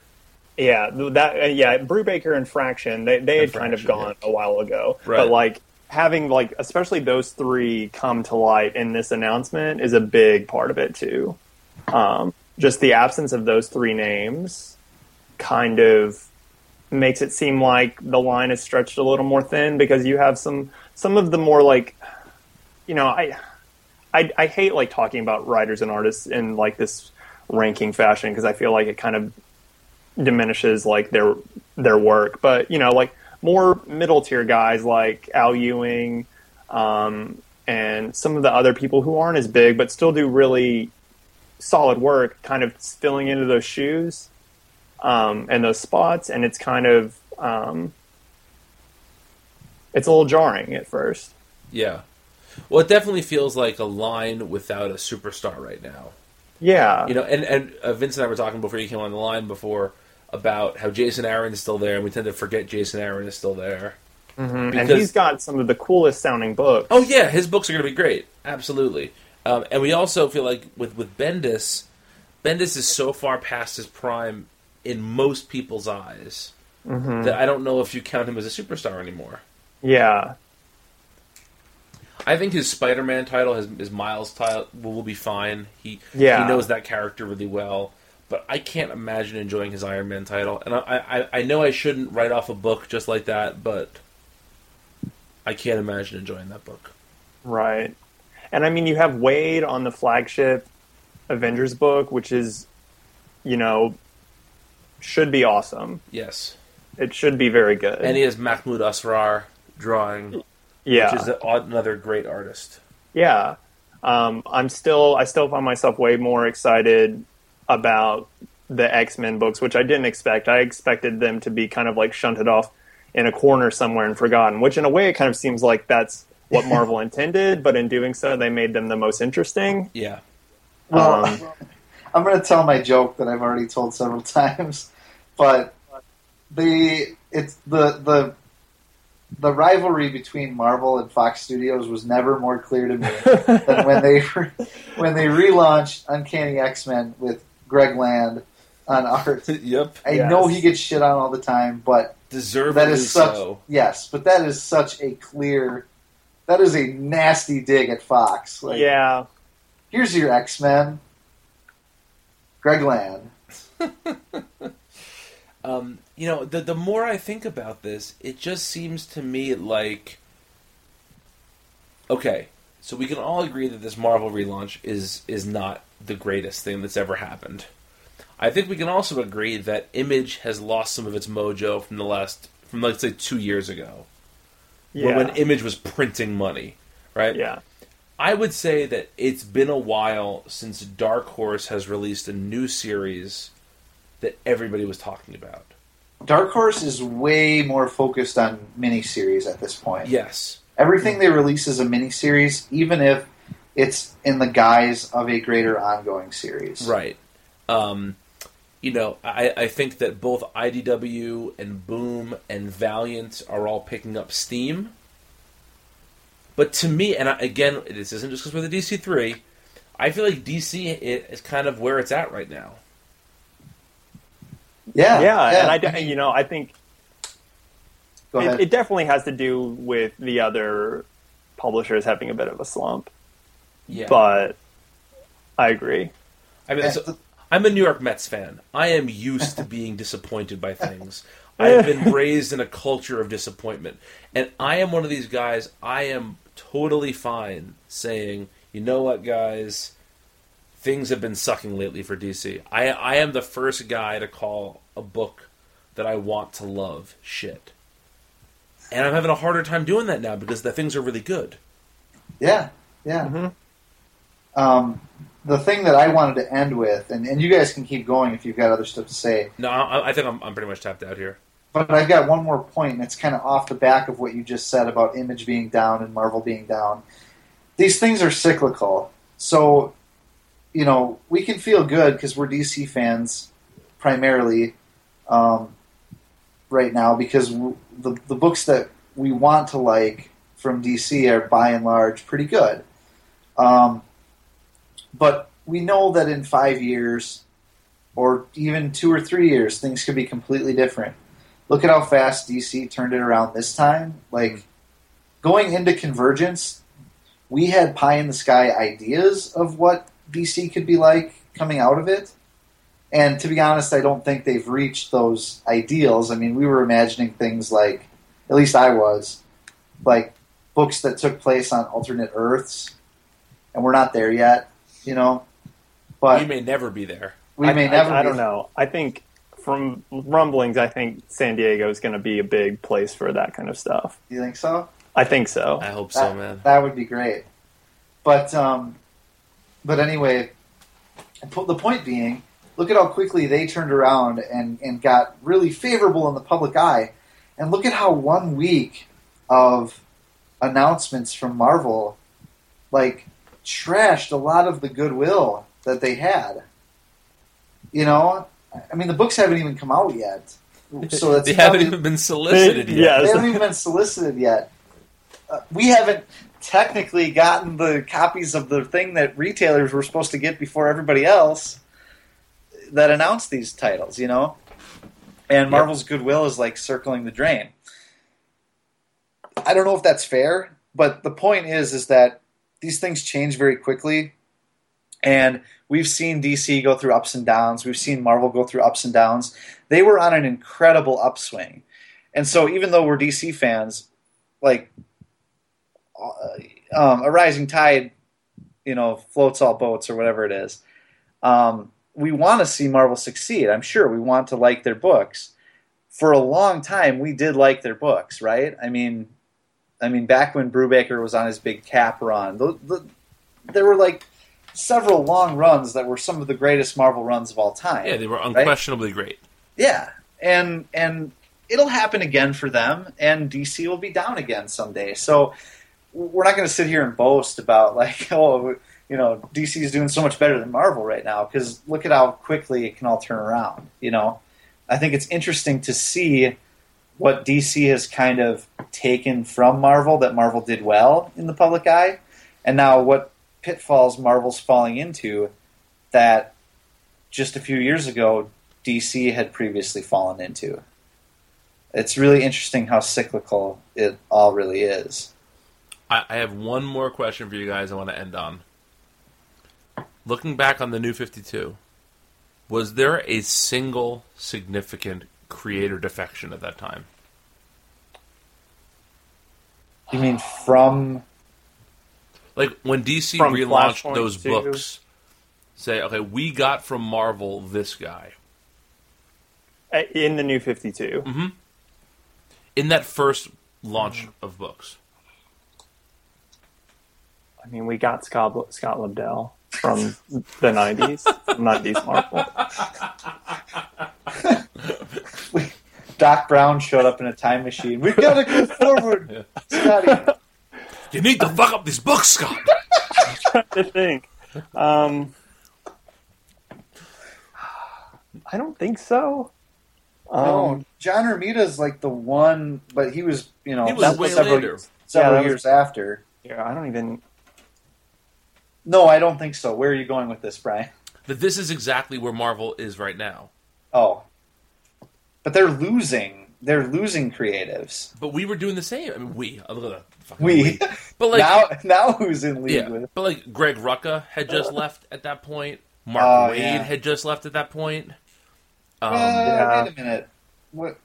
Yeah, that yeah, Brubaker and Fraction, they they And had kind of Fraction, gone a while ago, Right. but like having like especially those three come to light in this announcement is a big part of it too. Um, just the absence of those three names kind of makes it seem like the line is stretched a little more thin because you have some some of the more like you know I I, I hate like talking about writers and artists in like this ranking fashion because I feel like it kind of diminishes like their their work. But you know, like more middle tier guys like Al Ewing um, and some of the other people who aren't as big but still do really solid work, kind of filling into those shoes um, and those spots, and it's kind of um, it's a little jarring at first. Yeah. Well, it definitely feels like a line without a superstar right now. Yeah, You know, and and uh, Vince and I were talking before you came on the line before about how Jason Aaron is still there, and we tend to forget Jason Aaron is still there. and because- he's got some of the coolest sounding books. Oh yeah, his books are going to be great, absolutely. Um, and we also feel like with with Bendis, Bendis is so far past his prime in most people's eyes that I don't know if you count him as a superstar anymore. yeah, I think his Spider-Man title, his, his Miles title, will, will be fine. He Yeah. he knows that character really well. But I can't imagine enjoying his Iron Man title, and I, I I know I shouldn't write off a book just like that, but I can't imagine enjoying that book. right. And I mean, you have Waid on the flagship Avengers book, which is, you know, should be awesome. Yes, It should be very good. and he has Mahmoud Asrar drawing, yeah, which is a, another great artist. Yeah. Um, I'm still, I still find myself way more excited about the X Men books, which I didn't expect. I expected them to be kind of like shunted off in a corner somewhere and forgotten, which in a way it kind of seems like that's what Marvel intended, but in doing so, they made them the most interesting. Yeah, Well, Um, I'm going to tell my joke that I've already told several times, but the it's the the the rivalry between Marvel and Fox Studios was never more clear to me than when they when they relaunched Uncanny X Men with Greg Land on art. yep, I Yes. know he gets shit on all the time, but deservedly that is such so. yes, but that is such a clear. That is a nasty dig at Fox. Like, yeah. here's your X Men. Greg Land. Um, you know, the the more I think about this, it just seems to me like okay, so we can all agree that this Marvel relaunch is is not the greatest thing that's ever happened. I think we can also agree that Image has lost some of its mojo from the last from let's say 2 years ago. Yeah. When, when Image was printing money, right? yeah. I would say that it's been a while since Dark Horse has released a new series that everybody was talking about. Dark Horse is way more focused on miniseries at this point. Yes. Everything they release is a miniseries, even if it's in the guise of a greater ongoing series. Right. Um, you know, I, I think that both IDW and Boom and Valiant are all picking up steam. But to me, and I, again, this isn't just because we're the DC three. I feel like DC is kind of where it's at right now. Yeah. Yeah. And I, I de- you know, I think go ahead. it, it definitely has to do with the other publishers having a bit of a slump, Yeah. but I agree. I mean, so, I'm a New York Mets fan. I am used to being disappointed by things. I've been raised in a culture of disappointment. And I am one of these guys, I am totally fine saying, you know what, guys, things have been sucking lately for DC. I, I am the first guy to call a book that I want to love shit. And I'm having a harder time doing that now because the things are really good. Yeah, yeah. Mhm. Um, the thing that I wanted to end with, and, and you guys can keep going if you've got other stuff to say, No, I, I think I'm, I'm pretty much tapped out here. but I've got one more point, and it's kind of off the back of what you just said about Image being down and Marvel being down. These things are cyclical. So, you know, we can feel good because we're DC fans primarily um, right now because w- the, the books that we want to like from DC are by and large pretty good. Um, but we know that in five years or even two or three years, things could be completely different. Look at how fast DC turned it around this time. Like going into Convergence, we had pie in the sky ideas of what DC could be like coming out of it. And to be honest, I don't think they've reached those ideals. I mean, we were imagining things like, at least I was, like books that took place on alternate Earths, and we're not there yet, you know. But you may never be there. We I, may I- never. I, be- don't know. I think from rumblings, I think San Diego is going to be a big place for that kind of stuff. You think so? I think so. I hope so, man. That would be great. But um, but anyway, the point being, look at how quickly they turned around and and got really favorable in the public eye, and look at how one week of announcements from Marvel, like trashed a lot of the goodwill that they had. You know, I mean, the books haven't even come out yet, so that's they haven't probably- even been solicited They- yet. yeah. they haven't even been solicited yet. Uh, we haven't technically gotten the copies of the thing that retailers were supposed to get before everybody else that announced these titles, you know? And Marvel's goodwill is like circling the drain. I don't know if that's fair, but the point is is that these things change very quickly and we've seen DC go through ups and downs. We've seen Marvel go through ups and downs. They were on an incredible upswing. And so even though we're DC fans, like uh, um, a rising tide, you know, floats all boats or whatever it is. Um, we want to see Marvel succeed. I'm sure we want to like their books. For a long time, we did like their books, right? I mean, I mean, back when Brubaker was on his big cap run, the, the, there were like several long runs that were some of the greatest Marvel runs of all time. Yeah, they were unquestionably great. Yeah, and and it'll happen again for them, and DC will be down again someday. So we're not going to sit here and boast about like, oh, you know, DC is doing so much better than Marvel right now because look at how quickly it can all turn around. You know, I think it's interesting to see what DC has kind of taken from Marvel that Marvel did well in the public eye, and now what pitfalls Marvel's falling into that just a few years ago DC had previously fallen into. It's really interesting how cyclical it all really is. I, have one more question for you guys I want to end on. Looking back on the new 52, was there a single significant creator defection at that time? You mean from Like when DC From relaunched Flashpoint those to- books, say, okay, we got from Marvel this guy. Uh, In the new 52. In that first launch of books. I mean, we got Scott, Scott Lobdell from the 90s, 90s Marvel. Doc Brown showed up in a time machine? We gotta go forward, Scotty. You need to fuck up this book, Scott. Trying to think. Um, I don't think so. Um, No, John Romita's like the one, but he was, you know, He was several, later. several Yeah, that was- years after. yeah, I don't even. No, I don't think so. Where are you going with this, Brian? That this is exactly where Marvel is right now. Oh, but they're losing. They're losing creatives. But we were doing the same. I mean, we. uh, look at that fucking We But like, now, now who's in league yeah. with? But like, Greg Rucka had just left at that point. Mark Oh, Waid yeah. had just left at that point. Um, Uh, yeah. Wait a minute. What?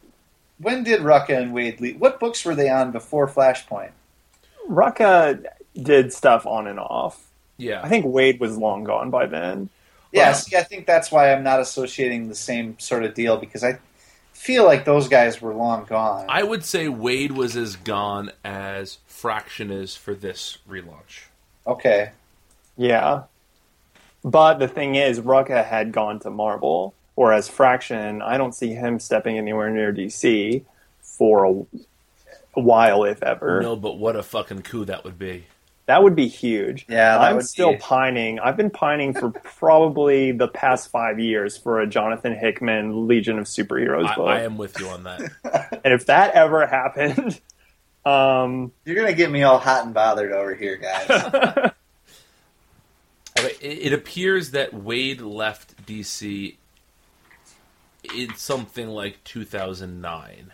When did Rucka and Waid leave? What books were they on before Flashpoint? Rucka did stuff on and off. Yeah. I think Waid was long gone by then. Yeah, Well- see, I think that's why I'm not associating the same sort of deal because I feel like those guys were long gone. I would say Waid was as gone as Fraction is for this relaunch. okay. Yeah. But the thing is, Rucka had gone to Marvel, whereas Fraction, I don't see him stepping anywhere near DC for a, a while, if ever. No, but what a fucking coup that would be. That would be huge. Yeah, that I'm would still be- pining. I've been pining for probably the past five years for a Jonathan Hickman Legion of Superheroes I, book. I am with you on that. and if that ever happened, um, You're gonna get me all hot and bothered over here, guys. It, it appears that Waid left DC in something like 2009.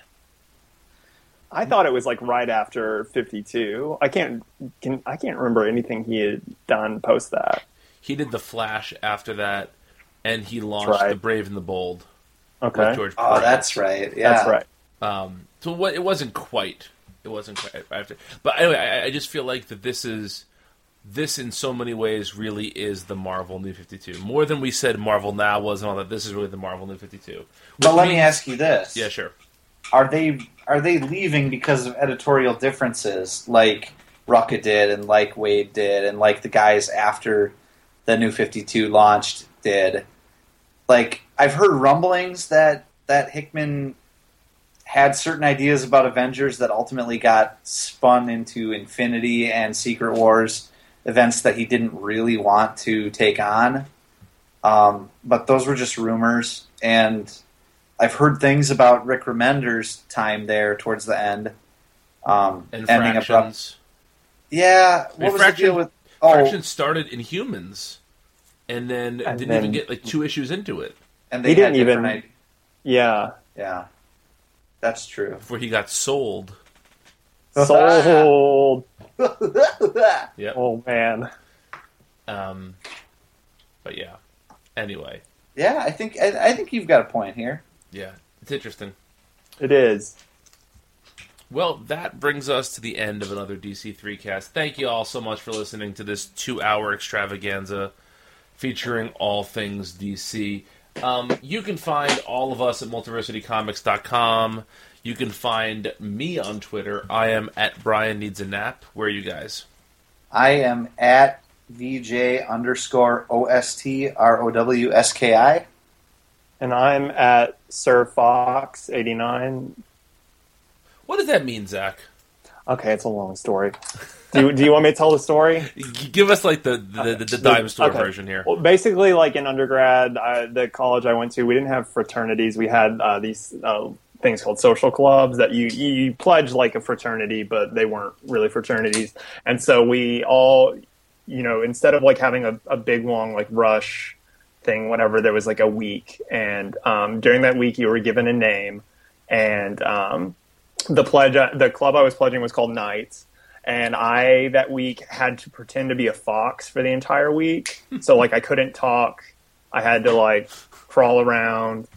I thought it was like right after 52. I can't can I can't remember anything he had done post that. He did the Flash after that, and he launched right. the Brave and the Bold Okay. with George. oh, Perez. that's right. Yeah, That's right. Um, so what? It wasn't quite. It wasn't quite after. But anyway, I, I just feel like that this is this in so many ways really is the Marvel New 52. More than we said Marvel Now was and all that, this is really the Marvel New 52. But Which let me ask you this: Yeah, sure. are they are they leaving because of editorial differences, like Rucka did, and like Waid did, and like the guys after the New Fifty Two launched did? Like I've heard rumblings that that Hickman had certain ideas about Avengers that ultimately got spun into Infinity and Secret Wars events that he didn't really want to take on. Um, but those were just rumors, and I've heard things about Rick Remender's time there towards the end. Um, ending abrupt. Yeah, what mean, was Fraction- the deal with? Oh, Fractions started in Humans, and then And didn't then- even get like two issues into it and they He didn't even- ide- Yeah. Yeah, that's true. before he got sold. Sold. Yep. Oh man. Um, but yeah. Anyway, yeah, I think I, I think you've got a point here. Yeah, it's interesting. It is. Well, that brings us to the end of another DC3cast. Thank you all so much for listening to this two hour extravaganza featuring all things DC. Um, you can find all of us at multiversitycomics.com. You can find me on Twitter. I am at Brian Needs a Nap. Where are you guys? I am at VJ underscore O S T R O W S K I. And I'm at Sir Fox eighty nine. What does that mean, Zach? Okay, it's a long story. Do you, do you want me to tell the story? Give us like the the, the, the dime store Okay. version here. Well, basically, like in undergrad, I, the college I went to, we didn't have fraternities. We had uh, these uh, things called social clubs that you you pledge like a fraternity, but they weren't really fraternities. And so we all, you know, instead of like having a, a big long like rush thing, whatever, there was like a week, and um, during that week you were given a name, and um, the pledge, the club I was pledging was called Knights and I that week had to pretend to be a fox for the entire week. so like I couldn't talk. I had to like crawl around.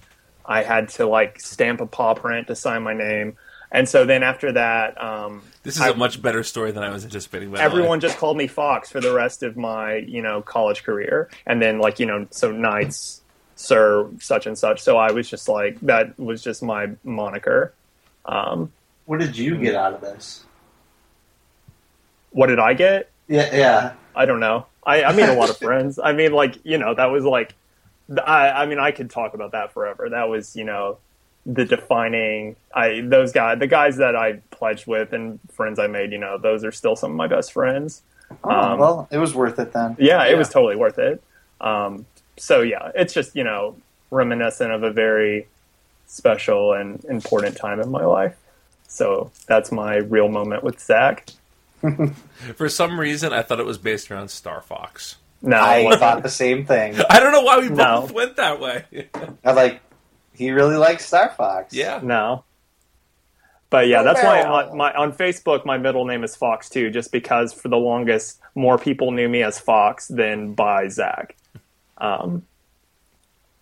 I had to like stamp a paw print to sign my name. And so then after that, um, This is I- a much better story than I was anticipating. By the way. everyone just called me Fox for the rest of my you know college career. And then like you know so Knights, Sir such and such. So I was just like that was just my moniker. Um, What did you get out of this? what did I get? Yeah, yeah. I don't know. I, I made a lot of friends. I mean, like you know, that was like, I, I mean, I could talk about that forever. That was you know, the defining. I those guys, the guys that I pledged with and friends I made. You know, those are still some of my best friends. Oh, Um, well, it was worth it then. Yeah, it Yeah. was totally worth it. Um, so yeah, it's just you know reminiscent of a very special and important time in my life. So that's my real moment with Zach. For some reason, I thought it was based around Star Fox. No, I thought the same thing. I don't know why we both No. went that way. I like. He really likes Star Fox. yeah. No. But yeah, that's why on, my on Facebook my middle name is Fox too, just because for the longest more people knew me as Fox than by Zach. Um,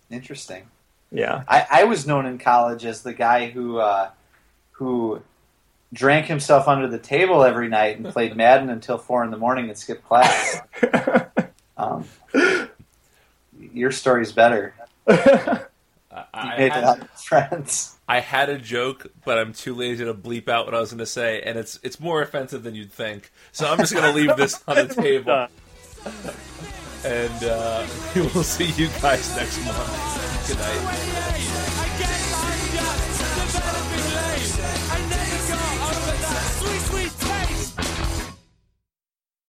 Interesting. yeah, I, I was known in college as the guy who uh, who drank himself under the table every night and played Madden until four in the morning and skipped class. um, your story's better. I, You I, made a lot had, friends. I had a joke, but I'm too lazy to bleep out what I was going to say, and it's it's more offensive than you'd think. So I'm just going to leave this on the table, and uh, we will see you guys next month. Good night. Wait, wait.